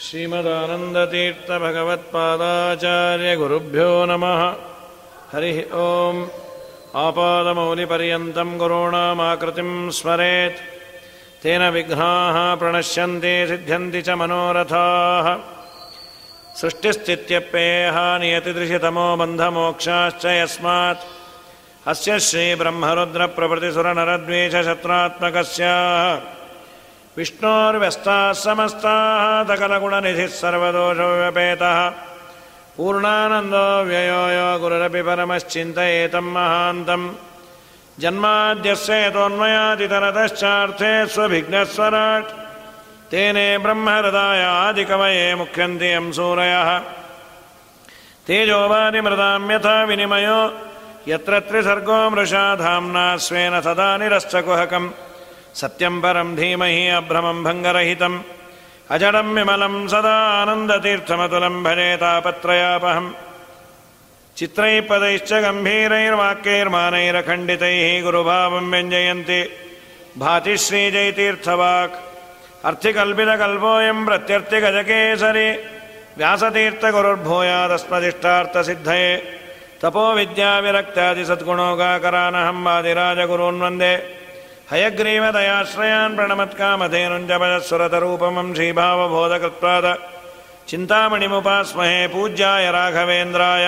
श्रीमदानन्दतीर्थभगवत्पादाचार्यगुरुभ्यो नमः। हरिः ओम्। आपादमौलिपर्यन्तं गुरूणामाकृतिं स्मरेत्। तेन विघ्नाः प्रणश्यन्ति सिद्ध्यन्ति च मनोरथाः। सृष्टिस्थित्यप्येह नियतिदृशितमो बन्धमोक्षाश्च यस्मात्। अस्य श्रीब्रह्मरुद्रप्रभृतिसुरनरद्वेषशत्रात्मकस्य विष्णोर्व्यस्ताः समस्ताः सकलगुणनिधिः सर्वदोषव्यपेतः। पूर्णानन्दो व्ययो यो गुरुरपि परमश्चिन्तयेतं महान्तम्। जन्माद्यस्य यतोन्मयादितरतश्चार्थे स्वभिघ्नस्वराट्। तेने ब्रह्महृदाय आदिकवये मुख्यन्ति यं सूरयः। तेजोवादिमृदां यथा विनिमयो। यत्र त्रिसर्गो मृषा धाम्ना स्वेन सदा निरश्चकुहकम् सत्यं परं धीमहि अभ्रमं भङ्गरहितम्। अजडं विमलं सदा आनन्दतीर्थमतुलं भजे तापत्रयापहम्। चित्रैः पदैश्च गम्भीरैर्वाक्यैर्मानैरखण्डितैः गुरुभावं व्यञ्जयन्ति। भाति श्रीजयतीर्थवाक्। अर्थिकल्पितकल्पोऽयं प्रत्यर्थिगजकेसरि। व्यासतीर्थगुरुर्भूयादस्मदिष्टार्थसिद्धये। वादिराजगुरून् वन्दे हयग्रीवदयाश्रयान् प्रणमत्कामधेनुञ्जपजस्वरतरूपमं श्रीभावबोधकृत्पाद चिन्तामणिमुपास्महे पूज्याय राघवेन्द्राय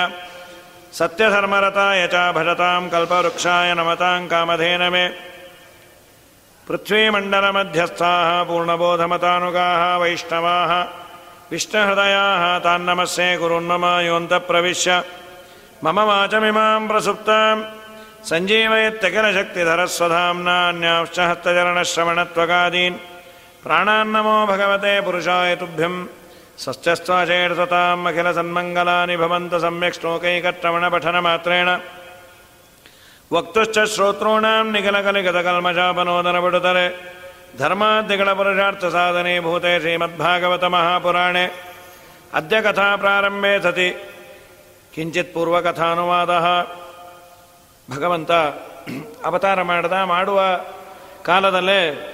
सत्यधर्मरताय च भजतां कल्पवृक्षाय नमतां कामधेनमे पृथ्वीमण्डलमध्यस्थाः पूर्णबोधमतानुगाः वैष्णवाः विष्णुहृदयाः तान्नमस्ये गुरुन्मम योऽन्तप्रविश्य मम वाचमिमां प्रसुप्तां सञ्जीवयत्यखिलशक्तिधरस्वधाम्नान्याश्चहस्तचरणश्रवणत्वगादीन् प्राणान्नमो भगवते पुरुषायतुभ्यम् सत्यस्ताशेर्सताम् अखिलसन्मङ्गलानि भवन्त सम्यक् श्लोकैकश्रवणपठनमात्रेण वक्तुश्च श्रोतॄणाम् निकलकलिगतकल्मषापनोदनबुडुतरे धर्माद्यकलपुरुषार्थसाधनीभूते श्रीमद्भागवतमहापुराणे। अद्य कथा प्रारम्भे सति। किञ्चित्पूर्वकथानुवादः ಭಗವಂತ ಅವತಾರ ಮಾಡ್ದ, ಮಾಡುವ ಕಾಲದಲ್ಲೇ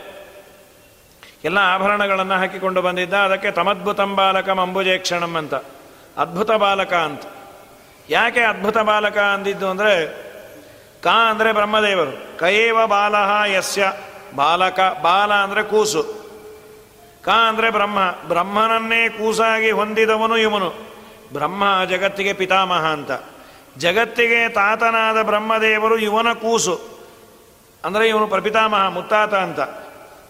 ಎಲ್ಲ ಆಭರಣಗಳನ್ನು ಹಾಕಿಕೊಂಡು ಬಂದಿದ್ದ. ಅದಕ್ಕೆ ತಮದ್ಭುತಂ ಬಾಲಕಂ ಅಂಬುಜೇಕ್ಷಣಂ ಅಂತ. ಅದ್ಭುತ ಬಾಲಕ ಅಂತ. ಯಾಕೆ ಅದ್ಭುತ ಬಾಲಕ ಅಂದಿದ್ದು ಅಂದರೆ, ಕಾ ಅಂದರೆ ಬ್ರಹ್ಮದೇವರು. ಕಯೇವ ಬಾಲಹ ಯಸ್ಯ. ಬಾಲಕ, ಬಾಲ ಅಂದರೆ ಕೂಸು. ಕಾ ಅಂದರೆ ಬ್ರಹ್ಮ. ಬ್ರಹ್ಮನನ್ನೇ ಕೂಸಾಗಿ ಹೊಂದಿದವನು ಇವನು. ಬ್ರಹ್ಮ ಜಗತ್ತಿಗೆ ಪಿತಾಮಹ ಅಂತ. ಜಗತ್ತಿಗೆ ತಾತನಾದ ಬ್ರಹ್ಮದೇವರು ಇವನ ಕೂಸು. ಅಂದರೆ ಇವನು ಪ್ರಪಿತಾಮಹ, ಮುತ್ತಾತ ಅಂತ.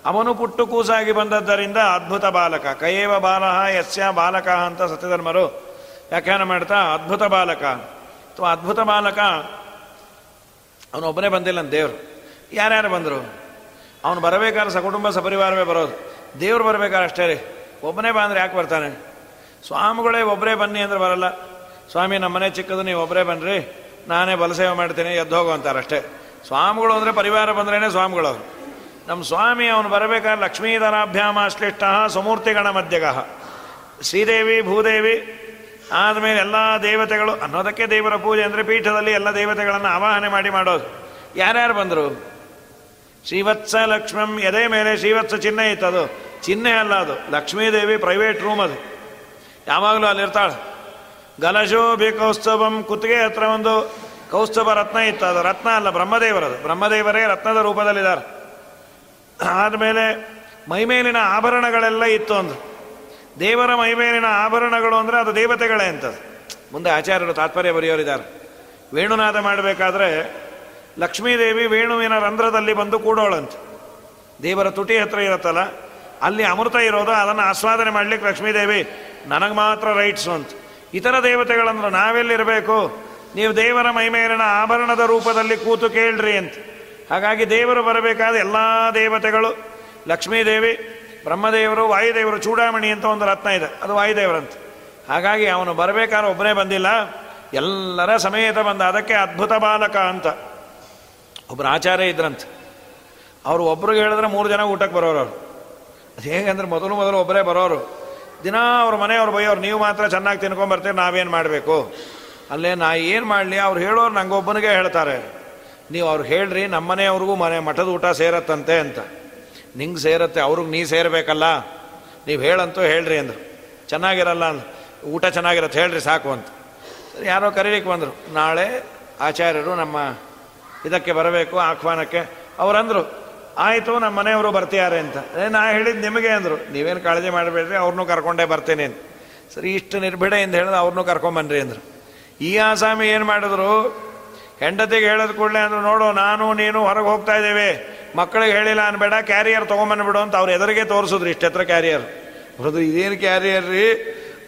ಅವನು ಪುಟ್ಟು ಕೂಸಾಗಿ ಬಂದದ್ದರಿಂದ ಅದ್ಭುತ ಬಾಲಕ. ಕಯೇವ ಬಾಲಹ ಯಸ್ಯ ಬಾಲಕ ಅಂತ ಸತ್ಯಧರ್ಮರು ವ್ಯಾಖ್ಯಾನ ಮಾಡ್ತಾ, ಅದ್ಭುತ ಬಾಲಕ. ಅಥವಾ ಅದ್ಭುತ ಬಾಲಕ ಅವನೊಬ್ಬನೇ ಬಂದಿಲ್ಲ ದೇವರು. ಯಾರ್ಯಾರು ಬಂದರು? ಅವನು ಬರಬೇಕಾದ್ರೆ ಸಕುಟುಂಬ ಸಪರಿವಾರವೇ ಬರೋದು. ದೇವ್ರು ಬರಬೇಕಾದ್ರೆ ಅಷ್ಟೇ ರೀ. ಒಬ್ಬನೇ ಬಾ ಯಾಕೆ ಬರ್ತಾನೆ? ಸ್ವಾಮಿಗಳೇ ಒಬ್ಬರೇ ಬನ್ನಿ ಅಂದ್ರೆ ಬರಲ್ಲ. ಸ್ವಾಮಿ ನಮ್ಮನೆ ಚಿಕ್ಕದು, ನೀವು ಒಬ್ಬರೇ ಬನ್ನಿರಿ ನಾನೇ ಬಲಸೇವೆ ಮಾಡ್ತೀನಿ ಎದ್ದೋಗು ಅಂತಾರೆ ಅಷ್ಟೇ ಸ್ವಾಮಿಗಳು ಅಂದರೆ ಪರಿವಾರ ಬಂದ್ರೇ ಸ್ವಾಮಿಗಳು ನಮ್ಮ ಸ್ವಾಮಿ ಅವನು ಬರಬೇಕಾದ್ರೆ ಲಕ್ಷ್ಮೀಧರಾಭ್ಯಾಮಾಶ್ಲಿಷ್ಟ ಸುಮೂರ್ತಿಗಣ ಮಧ್ಯಗ. ಶ್ರೀದೇವಿ, ಭೂದೇವಿ, ಆದಮೇಲೆ ಎಲ್ಲ ದೇವತೆಗಳು, ಅನ್ನೋದಕ್ಕೆ ದೇವರ ಪೂಜೆ ಅಂದರೆ ಪೀಠದಲ್ಲಿ ಎಲ್ಲ ದೇವತೆಗಳನ್ನು ಆವಾಹನೆ ಮಾಡಿ ಮಾಡೋದು. ಯಾರ್ಯಾರು ಬಂದರು? ಶ್ರೀವತ್ಸ ಲಕ್ಷ್ಮಂ, ಎದೆ ಮೇಲೆ ಶ್ರೀವತ್ಸ ಚಿಹ್ನೆ ಇತ್ತು ಅದು ಚಿಹ್ನೆ ಅಲ್ಲ ಅದು, ಲಕ್ಷ್ಮೀದೇವಿ ಪ್ರೈವೇಟ್ ರೂಮ್ ಅದು. ಯಾವಾಗಲೂ ಅಲ್ಲಿರ್ತಾಳೆ ಗಲಶೋಭಿ ಕೌಸ್ತವಂ ಕುತ್ತಿಗೆ ಹತ್ರ ಒಂದು ಕೌಸ್ತವ ರತ್ನ ಇತ್ತು. ಅದು ರತ್ನ ಅಲ್ಲ, ಬ್ರಹ್ಮದೇವರದು. ಬ್ರಹ್ಮದೇವರೇ ರತ್ನದ ರೂಪದಲ್ಲಿದ್ದಾರೆ. ಆದಮೇಲೆ ಮೈಮೇಲಿನ ಆಭರಣಗಳೆಲ್ಲ ಇತ್ತು ಅಂದು. ದೇವರ ಮೈಮೇಲಿನ ಆಭರಣಗಳು ಅಂದರೆ ಅದು ದೇವತೆಗಳೇ ಅಂತದ್ದು. ಮುಂದೆ ಆಚಾರ್ಯರು ತಾತ್ಪರ್ಯ ಬರೆಯೋರಿದ್ದಾರೆ. ವೇಣುನಾದ ಮಾಡಬೇಕಾದ್ರೆ ಲಕ್ಷ್ಮೀದೇವಿ ವೇಣುವಿನ ರಂಧ್ರದಲ್ಲಿ ಬಂದು ಕೂಡೋಳಂತೆ. ದೇವರ ತುಟಿ ಹತ್ರ ಇರುತ್ತಲ್ಲ, ಅಲ್ಲಿ ಅಮೃತ ಇರೋದು, ಅದನ್ನು ಆಸ್ವಾದನೆ ಮಾಡಲಿಕ್ಕೆ ಲಕ್ಷ್ಮೀದೇವಿ, ನನಗೆ ಮಾತ್ರ ರೈಟ್ಸು ಅಂತ ಇತರ ದೇವತೆಗಳಂದ್ರೆ ನಾವೆಲ್ಲಿರಬೇಕು? ನೀವು ದೇವರ ಮೈಮೇಲಿನ ಆಭರಣದ ರೂಪದಲ್ಲಿ ಕೂತು ಕೇಳ್ರಿ ಅಂತ. ಹಾಗಾಗಿ ದೇವರು ಬರಬೇಕಾದ ಎಲ್ಲ ದೇವತೆಗಳು, ಲಕ್ಷ್ಮೀದೇವಿ, ಬ್ರಹ್ಮದೇವರು, ವಾಯುದೇವರು, ಚೂಡಾಮಣಿ ಅಂತ ಒಂದು ರತ್ನ ಇದೆ. ಅದು ವಾಯುದೇವರಂತ. ಹಾಗಾಗಿ ಅವನು ಬರಬೇಕಾದ್ರೆ ಒಬ್ಬನೇ ಬಂದಿಲ್ಲ. ಎಲ್ಲರ ಸಮೇತ ಬಂದ. ಅದಕ್ಕೆ ಅದ್ಭುತ ಬಾಲಕ ಅಂತ. ಒಬ್ಬರು ಆಚಾರ್ಯ ಇದ್ರಂತ. ಅವರು ಒಬ್ರಿಗೆ ಹೇಳಿದ್ರೆ ಮೂರು ಜನ ಊಟಕ್ಕೆ ಬರೋರು ಅದು ಹೇಗಂದ್ರೆ ಮೊದಲು ಮೊದಲು ಒಬ್ಬರೇ ಬರೋರು. ದಿನ ಅವ್ರ ಮನೆಯವ್ರು ಬೈಯೋರು, ನೀವು ಮಾತ್ರ ಚೆನ್ನಾಗಿ ತಿನ್ಕೊಂಬರ್ತೀರಿ ನಾವೇನು ಮಾಡಬೇಕು? ಅಲ್ಲೇ ನಾ ಏನು ಮಾಡಲಿ? ಅವ್ರು ಹೇಳೋರು ನಂಗೊಬ್ಬನಿಗೆ ಹೇಳ್ತಾರೆ. ನೀವು ಅವ್ರು ಹೇಳ್ರಿ ನಮ್ಮನೆಯವ್ರಿಗೂ ಮನೆ, ಮಠದ ಊಟ ಸೇರತ್ತಂತೆ ಅಂತ. ನಿಂಗೆ ಸೇರತ್ತೆ, ಅವ್ರಿಗೆ ನೀ ಸೇರಬೇಕಲ್ಲ. ನೀವು ಹೇಳಂತೂ ಹೇಳ್ರಿ ಅಂದರು. ಚೆನ್ನಾಗಿರಲ್ಲ ಊಟ ಚೆನ್ನಾಗಿರತ್ತೆ, ಹೇಳ್ರಿ ಸಾಕು ಅಂತ. ಯಾರೋ ಕರೀಲಿಕ್ಕೆ ಬಂದರು. ನಾಳೆ ಆಚಾರ್ಯರು ನಮ್ಮ ಇದಕ್ಕೆ ಬರಬೇಕು, ಆಹ್ವಾನಕ್ಕೆ. ಅವರಂದರು ಆಯಿತು ನಮ್ಮ ಮನೆಯವರು ಬರ್ತಿದ್ದಾರೆ ಅಂತ. ನಾ ಹೇಳಿದ್ದು ನಿಮಗೆ ಅಂದರು. ನೀವೇನು ಕಾಳಜಿ ಮಾಡಬೇಡ್ರಿ ಅವ್ರನ್ನೂ ಕರ್ಕೊಂಡೇ ಬರ್ತೇನೆ ಅಂತ ಸರಿ, ಇಷ್ಟು ನಿರ್ಭಿಡೆಯಿಂದ ಹೇಳಿದ್ರೆ ಅವ್ರನ್ನೂ ಕರ್ಕೊಂಬನ್ರಿ ಅಂದರು. ಈ ಆಸಾಮಿ ಏನು ಮಾಡಿದ್ರು? ಹೆಂಡತಿಗೆ ಹೇಳೋದು ಕೂಡಲೇ ಅಂದರು, ನೋಡು, ನಾನು, ನೀನು ಹೊರಗೆ ಹೋಗ್ತಾ ಇದ್ದೇವೆ. ಮಕ್ಕಳಿಗೆ ಹೇಳಿಲ್ಲ ಅನ್ಬೇಡ, ಕ್ಯಾರಿಯರ್ ತೊಗೊಂಬಂದ್ಬಿಡು ಅಂತ ಅವ್ರು ಎದುರಿಗೆ ತೋರಿಸಿದ್ರು ಇಷ್ಟೆತ್ರ ಕ್ಯಾರಿಯರ್. ಅವ್ರದ್ದು ಇದೇನು ಕ್ಯಾರಿಯರ್ ರೀ?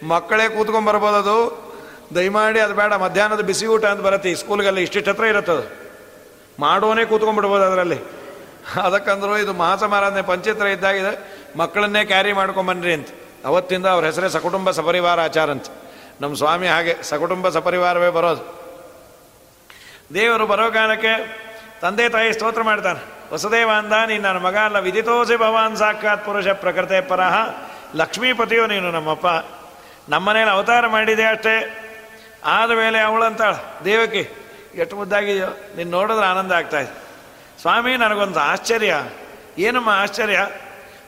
ಮಕ್ಕಳೇ ಕೂತ್ಕೊಂಡ್ಬರ್ಬೋದು ದಯಮಾಡಿ ಅದು ಬೇಡ, ಮಧ್ಯಾಹ್ನದ ಬಿಸಿ ಊಟ ಅಂತ ಬರುತ್ತೆ, ಈ ಸ್ಕೂಲ್ಗೆಲ್ಲ ಇಷ್ಟಿಷ್ಟು ಹತ್ರ ಇರುತ್ತದು. ಮಾಡೋನೇ ಕೂತ್ಕೊಂಡ್ಬಿಡ್ಬೋದು ಅದರಲ್ಲಿ. ಅದಕ್ಕಂದ್ರು ಇದು ಮಹಾಸಮಾರಾಧನೆ ಪಂಚಿತ್ರ ಇದ್ದಾಗಿದೆ. ಮಕ್ಕಳನ್ನೇ ಕ್ಯಾರಿ ಮಾಡ್ಕೊಂಬನ್ರಿ ಅಂತ. ಅವತ್ತಿಂದ ಅವ್ರ ಹೆಸರೇ ಸಕುಟುಂಬ ಸಪರಿವಾರ ಆಚಾರ ಅಂತ. ನಮ್ಮ ಸ್ವಾಮಿ ಹಾಗೆ ಸಕುಟುಂಬ ಸಪರಿವಾರವೇ ಬರೋದು. ದೇವರು ಬರೋ ಕಾಲಕ್ಕೆ ತಂದೆ ತಾಯಿ ಸ್ತೋತ್ರ ಮಾಡ್ತಾನೆ. ವಸುದೇವ ಅಂದ, ನೀನು ನನ್ನ ಮಗ ಅಲ್ಲ ವಿದಿತೋಸಿ ಭವಾನ್ ಸಾಕ್ಷಾತ್ ಪುರುಷ ಪ್ರಕೃತೆ ಪರಹ. ಲಕ್ಷ್ಮೀಪತಿಯೋ ನೀನು ನಮ್ಮಪ್ಪ. ನಮ್ಮನೇಲಿ ಅವತಾರ ಮಾಡಿದೆ ಅಷ್ಟೇ. ಆದ ಮೇಲೆ ಅವಳಂತಾಳ. ದೇವಕಿ, ಎಷ್ಟು ಮುದ್ದಾಗಿದೆಯೋ, ನೀನು ನೋಡಿದ್ರೆ ಆನಂದ ಆಗ್ತಾಯಿದೆ ಸ್ವಾಮಿ, ನನಗೊಂದು ಆಶ್ಚರ್ಯ. ಏನಮ್ಮ ಆಶ್ಚರ್ಯ?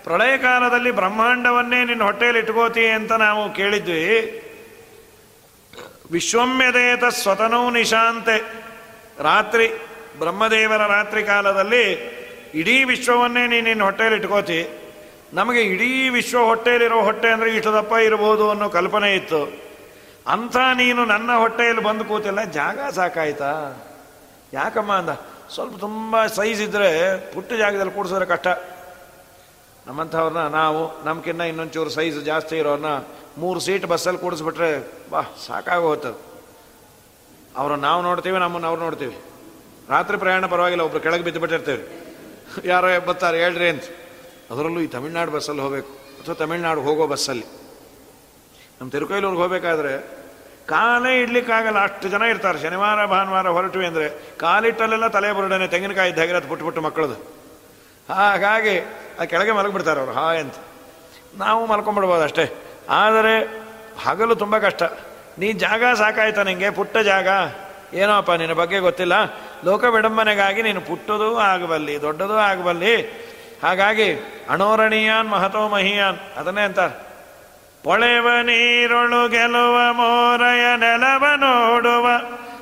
ಪ್ರಳಯ ಕಾಲದಲ್ಲಿ ಬ್ರಹ್ಮಾಂಡವನ್ನೇ ನಿನ್ನ ಹೊಟ್ಟೆಯಲ್ಲಿ ಇಟ್ಕೋತಿ ಅಂತ ನಾವು ಕೇಳಿದ್ವಿ. ವಿಶ್ವಮ್ಯದೇತ ಸ್ವತನೋ ನಿಶಾಂತೆ. ರಾತ್ರಿ, ಬ್ರಹ್ಮದೇವರ ರಾತ್ರಿ ಕಾಲದಲ್ಲಿ ಇಡೀ ವಿಶ್ವವನ್ನೇ ನೀನು ನಿನ್ನ ಹೊಟ್ಟೆಯಲ್ಲಿ ಇಟ್ಕೋತಿ. ನಮಗೆ ಇಡೀ ವಿಶ್ವ ಹೊಟ್ಟೆಯಲ್ಲಿರೋ ಹೊಟ್ಟೆ ಅಂದರೆ ಇಷ್ಟು ದಪ್ಪ ಇರಬಹುದು ಅನ್ನೋ ಕಲ್ಪನೆ ಇತ್ತು. ಅಂಥ ನೀನು ನನ್ನ ಹೊಟ್ಟೆಯಲ್ಲಿ ಬಂದು ಕೂತಿಲ್ಲ, ಜಾಗ ಸಾಕಾಯ್ತಾ? ಯಾಕಮ್ಮ ಅಂದ? ಸ್ವಲ್ಪ ತುಂಬ ಸೈಜ್ ಇದ್ದರೆ ಪುಟ್ಟ ಜಾಗದಲ್ಲಿ ಕೂಡಿಸಿದ್ರೆ ಕಷ್ಟ. ನಮ್ಮಂಥವ್ರನ್ನ ನಾವು, ನಮ್ಕಿನ್ನ ಇನ್ನೊಂಚೂರು ಸೈಜ್ ಜಾಸ್ತಿ ಇರೋರನ್ನ ಮೂರು ಸೀಟ್ ಬಸ್ಸಲ್ಲಿ ಕೂಡಿಸ್ಬಿಟ್ರೆ ಬಾ ಸಾಕಾಗೋಗ್ತದೆ ಅವ್ರನ್ನ ನಾವು ನೋಡ್ತೀವಿ, ನಮ್ಮನ್ನು ಅವ್ರು ನೋಡ್ತೀವಿ. ರಾತ್ರಿ ಪ್ರಯಾಣ ಪರವಾಗಿಲ್ಲ, ಒಬ್ರು ಕೆಳಗೆ ಬಿದ್ದುಬಿಟ್ಟಿರ್ತೇವೆ ಯಾರೋ ಬರ್ತಾರೆ ಹೇಳ್ರಿ ಅಂತ. ಅದರಲ್ಲೂ ಈ ತಮಿಳ್ನಾಡು ಬಸ್ಸಲ್ಲಿ ಹೋಗಬೇಕು, ಅಥವಾ ತಮಿಳ್ನಾಡು ಹೋಗೋ ಬಸ್ಸಲ್ಲಿ ನಮ್ಮ ತಿರುಕೈಲೂರಿಗೆ ಹೋಗಬೇಕಾದ್ರೆ ಕಾಲೇ ಇಡ್ಲಿಕ್ಕಾಗಲ್ಲ, ಅಷ್ಟು ಜನ ಇರ್ತಾರೆ. ಶನಿವಾರ, ಭಾನುವಾರ ಹೊರಟ್ವಿ ಅಂದರೆ ಕಾಲಿಟ್ಟಲ್ಲೆಲ್ಲ ತಲೆ ಬುರುಡನೆ, ತೆಂಗಿನಕಾಯಿ ಇದ್ದಾಗಿರೋದು ಪುಟ್ಟು ಪುಟ್ಟು ಮಕ್ಕಳದು. ಹಾಗಾಗಿ ಆ ಕೆಳಗೆ ಮಲಗಿಬಿಡ್ತಾರೆ ಅವರು, ಹಾಯ್ ಅಂತ. ನಾವು ಮಲ್ಕೊಂಡ್ಬಿಡ್ಬೋದು ಅಷ್ಟೇ. ಆದರೆ ಹಗಲು ತುಂಬ ಕಷ್ಟ. ನೀ ಜಾಗ ಸಾಕಾಯ್ತಾ ನಿಂಗೆ, ಪುಟ್ಟ ಜಾಗ? ಏನೋಪ್ಪ, ನಿನ್ನ ಬಗ್ಗೆ ಗೊತ್ತಿಲ್ಲ. ಲೋಕ ವಿಡಂಬನೆಗಾಗಿ ನೀನು ಪುಟ್ಟದೂ ಆಗಬಲ್ಲಿ, ದೊಡ್ಡದೂ ಆಗಬಲ್ಲಿ. ಹಾಗಾಗಿ ಅಣೋರಣೀಯಾನ್ ಮಹತೋ ಮಹಿಯಾನ್, ಅದನ್ನೇ ಅಂತಾರೆ. ಪೊಳೆವ ನೀರೊಳು ಗೆಲುವ ಮೋರಯ ನೆಲವ ನೋಡುವ,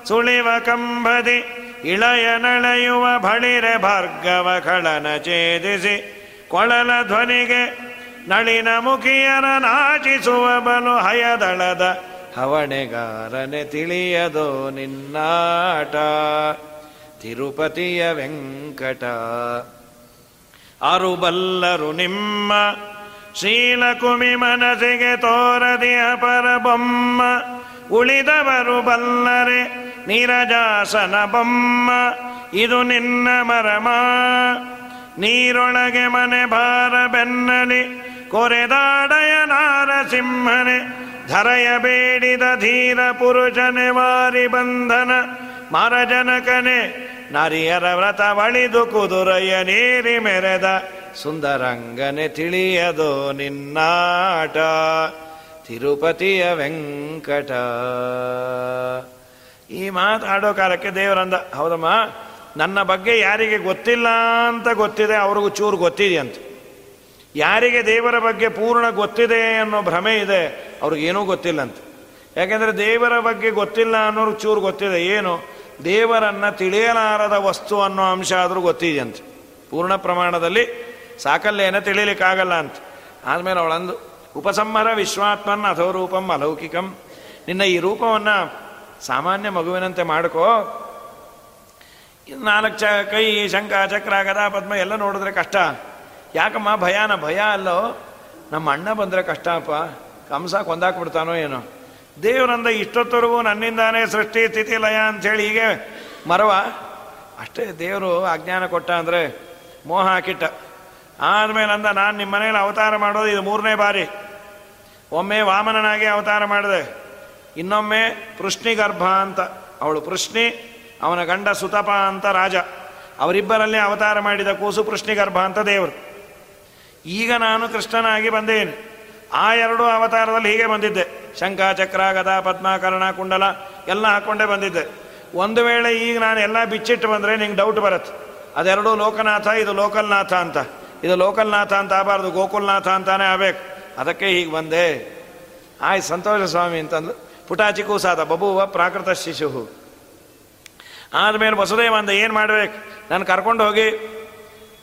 ಸುಳಿವ ಕಂಬದಿ ಇಳಯ ನಳೆಯುವ ಬಳಿರೆ ಭಾರ್ಗವ ಖಳನ ಛೇದಿಸಿ, ಕೊಳಲ ಧ್ವನಿಗೆ ನಳಿನ ಮುಖಿಯರ ನಾಚಿಸುವ ಬಲು ಹಯದಳದ ಹವಣೆಗಾರನೆ ತಿಳಿಯದೋ ನಿನ್ನಾಟ. ತಿರುಪತಿಯ ವೆಂಕಟ ಆರು ಬಲ್ಲರು ನಿಮ್ಮ ಶೀಲಕುಮಿ ಮನಸ್ಸಿಗೆ ತೋರದಿ ಅಪರ ಬೊಮ್ಮ ಉಳಿದವರು ಬಲ್ಲರೆ ನೀರಜಾಸನ ಬೊಮ್ಮ. ಇದು ನಿನ್ನ ಮರಮ, ನೀರೊಳಗೆ ಮನೆ ಭಾರ ಬೆನ್ನಲಿ, ಕೊರೆದಾಡಯ ನಾರಸಿಂಹನೆ, ಧರಯ ಬೇಡಿದ ಧೀರ ಪುರುಷನೆ ವಾರಿ ಬಂಧನ. ಮರಜನಕನೆ, ನರಿಯರ ವ್ರತ ಬಳಿದು ಕುದುರಯ್ಯ ನೀರಿ ಮೆರೆದ ಸುಂದರಂಗನೆ ತಿಳಿಯದೋ ನಿನ್ನಾಟ, ತಿರುಪತಿಯ ವೆಂಕಟ. ಈ ಮಾತಾಡೋ ಕಾಲಕ್ಕೆ ದೇವರಂದ, ಹೌದಮ್ಮ, ನನ್ನ ಬಗ್ಗೆ ಯಾರಿಗೆ ಗೊತ್ತಿಲ್ಲ ಅಂತ ಗೊತ್ತಿದೆ, ಅವ್ರಿಗೂ ಚೂರು ಗೊತ್ತಿದೆಯಂತ. ಯಾರಿಗೆ ದೇವರ ಬಗ್ಗೆ ಪೂರ್ಣ ಗೊತ್ತಿದೆ ಅನ್ನೋ ಭ್ರಮೆ ಇದೆ ಅವ್ರಿಗೇನೂ ಗೊತ್ತಿಲ್ಲಂತ. ಯಾಕೆಂದರೆ ದೇವರ ಬಗ್ಗೆ ಗೊತ್ತಿಲ್ಲ ಅನ್ನೋರು ಚೂರು ಗೊತ್ತಿದೆ, ಏನು? ದೇವರನ್ನು ತಿಳಿಯಲಾರದ ವಸ್ತು ಅನ್ನೋ ಅಂಶ ಆದರೂ ಗೊತ್ತಿದೆಯಂತೆ. ಪೂರ್ಣ ಪ್ರಮಾಣದಲ್ಲಿ ಸಾಕಲ್ಲೇನ ತಿಳಿಲಿಕ್ಕಾಗಲ್ಲ ಅಂತ. ಆದಮೇಲೆ ಅವಳಂದು, ಉಪಸಂಹರ ವಿಶ್ವಾತ್ಮನ್ ಅಧೋರೂಪಂ ಅಲೌಕಿಕಂ. ನಿನ್ನ ಈ ರೂಪವನ್ನು ಸಾಮಾನ್ಯ ಮಗುವಿನಂತೆ ಮಾಡ್ಕೋ. ನಾಲ್ಕು ಚ, ಕೈ ಶಂಕ ಚಕ್ರ, ಗದಾ, ಪದ್ಮ ಎಲ್ಲ ನೋಡಿದ್ರೆ ಕಷ್ಟ. ಯಾಕಮ್ಮ, ಭಯಾನ, ಭಯ ಅಲ್ಲೋ? ನಮ್ಮ ಅಣ್ಣ ಬಂದರೆ ಕಷ್ಟಪ್ಪ. ಕಂಸ ಕೊಂದಾಕ್ಬಿಡ್ತಾನೋ ಏನೋ. ದೇವರಂದ ಇಷ್ಟೊತ್ತವರೆಗೂ ನನ್ನಿಂದಾನೇ ಸೃಷ್ಟಿ ಸ್ಥಿತಿ ಲಯ ಅಂಥೇಳಿ ಹೀಗೆ ಮರವ. ಅಷ್ಟೇ ದೇವರು ಅಜ್ಞಾನ ಕೊಟ್ಟ ಅಂದರೆ ಮೋಹ ಹಾಕಿಟ್ಟ. ಆದಮೇಲೆ ಅಂದ ನಾನು ನಿಮ್ಮ ಮನೇಲಿ ಅವತಾರ ಮಾಡೋದು ಇದು ಮೂರನೇ ಬಾರಿ. ಒಮ್ಮೆ ವಾಮನನಾಗಿ ಅವತಾರ ಮಾಡಿದೆ. ಇನ್ನೊಮ್ಮೆ ಪೃಷ್ಣಿಗರ್ಭ ಅಂತ. ಅವಳು ಪೃಷ್ಣಿ, ಅವನ ಗಂಡ ಸುತಪ ಅಂತ ರಾಜ. ಅವರಿಬ್ಬರಲ್ಲಿ ಅವತಾರ ಮಾಡಿದ ಕೂಸು ಪೃಷ್ಣಿಗರ್ಭ ಅಂತ ದೇವರು. ಈಗ ನಾನು ಕೃಷ್ಣನಾಗಿ ಬಂದೇನೆ? ಆ ಎರಡು ಅವತಾರದಲ್ಲಿ ಹೀಗೆ ಬಂದಿದ್ದೆ. ಶಂಖ, ಚಕ್ರ, ಗದ ಪದ್ಮಕರಣ ಕುಂಡಲ ಎಲ್ಲ ಹಾಕ್ಕೊಂಡೇ ಬಂದಿದ್ದೆ. ಒಂದು ವೇಳೆ ಈಗ ನಾನು ಎಲ್ಲ ಬಿಚ್ಚಿಟ್ಟು ಬಂದರೆ ನಿಂಗೆ ಡೌಟ್ ಬರುತ್ತೆ. ಅದೆರಡು ಲೋಕನಾಥ, ಇದು ಲೋಕಲ್ನಾಥ ಅಂತ. ಇದು ಲೋಕಲ್ನಾಥ ಅಂತ ಆಗಬಾರ್ದು, ಗೋಕುಲ್ನಾಥ ಅಂತಾನೆ ಆಗ್ಬೇಕು. ಅದಕ್ಕೆ ಹೀಗೆ ಬಂದೆ. ಆಯ್ತು, ಸಂತೋಷ ಸ್ವಾಮಿ ಅಂತಂದು, ಪುಟಾಚಿ ಕೂಸಾದ, ಬಬುವ ಪ್ರಾಕೃತ ಶಿಶು ಆದಮೇಲೆ ವಸುದೇವ ಅಂದ, ಏನು ಮಾಡ್ಬೇಕು? ನಾನು ಕರ್ಕೊಂಡು ಹೋಗಿ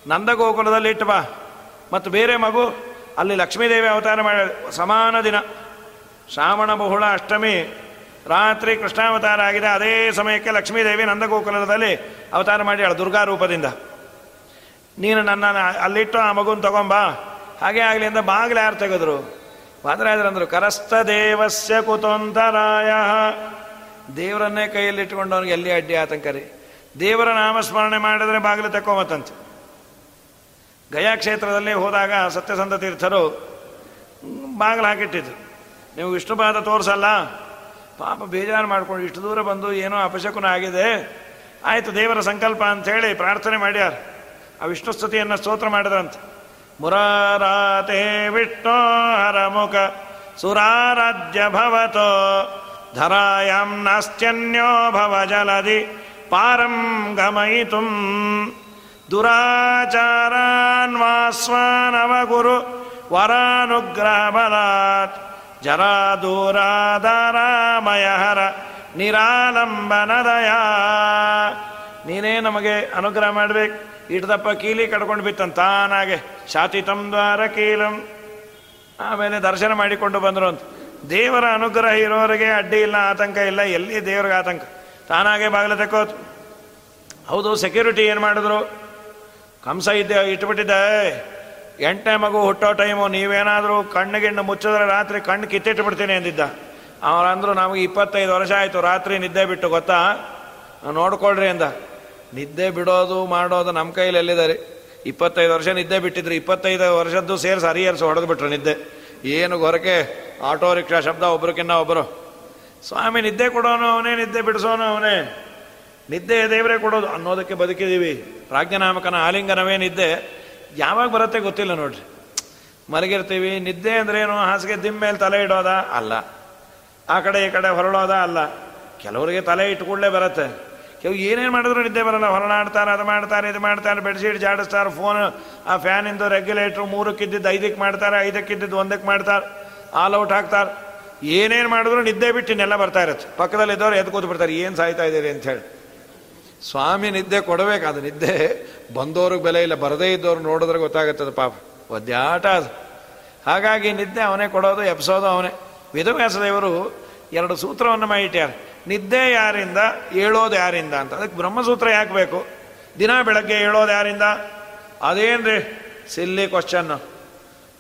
ನಂದ ಗೋಕುಲದಲ್ಲಿ ಇಟ್ಟು ಬಾ. ಮತ್ತು ಬೇರೆ ಮಗು, ಅಲ್ಲಿ ಲಕ್ಷ್ಮೀದೇವಿ ಅವತಾರ ಮಾಡ, ಸಮಾನ ದಿನ. ಶ್ರಾವಣ, ಬಹುಳ, ಅಷ್ಟಮಿ, ರಾತ್ರಿ ಕೃಷ್ಣಾವತಾರ ಆಗಿದೆ, ಅದೇ ಸಮಯಕ್ಕೆ ಲಕ್ಷ್ಮೀದೇವಿ ನಂದಗೋಕುಲದಲ್ಲಿ ಅವತಾರ ಮಾಡ್ಯಾಳ ದುರ್ಗಾ ರೂಪದಿಂದ ನೀನು ನನ್ನ ಅಲ್ಲಿಟ್ಟು ಆ ಮಗುನ ತಗೊಂಬಾ. ಹಾಗೆ ಆಗಲಿ ಅಂತ ಬಾಗಿಲು ಯಾರು ತೆಗೆದ್ರು? ಅಂದರು ಕರಸ್ತ ದೇವಸ್ಯ ಕುತೊಂತರಾಯ. ದೇವರನ್ನೇ ಕೈಯಲ್ಲಿ ಅವನಿಗೆ ಎಲ್ಲಿ ಅಡ್ಡಿ ಆತಂಕರಿ? ದೇವರ ನಾಮಸ್ಮರಣೆ ಮಾಡಿದರೆ ಬಾಗಿಲು ತಕ್ಕೊಂಬತ್ತಂತೆ ಗಯಾ ಕ್ಷೇತ್ರದಲ್ಲಿ ಹೋದಾಗ ಸತ್ಯಸಂಧ ತೀರ್ಥರು ಬಾಗಿಲು ಹಾಕಿಟ್ಟಿದ್ರು. ನೀವು ವಿಷ್ಣುಪಾದ ತೋರಿಸಲ್ಲ. ಪಾಪ ಬೇಜಾರು ಮಾಡ್ಕೊಂಡು ಇಷ್ಟು ದೂರ ಬಂದು ಏನೋ ಅಪಶಕುನ ಆಗಿದೆ. ಆಯಿತು ದೇವರ ಸಂಕಲ್ಪ ಅಂಥೇಳಿ ಪ್ರಾರ್ಥನೆ ಮಾಡ್ಯಾರ. ಆ ವಿಷ್ಣು ಸ್ತುತಿಯನ್ನು ಸ್ತೋತ್ರ ಮಾಡಿದ್ರಂತೆ ಮುರಾರಾತೆ ವಿಷ್ಣು ಹರಮುಖ ಸುರಾರಾಧ್ಯ ಭವತೋ ಧರಾಯಂ ನಾಸ್ತ್ಯನ್ಯೋ ಭವ ಜಲದಿ ಪಾರಂ ಗಮಯಿತು ದುರಾಚಾರಾನ್ವಾಸ್ವಾನವಗುರು ವರಾನುಗ್ರಹ ಬಲಾತ್ ಜರಾ ದೂರಾಧಾರಾಮಯಹರ ನಿರಾಲಂಬನದಯ ನೀನೇ ನಮಗೆ ಅನುಗ್ರಹ ಮಾಡ್ಬೇಕು. ಇಟ್ದಪ್ಪ ಕೀಲಿ ಕಡ್ಕೊಂಡು ಬಿತ್ತಂತ ತಾನಾಗೆ. ಶಾತಿತಂ ದ್ವಾರ ಕೀಲಂ. ಆಮೇಲೆ ದರ್ಶನ ಮಾಡಿಕೊಂಡು ಬಂದರು ಅಂತ. ದೇವರ ಅನುಗ್ರಹ ಇರೋರಿಗೆ ಅಡ್ಡಿ ಇಲ್ಲ, ಆತಂಕ ಇಲ್ಲ. ಎಲ್ಲಿ ದೇವ್ರಿಗೆ ಆತಂಕ? ತಾನಾಗೆ ಬಾಗಿಲ ತಕ್ಕೋತು. ಹೌದು ಸೆಕ್ಯೂರಿಟಿ ಏನು ಮಾಡಿದ್ರು? ಕಂಸ ಇದ್ದೆ, ಇಟ್ಬಿಟ್ಟಿದ್ದೆ. ಎಂಟನೇ ಮಗು ಹುಟ್ಟೋ ಟೈಮು, ನೀವೇನಾದರೂ ಕಣ್ಣುಗಿಣ್ಣು ಮುಚ್ಚಿದ್ರೆ ರಾತ್ರಿ ಕಣ್ಣು ಕಿತ್ತಿಟ್ಬಿಡ್ತೀನಿ ಅಂದಿದ್ದ. ಅವರಂದ್ರು, ನಮಗೆ ಇಪ್ಪತ್ತೈದು ವರ್ಷ ಆಯಿತು, ರಾತ್ರಿ ನಿದ್ದೆ ಬಿಟ್ಟು, ಗೊತ್ತಾ? ನೋಡ್ಕೊಳ್ರಿ ಅಂದ. ನಿದ್ದೆ ಬಿಡೋದು ಮಾಡೋದು ನಮ್ಮ ಕೈಲಿ ಎಲ್ಲಿದ್ದಾರೆ? ಇಪ್ಪತ್ತೈದು ವರ್ಷ ನಿದ್ದೆ ಬಿಟ್ಟಿದ್ರು, ಇಪ್ಪತ್ತೈದು ವರ್ಷದ್ದು ಸೇರಿಸಿ ಹರಿಯರ್ಸಿ ಹೊಡೆದು ಬಿಟ್ರು ನಿದ್ದೆ. ಏನು ಗೊರಕೆ ಆಟೋ ರಿಕ್ಷಾ ಶಬ್ದ, ಒಬ್ರಕ್ಕಿನ್ನ ಒಬ್ಬರು ಸ್ವಾಮಿ, ನಿದ್ದೆ ಕೊಡೋನು ಅವನೇ, ನಿದ್ದೆ ಬಿಡಿಸೋನು ಅವನೇ. ನಿದ್ದೆ ದೇವರೇ ಕೊಡೋದು ಅನ್ನೋದಕ್ಕೆ ಬದುಕಿದ್ದೀವಿ. ಪ್ರಾಜ್ಞನಾಮಕನ ಆಲಿಂಗನವೇ ನಿದ್ದೆ. ಯಾವಾಗ ಬರುತ್ತೆ ಗೊತ್ತಿಲ್ಲ ನೋಡ್ರಿ. ಮಲಗಿರ್ತೀವಿ, ನಿದ್ದೆ ಅಂದ್ರೆ ಏನು? ಹಾಸಿಗೆ ದಿಮ್ಮ ಮೇಲೆ ತಲೆ ಇಡೋದಾ? ಅಲ್ಲ. ಆ ಕಡೆ ಈ ಕಡೆ ಹೊರಳೋದ? ಅಲ್ಲ. ಕೆಲವರಿಗೆ ತಲೆ ಇಟ್ಕೊಳ್ಳೇ ಬರುತ್ತೆ. ಕೆಲವು ಏನೇನು ಮಾಡಿದ್ರು ನಿದ್ದೆ ಬರಲ್ಲ. ಹೊರನಾಡ್ತಾರೆ ಅದು ಮಾಡ್ತಾರೆ, ಇದು ಮಾಡ್ತಾರೆ ಬೆಡ್ಶೀಟ್ ಜಾಡಿಸ್ತಾರೆ ಫೋನ್ ಆ ಫ್ಯಾನಿಂದು ರೆಗ್ಯುಲೇಟ್ರು ಮೂರಕ್ಕಿದ್ದಿದ್ದು, ಐದಕ್ಕೆ ಮಾಡ್ತಾರೆ, ಐದಕ್ಕಿದ್ದಿದ್ದು, ಒಂದಕ್ಕೆ ಮಾಡ್ತಾರೆ ಆಲ್ ಔಟ್ ಹಾಕ್ತಾರೆ. ಏನೇನು ಮಾಡಿದ್ರು ನಿದ್ದೆ ಬಿಟ್ಟು ಇನ್ನೆಲ್ಲ ಬರ್ತಾ ಇರುತ್ತೆ. ಪಕ್ಕದಲ್ಲಿದ್ದವ್ರು ಎದ್ದು ಕೂತು ಬಿಡ್ತಾರೆ ಏನು ಸಾಯ್ತಾ ಇದ್ದೀರಿ ಅಂತ ಹೇಳಿ. ಸ್ವಾಮಿ ನಿದ್ದೆ ಕೊಡಬೇಕಾದ ನಿದ್ದೆ ಬಂದವ್ರಿಗೆ ಬೆಲೆ ಇಲ್ಲ. ಬರದೇ ಇದ್ದವ್ರು ನೋಡಿದ್ರೆ ಗೊತ್ತಾಗುತ್ತದೆ ಪಾಪ. ಒದ್ಯಾಟ ಅದು. ಹಾಗಾಗಿ ನಿದ್ದೆ ಅವನೇ ಕೊಡೋದು, ಎಬ್ಸೋದು ಅವನೇ. ವೇದವ್ಯಾಸದೇವರು ಎರಡು ಸೂತ್ರವನ್ನು ಮಾಡಿಟ್ಯಾರ. ನಿದ್ದೆ ಯಾರಿಂದ, ಏಳೋದು ಯಾರಿಂದ ಅಂತ. ಅದಕ್ಕೆ ಬ್ರಹ್ಮಸೂತ್ರ ಯಾಕೆ ಬೇಕು? ದಿನ ಬೆಳಗ್ಗೆ ಹೇಳೋದು ಯಾರಿಂದ? ಅದೇನ್ರಿ? ಸಿಲ್ಲಿ ಕ್ವಶನ್ನು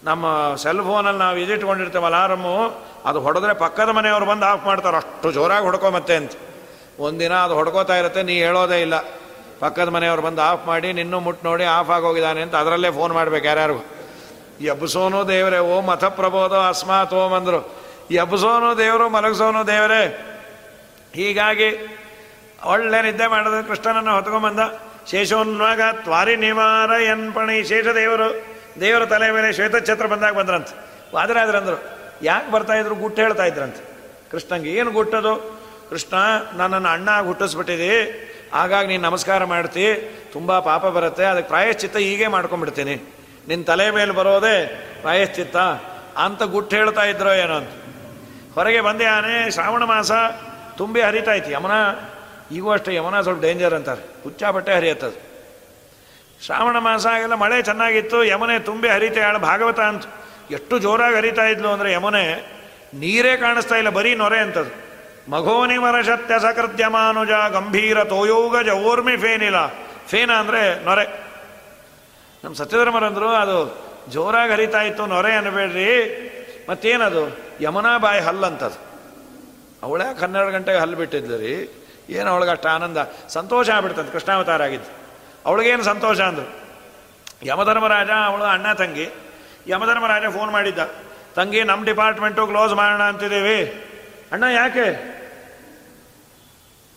ನಮ್ಮ ಸೆಲ್ ಫೋನಲ್ಲಿ ನಾವು ಇದಿಟ್ಕೊಂಡಿರ್ತೇವೆ ಅಲಾರಮು ಅದು ಹೊಡೆದ್ರೆ ಪಕ್ಕದ ಮನೆಯವರು ಬಂದು ಆಫ್ ಮಾಡ್ತಾರೆ. ಅಷ್ಟು ಜೋರಾಗಿ ಹೊಡ್ಕೊ ಮತ್ತೆ ಅಂತ. ಒಂದಿನ ಅದು ಹೊಡ್ಕೋತಾ ಇರುತ್ತೆ, ನೀ ಹೇಳೋದೇ ಇಲ್ಲ. ಪಕ್ಕದ ಮನೆಯವರು ಬಂದು ಆಫ್ ಮಾಡಿ, ನಿನ್ನೂ ಮುಟ್ಟು ನೋಡಿ ಆಫ್ ಆಗೋಗಿದ್ದಾನೆ ಅಂತ ಅದರಲ್ಲೇ ಫೋನ್ ಮಾಡ್ಬೇಕು ಯಾರ್ಯಾರು ಎಬ್ಸೋನು ದೇವರೇ, ಓ ಮತ ಪ್ರಬೋಧ ಅಸ್ಮಾತ್ ಓಂ ಅಂದರು ಎಬ್ಸೋನು ದೇವರು, ಮಲಗಿಸೋನು ದೇವರೇ. ಹೀಗಾಗಿ ಒಳ್ಳೆ ನಿದ್ದೆ ಮಾಡಿದ ಕೃಷ್ಣನನ್ನು ಹೊತ್ಕೊಂಡ್ಬಂದ ಶೇಷೋನ್ವಾಗ ತ್ವಾರಿ ನಿವಾರ ಎನ್ಪಣಿ ಶೇಷದೇವರು ದೇವರ ತಲೆ ಮೇಲೆ ಶ್ವೇತಛತ್ರ ಬಂದಾಗ ಬಂದ್ರಂತ. ವಾದರಾದ್ರಂದ್ರು, ಯಾಕೆ ಬರ್ತಾ ಇದ್ರು? ಗುಟ್ಟು ಹೇಳ್ತಾ ಇದ್ರಂತೆ. ಕೃಷ್ಣಂಗೆ, ಏನು ಗುಟ್ಟದು? ಕೃಷ್ಣ, ನನ್ನನ್ನು ಅಣ್ಣ ಹುಟ್ಟಿಸ್ಬಿಟ್ಟಿದಿ. ಹಾಗಾಗಿ ನೀನು ನಮಸ್ಕಾರ ಮಾಡ್ತಿ. ತುಂಬ ಪಾಪ ಬರುತ್ತೆ. ಅದಕ್ಕೆ ಪ್ರಾಯಶ್ಚಿತ್ತ ಹೀಗೆ ಮಾಡ್ಕೊಂಡ್ಬಿಡ್ತೀನಿ. ನಿನ್ನ ತಲೆ ಮೇಲೆ ಬರೋದೇ ಪ್ರಾಯಶ್ಚಿತ್ತ. ಅಂತ ಗುಟ್ಟು ಹೇಳ್ತಾ ಇದ್ರೋ ಏನೋ ಅಂತ. ಹೊರಗೆ ಬಂದೆ ಆನೆ, ಶ್ರಾವಣ ಮಾಸ ತುಂಬಿ ಹರಿತಾ ಇತ್ತು ಯಮನ, ಈಗೂ ಅಷ್ಟೇ, ಯಮನ ಸ್ವಲ್ಪ ಡೇಂಜರ್ ಅಂತಾರೆ. ಹುಚ್ಚಾಪಟ್ಟೆ ಹರಿಯತ್ತದು. ಶ್ರಾವಣ ಮಾಸ ಆಗೆಲ್ಲ, ಮಳೆ ಚೆನ್ನಾಗಿತ್ತು, ಯಮನೆ ತುಂಬಿ ಹರಿತಾ ಭಾಗವತ ಅಂತ. ಎಷ್ಟು ಜೋರಾಗಿ ಹರಿತಾ ಇದ್ಲು ಅಂದರೆ ಯಮನೆ ನೀರೇ ಕಾಣಿಸ್ತಾ ಇಲ್ಲ, ಬರೀ ನೊರೆ ಅಂತದು. ಮಘೋನಿ ಸತ್ಯ ಸಕೃತ್ಯಮಾನುಜ, ಗಂಭೀರ ತೋಯೋಗ ಓರ್ಮಿ ಫೇನಿಲ್ಲ ಫೇನ ಅಂದರೆ ನೊರೆ. ನಮ್ಮ ಸತ್ಯಧರ್ಮರಂದರು ಅದು ಜೋರಾಗಿ ಹರಿತಾ ಇತ್ತು, ನೊರೆ ಅನ್ಬೇಡ್ರಿ ಮತ್ತೇನದು? ಯಮುನಾ ಬಾಯಿ ಹಲ್ಲಂತದು. ಅವಳೇ ಹನ್ನೆರಡು ಗಂಟೆಗೆ ಹಲ್ಲು ಬಿಟ್ಟಿದ್ಲು ರೀ. ಏನು ಅವಳಿಗೆ ಅಷ್ಟು ಆನಂದ? ಸಂತೋಷ ಆಗ್ಬಿಡ್ತದೆ, ಕೃಷ್ಣಾವತಾರ ಆಗಿದ್ದು. ಅವಳಿಗೇನು ಸಂತೋಷ ಅಂದರು? ಯಮಧರ್ಮರಾಜ, ಅವಳು ಅಣ್ಣ ತಂಗಿ. ಯಮಧರ್ಮರಾಜ ಫೋನ್ ಮಾಡಿದ್ದ. ತಂಗಿ ನಮ್ಮ ಡಿಪಾರ್ಟ್ಮೆಂಟು ಕ್ಲೋಸ್ ಮಾಡೋಣ ಅಂತಿದ್ದೀವಿ. ಅಣ್ಣ, ಯಾಕೆ?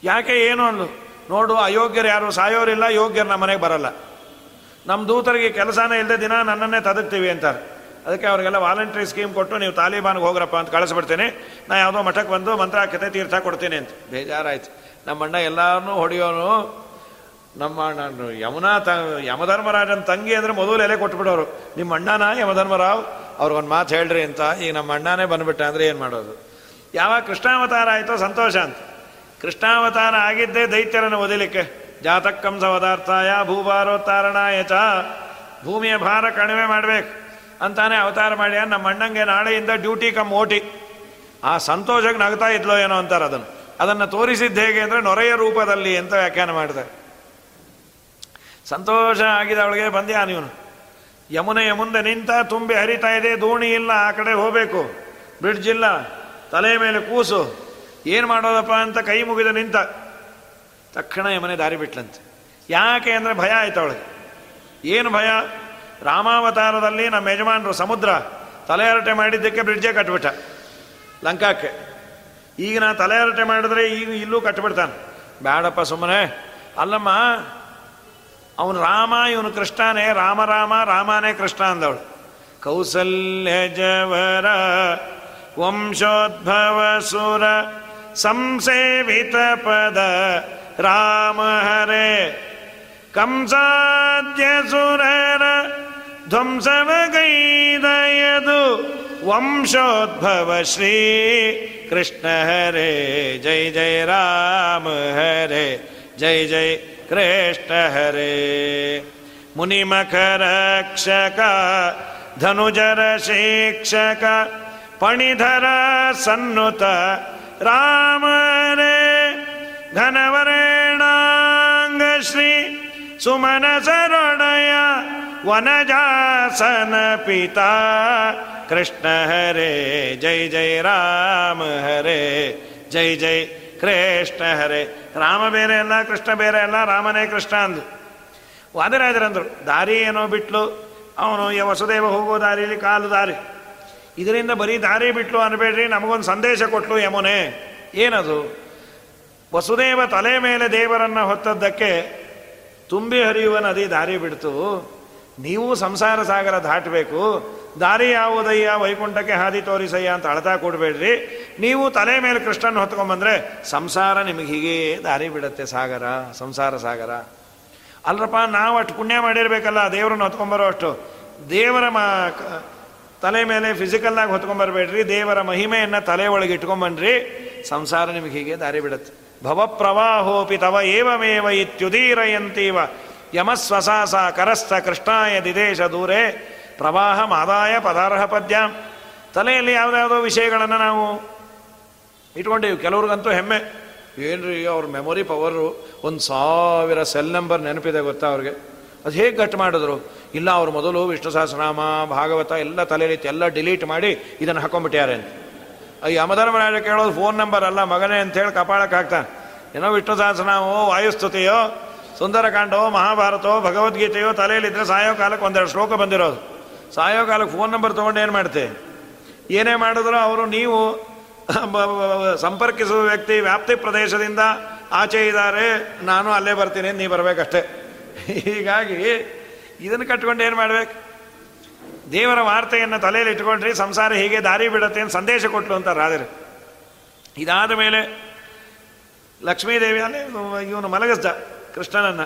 ಯಾಕೆ ಏನು ಅಂದು ನೋಡು, ಅಯೋಗ್ಯರು ಯಾರು? ಸಾಯೋರಿಲ್ಲ, ಯೋಗ್ಯರು ನಮ್ಮ ಮನೆಗೆ ಬರಲ್ಲ. ನಮ್ಮ ದೂತರಿಗೆ ಕೆಲಸನೇ ಇಲ್ಲದೆ ದಿನ ನನ್ನನ್ನೇ ತದಕ್ತೀವಿ ಅಂತಾರೆ. ಅದಕ್ಕೆ ಅವರಿಗೆಲ್ಲ ವಾಲಂಟ್ರಿ ಸ್ಕೀಮ್ ಕೊಟ್ಟು ನೀವು ತಾಲಿಬಾನ್ಗೆ ಹೋಗ್ರಪ್ಪ ಅಂತ ಕಳಿಸ್ಬಿಡ್ತೀನಿ. ನಾ ಯಾವುದೋ ಮಠಕ್ಕೆ ಬಂದು ಮಂತ್ರ ಕತೆ ತೀರ್ಥ ಕೊಡ್ತೀನಿ ಅಂತ. ಬೇಜಾರಾಯ್ತು. ನಮ್ಮ ಅಣ್ಣ ಎಲ್ಲರನ್ನೂ ಹೊಡೆಯೋನು ನಮ್ಮ ನಾನು ಯಮುನಾ ತ, ಯಮಧರ್ಮರಾಜನ ತಂಗಿ ಅಂದರೆ ಮೊದಲು ಎಲೆ ಕೊಟ್ಬಿಡೋರು. ನಿಮ್ಮ ಅಣ್ಣನ ಯಮಧರ್ಮರಾವ್? ಅವ್ರಿಗೊಂದು ಮಾತು ಹೇಳ್ರಿ ಅಂತ. ಈಗ ನಮ್ಮ ಅಣ್ಣನೇ ಬಂದ್ಬಿಟ್ಟ ಅಂದರೆ ಏನು ಮಾಡೋದು? ಯಾವಾಗ ಕೃಷ್ಣಾವತಾರ ಆಯಿತೋ ಸಂತೋಷ ಅಂತ. ಕೃಷ್ಣಾವತಾರ ಆಗಿದ್ದೇ ದೈತ್ಯರನ್ನು ಓದಿಲಿಕ್ಕೆ. ಜಾತಕ್ಕಂಸ ಪದಾರ್ಥಾಯ ಭೂಭಾರೋತ್ತಾರಣಾಯ ಚ. ಭೂಮಿಯ ಭಾರ ಕಣಿವೆ ಮಾಡಬೇಕು. ಅಂತಾನೆ ಅವತಾರ ಮಾಡಿ ನಮ್ಮ ಅಣ್ಣಂಗೆ ನಾಳೆಯಿಂದ ಡ್ಯೂಟಿ ಕಮ್ ಓಟಿ. ಆ ಸಂತೋಷಕ್ಕೆ ನಗ್ತಾ ಇದ್ಲೋ ಏನೋ ಅಂತಾರೆ ಅದನ್ನು. ಅದನ್ನು ತೋರಿಸಿದ್ದು ಹೇಗೆ ಅಂದರೆ ನೊರೆಯ ರೂಪದಲ್ಲಿ ಅಂತ ವ್ಯಾಖ್ಯಾನ ಮಾಡ್ತಾರೆ ಸಂತೋಷ ಆಗಿದೆ ಅವಳಿಗೆ ಬಂದ್ಯಾ ನೀನು ಯಮುನೆಯ ಮುಂದೆ ನಿಂತ ತುಂಬಿ ಹರಿತಾ ಇದೆ, ದೋಣಿ ಇಲ್ಲ, ಆ ಕಡೆ ಹೋಗಬೇಕು. ಬ್ರಿಡ್ಜ್ ಇಲ್ಲ, ತಲೆ ಮೇಲೆ ಕೂಸು. ಏನು ಮಾಡೋದಪ್ಪ ಅಂತ ಕೈ ಮುಗಿದು ನಿಂತ. ತಕ್ಷಣ ಯಮನೆ ದಾರಿ ಬಿಟ್ಲಂತೆ. ಯಾಕೆ ಅಂದರೆ ಭಯ ಆಯ್ತು ಅವಳಿಗೆ. ಏನು ಭಯ? ರಾಮಾವತಾರದಲ್ಲಿ ನಮ್ಮ ಯಜಮಾನರು ಸಮುದ್ರ, ತಲೆ ಹರಟೆ ಮಾಡಿದ್ದಕ್ಕೆ ಬ್ರಿಡ್ಜೇ ಕಟ್ಬಿಟ್ಟ. ಲಂಕಾಕ್ಕೆ. ಈಗ ನಾ ತಲೆ ಹರಟೆ ಮಾಡಿದ್ರೆ ಈಗ ಇಲ್ಲೂ ಕಟ್ಬಿಡ್ತಾನೆ. ಬೇಡಪ್ಪ ಸುಮ್ಮನೆ ಅಲ್ಲಮ್ಮ, ಅವನು ರಾಮ, ಇವನು ಕೃಷ್ಣನೇ. ರಾಮ ರಾಮ, ರಾಮನೇ ಕೃಷ್ಣ ಅಂದವಳು. ಕೌಸಲ್ಯ ಜವರ, ವಂಶೋದ್ಭವ ಸುರ, ಸಂಸೇವಿತ ಪದ, ರಾಮ ಹರೇ. ಕಂಸಾದ್ಯ ಸುರರ ध्वंसमगै वंशोद्भव श्री कृष्ण हरे जय जय राम हरे जय जय कृष्ण हरे। मुनिमखरक्षक धनुजर शिक्षक पणिधर सन्नुत राम रे धनवरेणाङ्ग श्री सुमनसरुडया ವನಜಾಸನ ಪಿತಾ ಕೃಷ್ಣ ಹರೇ, ಜೈ ಜೈ ರಾಮ ಹರೇ, ಜೈ ಜೈ ಕೃಷ್ಣ ಹರೇ. ರಾಮ ಬೇರೆ ಅಲ್ಲ, ಕೃಷ್ಣ ಬೇರೆ ಅಲ್ಲ, ರಾಮನೇ ಕೃಷ್ಣ ಅಂದು. ವಾದರಾಜರಂದರು, ದಾರಿ ಏನೋ ಬಿಟ್ಲು, ಅವನು ಯ ವಸುದೇವ ಹೋಗೋ ದಾರಿಯಲ್ಲಿ ಕಾಲು ದಾರಿ. ಇದರಿಂದ ಬರೀ ದಾರಿ ಬಿಟ್ಲು ಅನ್ಬೇಡ್ರಿ, ನಮಗೊಂದು ಸಂದೇಶ ಕೊಟ್ಲು ಯಮುನೆ. ಏನದು? ವಸುದೇವ ತಲೆ ಮೇಲೆ ದೇವರನ್ನು ಹೊತ್ತದ್ದಕ್ಕೆ ತುಂಬಿ ಹರಿಯುವ ನದಿ ದಾರಿ ಬಿಡ್ತು. ನೀವು ಸಂಸಾರ ಸಾಗರ ದಾಟಬೇಕು. ದಾರಿ ಯಾವುದಯ್ಯ? ವೈಕುಂಠಕ್ಕೆ ಹಾದಿ ತೋರಿಸಯ್ಯ ಅಂತ ಅಳತಾ ಕೊಡಬೇಡ್ರಿ. ನೀವು ತಲೆ ಮೇಲೆ ಕೃಷ್ಣನ ಹೊತ್ಕೊಂಡ್ಬಂದ್ರೆ ಸಂಸಾರ ನಿಮಗೆ ಹೀಗೆ ದಾರಿ ಬಿಡುತ್ತೆ ಸಾಗರ, ಸಂಸಾರ ಸಾಗರ. ಅಲ್ರಪ್ಪ, ನಾವು ಅಷ್ಟು ಪುಣ್ಯ ಮಾಡಿರಬೇಕಲ್ಲ, ದೇವರನ್ನು ಹೊತ್ಕೊಂಬರೋ ಅಷ್ಟು. ದೇವರ ಮಾ ತಲೆ ಮೇಲೆ ಫಿಸಿಕಲ್ಲಾಗಿ ಹೊತ್ಕೊಂಬರ್ಬೇಡ್ರಿ ದೇವರ ಮಹಿಮೆಯನ್ನು ತಲೆ ಒಳಗೆ ಇಟ್ಕೊಂಬನ್ರಿ ಸಂಸಾರ ನಿಮಗೆ ಹೀಗೆ ದಾರಿ ಬಿಡುತ್ತೆ. ಭವ ಪ್ರವಾಹೋಪಿ ತವ ಏವಮೇವ ಇತ್ಯುದೀರಯಂತೀವ. ಯಮಸ್ವಸಾಸ ಕರಸ್ಥ ಕೃಷ್ಣಾಯ ದಿದೇಶ ದೂರೇ ಪ್ರವಾಹ ಮಾದಾಯ ಪದಾರ್ಹ ಪದ್ಯ. ತಲೆಯಲ್ಲಿ ಯಾವುದ್ಯಾವುದೋ ವಿಷಯಗಳನ್ನು ನಾವು ಇಟ್ಕೊಂಡಿವಿ. ಕೆಲವ್ರಿಗಂತೂ ಹೆಮ್ಮೆ. ಏನ್ರಿ ಅವ್ರ ಮೆಮೊರಿ ಪವರು ಒಂದು ಸಾವಿರ ಸೆಲ್ ನಂಬರ್ ನೆನಪಿದೆ ಗೊತ್ತಾ ಅವ್ರಿಗೆ? ಅದು ಹೇಗೆ ಕಟ್ ಮಾಡಿದ್ರು? ಇಲ್ಲ, ಅವ್ರು ಮೊದಲು ವಿಷ್ಣು ಸಹಸ್ರನಾಮ, ಭಾಗವತ ಎಲ್ಲ ತಲೆಯಲ್ಲಿ ಎಲ್ಲ ಡಿಲೀಟ್ ಮಾಡಿ ಇದನ್ನು ಹಾಕೊಂಡ್ಬಿಟ್ಟಾರೆ ಅಂತ. ಈ ಯಮಧರ್ಮರಾಜ ಕೇಳೋದು ಫೋನ್ ನಂಬರ್ ಅಲ್ಲ, ಮಗನೇ ಅಂತೇಳಿ ಕಪಾಳಕ್ಕೆ ಹಾಕ್ತಾನೆ ಏನೋ ವಿಷ್ಣು ಸಹಸ್ರನಾಮೋ ವಾಯುಸ್ತುತಿಯೋ ಸುಂದರಕಾಂಡವೋ ಮಹಾಭಾರತವೋ, ಭಗವದ್ಗೀತೆಯೋ ತಲೆಯಲ್ಲಿದ್ದರೆ ಸಾಯೋ ಕಾಲಕ್ಕೆ ಒಂದೆರಡು ಶ್ಲೋಕ ಬಂದಿರೋದು. ಸಾಯೋ ಕಾಲಕ್ಕೆ ಫೋನ್ ನಂಬರ್ ತೊಗೊಂಡು ಏನು ಮಾಡ್ತೆ? ಏನೇ ಮಾಡಿದ್ರು ಅವರು ನೀವು ಸಂಪರ್ಕಿಸುವ ವ್ಯಕ್ತಿ ವ್ಯಾಪ್ತಿ ಪ್ರದೇಶದಿಂದ ಆಚೆ ಇದ್ದಾರೆ, ನಾನು ಅಲ್ಲೇ ಬರ್ತೀನಿ ನೀವು ಬರಬೇಕಷ್ಟೇ. ಹೀಗಾಗಿ ಇದನ್ನು ಕಟ್ಕೊಂಡು ಏನು ಮಾಡ್ಬೇಕು? ದೇವರ ವಾರ್ತೆಯನ್ನು ತಲೆಯಲ್ಲಿ ಇಟ್ಕೊಂಡ್ರಿ, ಸಂಸಾರ ಹೀಗೆ ದಾರಿ ಬಿಡುತ್ತೆ ಅಂತ ಸಂದೇಶ ಕೊಟ್ಲು ಅಂತ ರಾಜರು. ಇದಾದ ಮೇಲೆ ಲಕ್ಷ್ಮೀದೇವಿ, ಅಲ್ಲಿ ಇವನು ಮಲಗಿಸ್ದ. ಕೃಷ್ಣನನ್ನು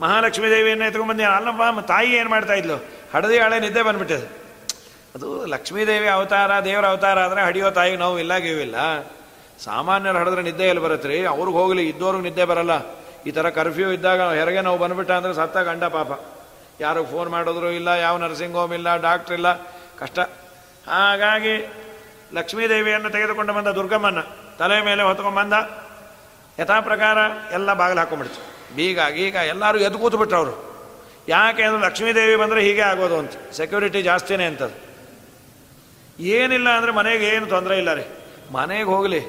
ಮಹಾಲಕ್ಷ್ಮೀ ದೇವಿಯನ್ನು ಎತ್ಕೊಂಡ್ಬಂದು ಅಲ್ಲಪ್ಪ ತಾಯಿ ಏನು ಮಾಡ್ತಾ ಇದ್ಲು? ಹಡದಿ ಹಳೆ ನಿದ್ದೆ ಬಂದ್ಬಿಟ್ಟಿದೆ ಅದು ಲಕ್ಷ್ಮೀದೇವಿ ಅವತಾರ, ದೇವರ ಅವತಾರ ಆದರೆ ಹಡಿಯೋ ತಾಯಿ ನೋವು ಇಲ್ಲ ಗೀವಿಲ್ಲ ಸಾಮಾನ್ಯರು ಹಡಿದ್ರೆ ನಿದ್ದೆ ಎಲ್ಲಿ ಬರುತ್ತೆ ರೀ ಅವ್ರಿಗೆ ಹೋಗಲಿ ಇದ್ದವ್ರಿಗೆ ನಿದ್ದೆ ಬರಲ್ಲ. ಈ ಥರ ಕರ್ಫ್ಯೂ ಇದ್ದಾಗ ಹೆರಿಗೆ ನಾವು ಬಂದ್ಬಿಟ್ಟ ಅಂದರೆ ಸತ್ತ ಗಂಡ ಪಾಪ. ಯಾರು ಫೋನ್ ಮಾಡಿದ್ರು ಇಲ್ಲ, ಯಾವ ನರ್ಸಿಂಗ್ ಹೋಮ್ ಇಲ್ಲ ಡಾಕ್ಟ್ರ್ ಇಲ್ಲ. ಕಷ್ಟ. ಹಾಗಾಗಿ ಲಕ್ಷ್ಮೀದೇವಿಯನ್ನು ತೆಗೆದುಕೊಂಡು ಬಂದ ದುರ್ಗಮ್ಮನ ತಲೆ ಮೇಲೆ ಹೊತ್ಕೊಂಡ್ಬಂದ ಯಥಾ ಪ್ರಕಾರ ಎಲ್ಲ ಬಾಗಿಲು ಹಾಕೊಂಡ್ಬಿಡ್ತು. ಬೀಗ, ಗೀಗ ಎಲ್ಲರೂ ಎದ್ದು ಕೂತ್ಬಿಟ್ರು ಅವರು. ಯಾಕೆ ಅಂದ್ರೆ ಲಕ್ಷ್ಮೀದೇವಿ ಬಂದರೆ ಹೀಗೆ ಆಗೋದು ಅಂತ. ಸೆಕ್ಯೂರಿಟಿ ಜಾಸ್ತಿನೇ ಅಂತದ್ದು ಏನಿಲ್ಲ ಅಂದರೆ ಮನೆಗೆ ಏನು ತೊಂದರೆ ಇಲ್ಲ ರೀ. ಮನೆಗೆ ಹೋಗಲಿ.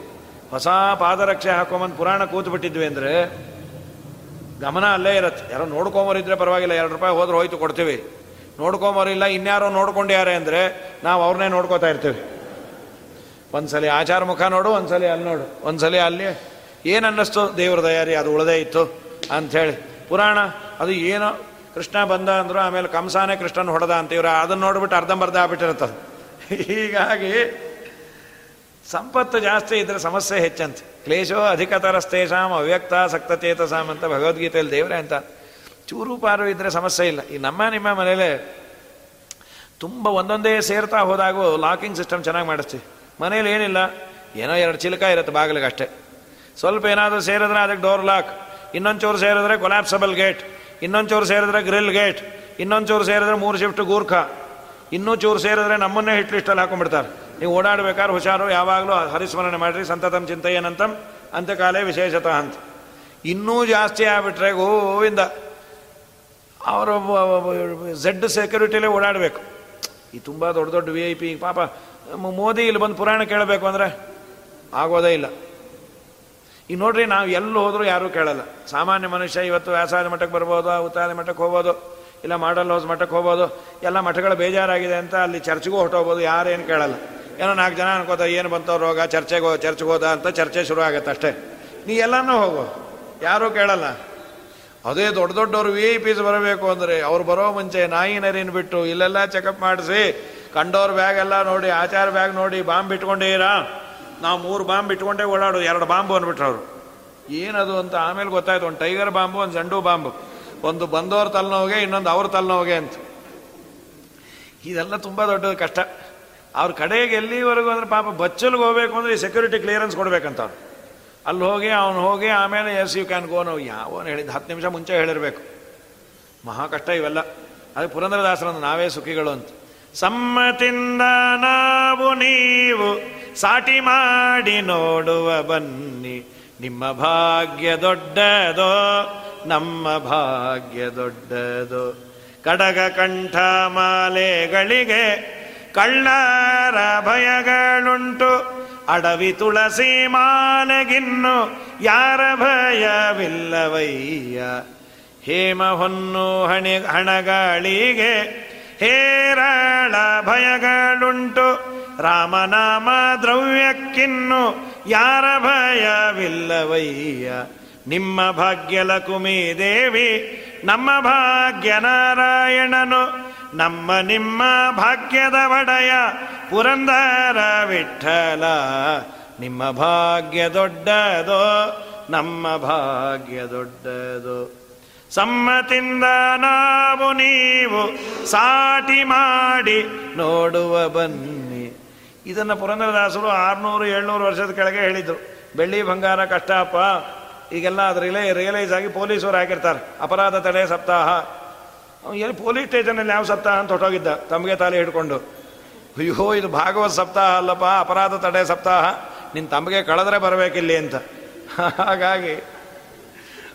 ಹೊಸ ಪಾದರಕ್ಷೆ ಹಾಕೊಂಬಂದು ಪುರಾಣ ಕೂತು ಬಿಟ್ಟಿದ್ವಿ ಅಂದರೆ ಗಮನ ಅಲ್ಲೇ ಇರತ್ತೆ. ಯಾರೋ ನೋಡ್ಕೊಂಬರಿದ್ರೆ ಪರವಾಗಿಲ್ಲ, ಎರಡು ರೂಪಾಯಿ ಹೋದ್ರೆ ಹೋಯ್ತು ಕೊಡ್ತೀವಿ. ನೋಡ್ಕೊಂಬರಿಲ್ಲ ಇನ್ಯಾರೋ ನೋಡ್ಕೊಂಡ್ಯಾರೆ ಅಂದರೆ ನಾವು ಅವ್ರನ್ನೇ ನೋಡ್ಕೋತಾ ಇರ್ತೀವಿ. ಒಂದ್ಸಲಿ ಆಚಾರ ಮುಖ ನೋಡು, ಒಂದ್ಸಲಿ ಅಲ್ಲಿ ನೋಡು. ಒಂದ್ಸಲಿ ಅಲ್ಲಿ ಏನು ಅನ್ನಿಸ್ತು ದೇವ್ರ ದಯಾರಿ, ಅದು ಉಳದೇ ಇತ್ತು ಅಂಥೇಳಿ ಪುರಾಣ, ಅದು ಏನೋ ಕೃಷ್ಣ ಬಂದ ಅಂದರು, ಆಮೇಲೆ ಕಂಸಾನೇ ಕೃಷ್ಣನ ಹೊಡೆದ ಅಂತ ಅಂತೀವ್ರ ಅದನ್ನು ನೋಡ್ಬಿಟ್ಟು ಅರ್ಧಂಬರ್ಧ ಆಗ್ಬಿಟ್ಟಿರ್ತದೆ ಹೀಗಾಗಿ ಸಂಪತ್ತು ಜಾಸ್ತಿ ಇದ್ರೆ ಸಮಸ್ಯೆ ಹೆಚ್ಚಂತೆ. ಕ್ಲೇಶೋ ಅಧಿಕತರಸ್ತೇಷಾಂ ಅವ್ಯಕ್ತ ಸಕ್ತಚೇತಸಾಮ್ ಅಂತ ಭಗವದ್ಗೀತೆಯಲ್ಲಿ ದೇವರೇ ಅಂತ. ಚೂರು ಪಾರು ಇದ್ದರೆ ಸಮಸ್ಯೆ ಇಲ್ಲ. ಈ ನಮ್ಮ ನಿಮ್ಮ ಮನೇಲೆ ತುಂಬ ಒಂದೊಂದೇ ಸೇರ್ತಾ ಹೋದಾಗೂ ಲಾಕಿಂಗ್ ಸಿಸ್ಟಮ್ ಚೆನ್ನಾಗಿ ಮಾಡಿಸ್ತೀವಿ. ಮನೇಲಿ ಏನಿಲ್ಲ, ಏನೋ ಎರಡು ಚಿಲಕ ಇರುತ್ತೆ ಬಾಗಿಲಿಗೆ ಅಷ್ಟೇ ಸ್ವಲ್ಪ ಏನಾದರೂ ಸೇರಿದ್ರೆ ಅದಕ್ಕೆ ಡೋರ್ ಲಾಕ್ ಇನ್ನೊಂಚೂರು ಸೇರಿದ್ರೆ ಕೊಲಾಪ್ಸಬಲ್ ಗೇಟ್ ಇನ್ನೊಂಚೂರು ಸೇರಿದ್ರೆ ಗ್ರಿಲ್ ಗೇಟ್ ಇನ್ನೊಂದು ಚೂರು ಸೇರಿದ್ರೆ ಮೂರು ಶಿಫ್ಟ್ ಗೂರ್ಖ. ಇನ್ನೂ ಚೂರು ಸೇರಿದ್ರೆ ನಮ್ಮನ್ನೇ ಹಿಟ್ ಲಿಸ್ಟಲ್ಲಿ ಹಾಕೊಂಡ್ಬಿಡ್ತಾರೆ. ನೀವು ಓಡಾಡಬೇಕಾದ್ರೆ ಹುಷಾರು, ಯಾವಾಗಲೂ ಹರಿಸ್ಮರಣೆ ಮಾಡಿರಿ, ಸಂತತಂ ಚಿಂತೆಯೇನಂತಂ ಅಂತ್ಯಕಾಲೇ ವಿಶೇಷತಃ ಅಂತ. ಇನ್ನೂ ಜಾಸ್ತಿ ಆಗ್ಬಿಟ್ರೆ ಗೋವಿಂದ. ಅವರು ಝೆಡ್ ಸೆಕ್ಯೂರಿಟಿಲೇ ಓಡಾಡಬೇಕು. ಈ ತುಂಬ ದೊಡ್ಡ ದೊಡ್ಡ ವಿ ಐ ಪಿ ಪಾಪ ಮೋದಿ ಇಲ್ಲಿ ಬಂದು ಪುರಾಣ ಕೇಳಬೇಕು ಅಂದರೆ ಆಗೋದೇ ಇಲ್ಲ. ಈಗ ನೋಡ್ರಿ, ನಾವು ಎಲ್ಲಿ ಹೋದರೂ ಯಾರೂ ಕೇಳಲ್ಲ. ಸಾಮಾನ್ಯ ಮನುಷ್ಯ ಇವತ್ತು ವ್ಯಾಸಾದ ಮಠಕ್ಕೆ ಬರ್ಬೋದು ಉತ್ತಾದ ಮಠಕ್ಕೆ ಹೋಗ್ಬೋದು, ಇಲ್ಲ ಮಾಡಲ್ ಹೌಸ್ ಮಠಕ್ಕೆ ಹೋಗ್ಬೋದು, ಎಲ್ಲ ಮಠಗಳು ಬೇಜಾರಾಗಿದೆ ಅಂತ ಅಲ್ಲಿ ಚರ್ಚ್ಗೂ ಹೊಟ್ಟೋಗ್ಬೋದು ಯಾರೇನು ಕೇಳಲ್ಲ. ಏನೋ ನಾಲ್ಕು ಜನ ಅನ್ಕೋತ, ಏನು ಬಂತೋ ರೋಗ, ಚರ್ಚೆಗೆ ಚರ್ಚ್ಗೆ ಹೋದ ಅಂತ ಚರ್ಚೆ ಶುರು ಆಗುತ್ತೆ ಅಷ್ಟೇ. ನೀ ಎಲ್ಲನೂ ಹೋಗು, ಯಾರೂ ಕೇಳಲ್ಲ. ಅದೇ ದೊಡ್ಡ ದೊಡ್ಡವರು ವಿ ಐ ಪಿಸ್ ಬರಬೇಕು ಅಂದರೆ, ಅವ್ರು ಬರೋ ಮುಂಚೆ ನಾಯಿ ನರಿನ ಬಿಟ್ಟು ಇಲ್ಲೆಲ್ಲ ಚೆಕಪ್ ಮಾಡಿಸಿ, ಕಂಡೋರ್ ಬ್ಯಾಗ್ ಎಲ್ಲ ನೋಡಿ, ಆಚಾರ ಬ್ಯಾಗ್ ನೋಡಿ, ಬಾಂಬ್ ಇಟ್ಕೊಂಡೀರಾ ನಾವು ಮೂರು ಬಾಂಬ್ ಇಟ್ಕೊಂಡೇ ಓಡಾಡು, ಎರಡು ಬಾಂಬು ಅಂದ್ಬಿಟ್ರು ಅವರು. ಏನದು ಅಂತ ಆಮೇಲೆ ಗೊತ್ತಾಯ್ತು, ಒಂದು ಟೈಗರ್ ಬಾಂಬು, ಒಂದು ಜಂಡು ಬಾಂಬು. ಒಂದು ಬಂದವ್ರ ತಲೆನೋವಿಗೆ, ಇನ್ನೊಂದು ಅವ್ರ ತಲೆನೋವಿಗೆ ಅಂತ. ಇದೆಲ್ಲ ತುಂಬ ದೊಡ್ಡ ಕಷ್ಟ. ಅವ್ರ ಕಡೆಗೆ ಎಲ್ಲಿವರೆಗೂ ಅಂದ್ರೆ ಪಾಪ ಬಚ್ಚಲ್ಗೆ ಹೋಗ್ಬೇಕು ಅಂದ್ರೆ ಈ ಸೆಕ್ಯೂರಿಟಿ ಕ್ಲಿಯರೆನ್ಸ್ ಕೊಡಬೇಕಂತ ಅವ್ರು ಅಲ್ಲಿ ಹೋಗಿ, ಅವನು ಹೋಗಿ, ಆಮೇಲೆ ಎಸ್ ಯು ಕ್ಯಾನ್ ಗೋ ನಾವು ಯಾವನು ಹೇಳಿದ್ದು, ಹತ್ತು ನಿಮಿಷ ಮುಂಚೆ ಹೇಳಿರಬೇಕು. ಮಹಾ ಕಷ್ಟ ಇವೆಲ್ಲ. ಅದು ಪುರಂದರದಾಸರಂದು ನಾವೇ ಸುಖಿಗಳು ಅಂತ. ಸಮ್ಮತಿಂದ ನಾವು ನೀವು ಸಾಟಿ ಮಾಡಿ ನೋಡುವ ಬನ್ನಿ. ನಿಮ್ಮ ಭಾಗ್ಯ ದೊಡ್ಡದೋ, ನಮ್ಮ ಭಾಗ್ಯ ದೊಡ್ಡದೋ. ಕಡಗ ಕಂಠ ಮಾಲೆಗಳಿಗೆ ಕಳ್ಳರ ಭಯಗಳುಂಟು. ಅಡವಿ ತುಳಸಿ ಮಾಲೆಗಿನ್ನು ಯಾರ ಭಯವಿಲ್ಲವಯ್ಯ. ಹೇಮ ಹೊನ್ನು ಹಣಿ ಹಣಗಳಿಗೆ ಹೇರಾಳ ಭಯಗಳುಂಟು. ರಾಮನಾಮ ದ್ರವ್ಯಕ್ಕಿನ್ನು ಯಾರ ಭಯವಿಲ್ಲವಯ್ಯ? ನಿಮ್ಮ ಭಾಗ್ಯ ಲಕುಮಿ ದೇವಿ ನಮ್ಮ ಭಾಗ್ಯ ನಾರಾಯಣನು. ನಮ್ಮ ನಿಮ್ಮ ಭಾಗ್ಯದ ಒಡೆಯ ಪುರಂದರ ವಿಠಲ. ನಿಮ್ಮ ಭಾಗ್ಯ ದೊಡ್ಡದೋ, ನಮ್ಮ ಭಾಗ್ಯ ದೊಡ್ಡದೋ. ಸಮ್ಮತಿಂದ ನಾವು ನೀವು ಸಾಟಿ ಮಾಡಿ ನೋಡುವ ಬನ್ನಿ. ಇದನ್ನು ಪುರಂದರದಾಸರು ಆರುನೂರು, ಏಳ್ನೂರು ವರ್ಷದ ಕೆಳಗೆ ಹೇಳಿದರು. ಬೆಳ್ಳಿ ಬಂಗಾರ ಕಷ್ಟಪ್ಪ ಈಗೆಲ್ಲ ಅದು ರಿಲೈ ರಿಯಲೈಸ್ ಆಗಿ ಪೊಲೀಸರು ಹಾಕಿರ್ತಾರೆ. ಅಪರಾಧ ತಡೆ ಸಪ್ತಾಹ. ಎಲ್ಲಿ ಪೊಲೀಸ್ ಸ್ಟೇಷನಲ್ಲಿ ಯಾವ ಸಪ್ತಾಹ ಅಂತ ಹೊಟ್ಟೋಗಿದ್ದ ತಮಗೆ ತಾಲಿ ಹಿಡ್ಕೊಂಡು. ಅಯ್ಯೋ, ಇದು ಭಾಗವತ್ ಸಪ್ತಾಹ ಅಲ್ಲಪ್ಪ, ಅಪರಾಧ ತಡೆ ಸಪ್ತಾಹ. ನಿನ್ನ ತಮಗೆ ಕಳೆದ್ರೆ ಬರಬೇಕಿಲ್ಲಿ ಅಂತ. ಹಾಗಾಗಿ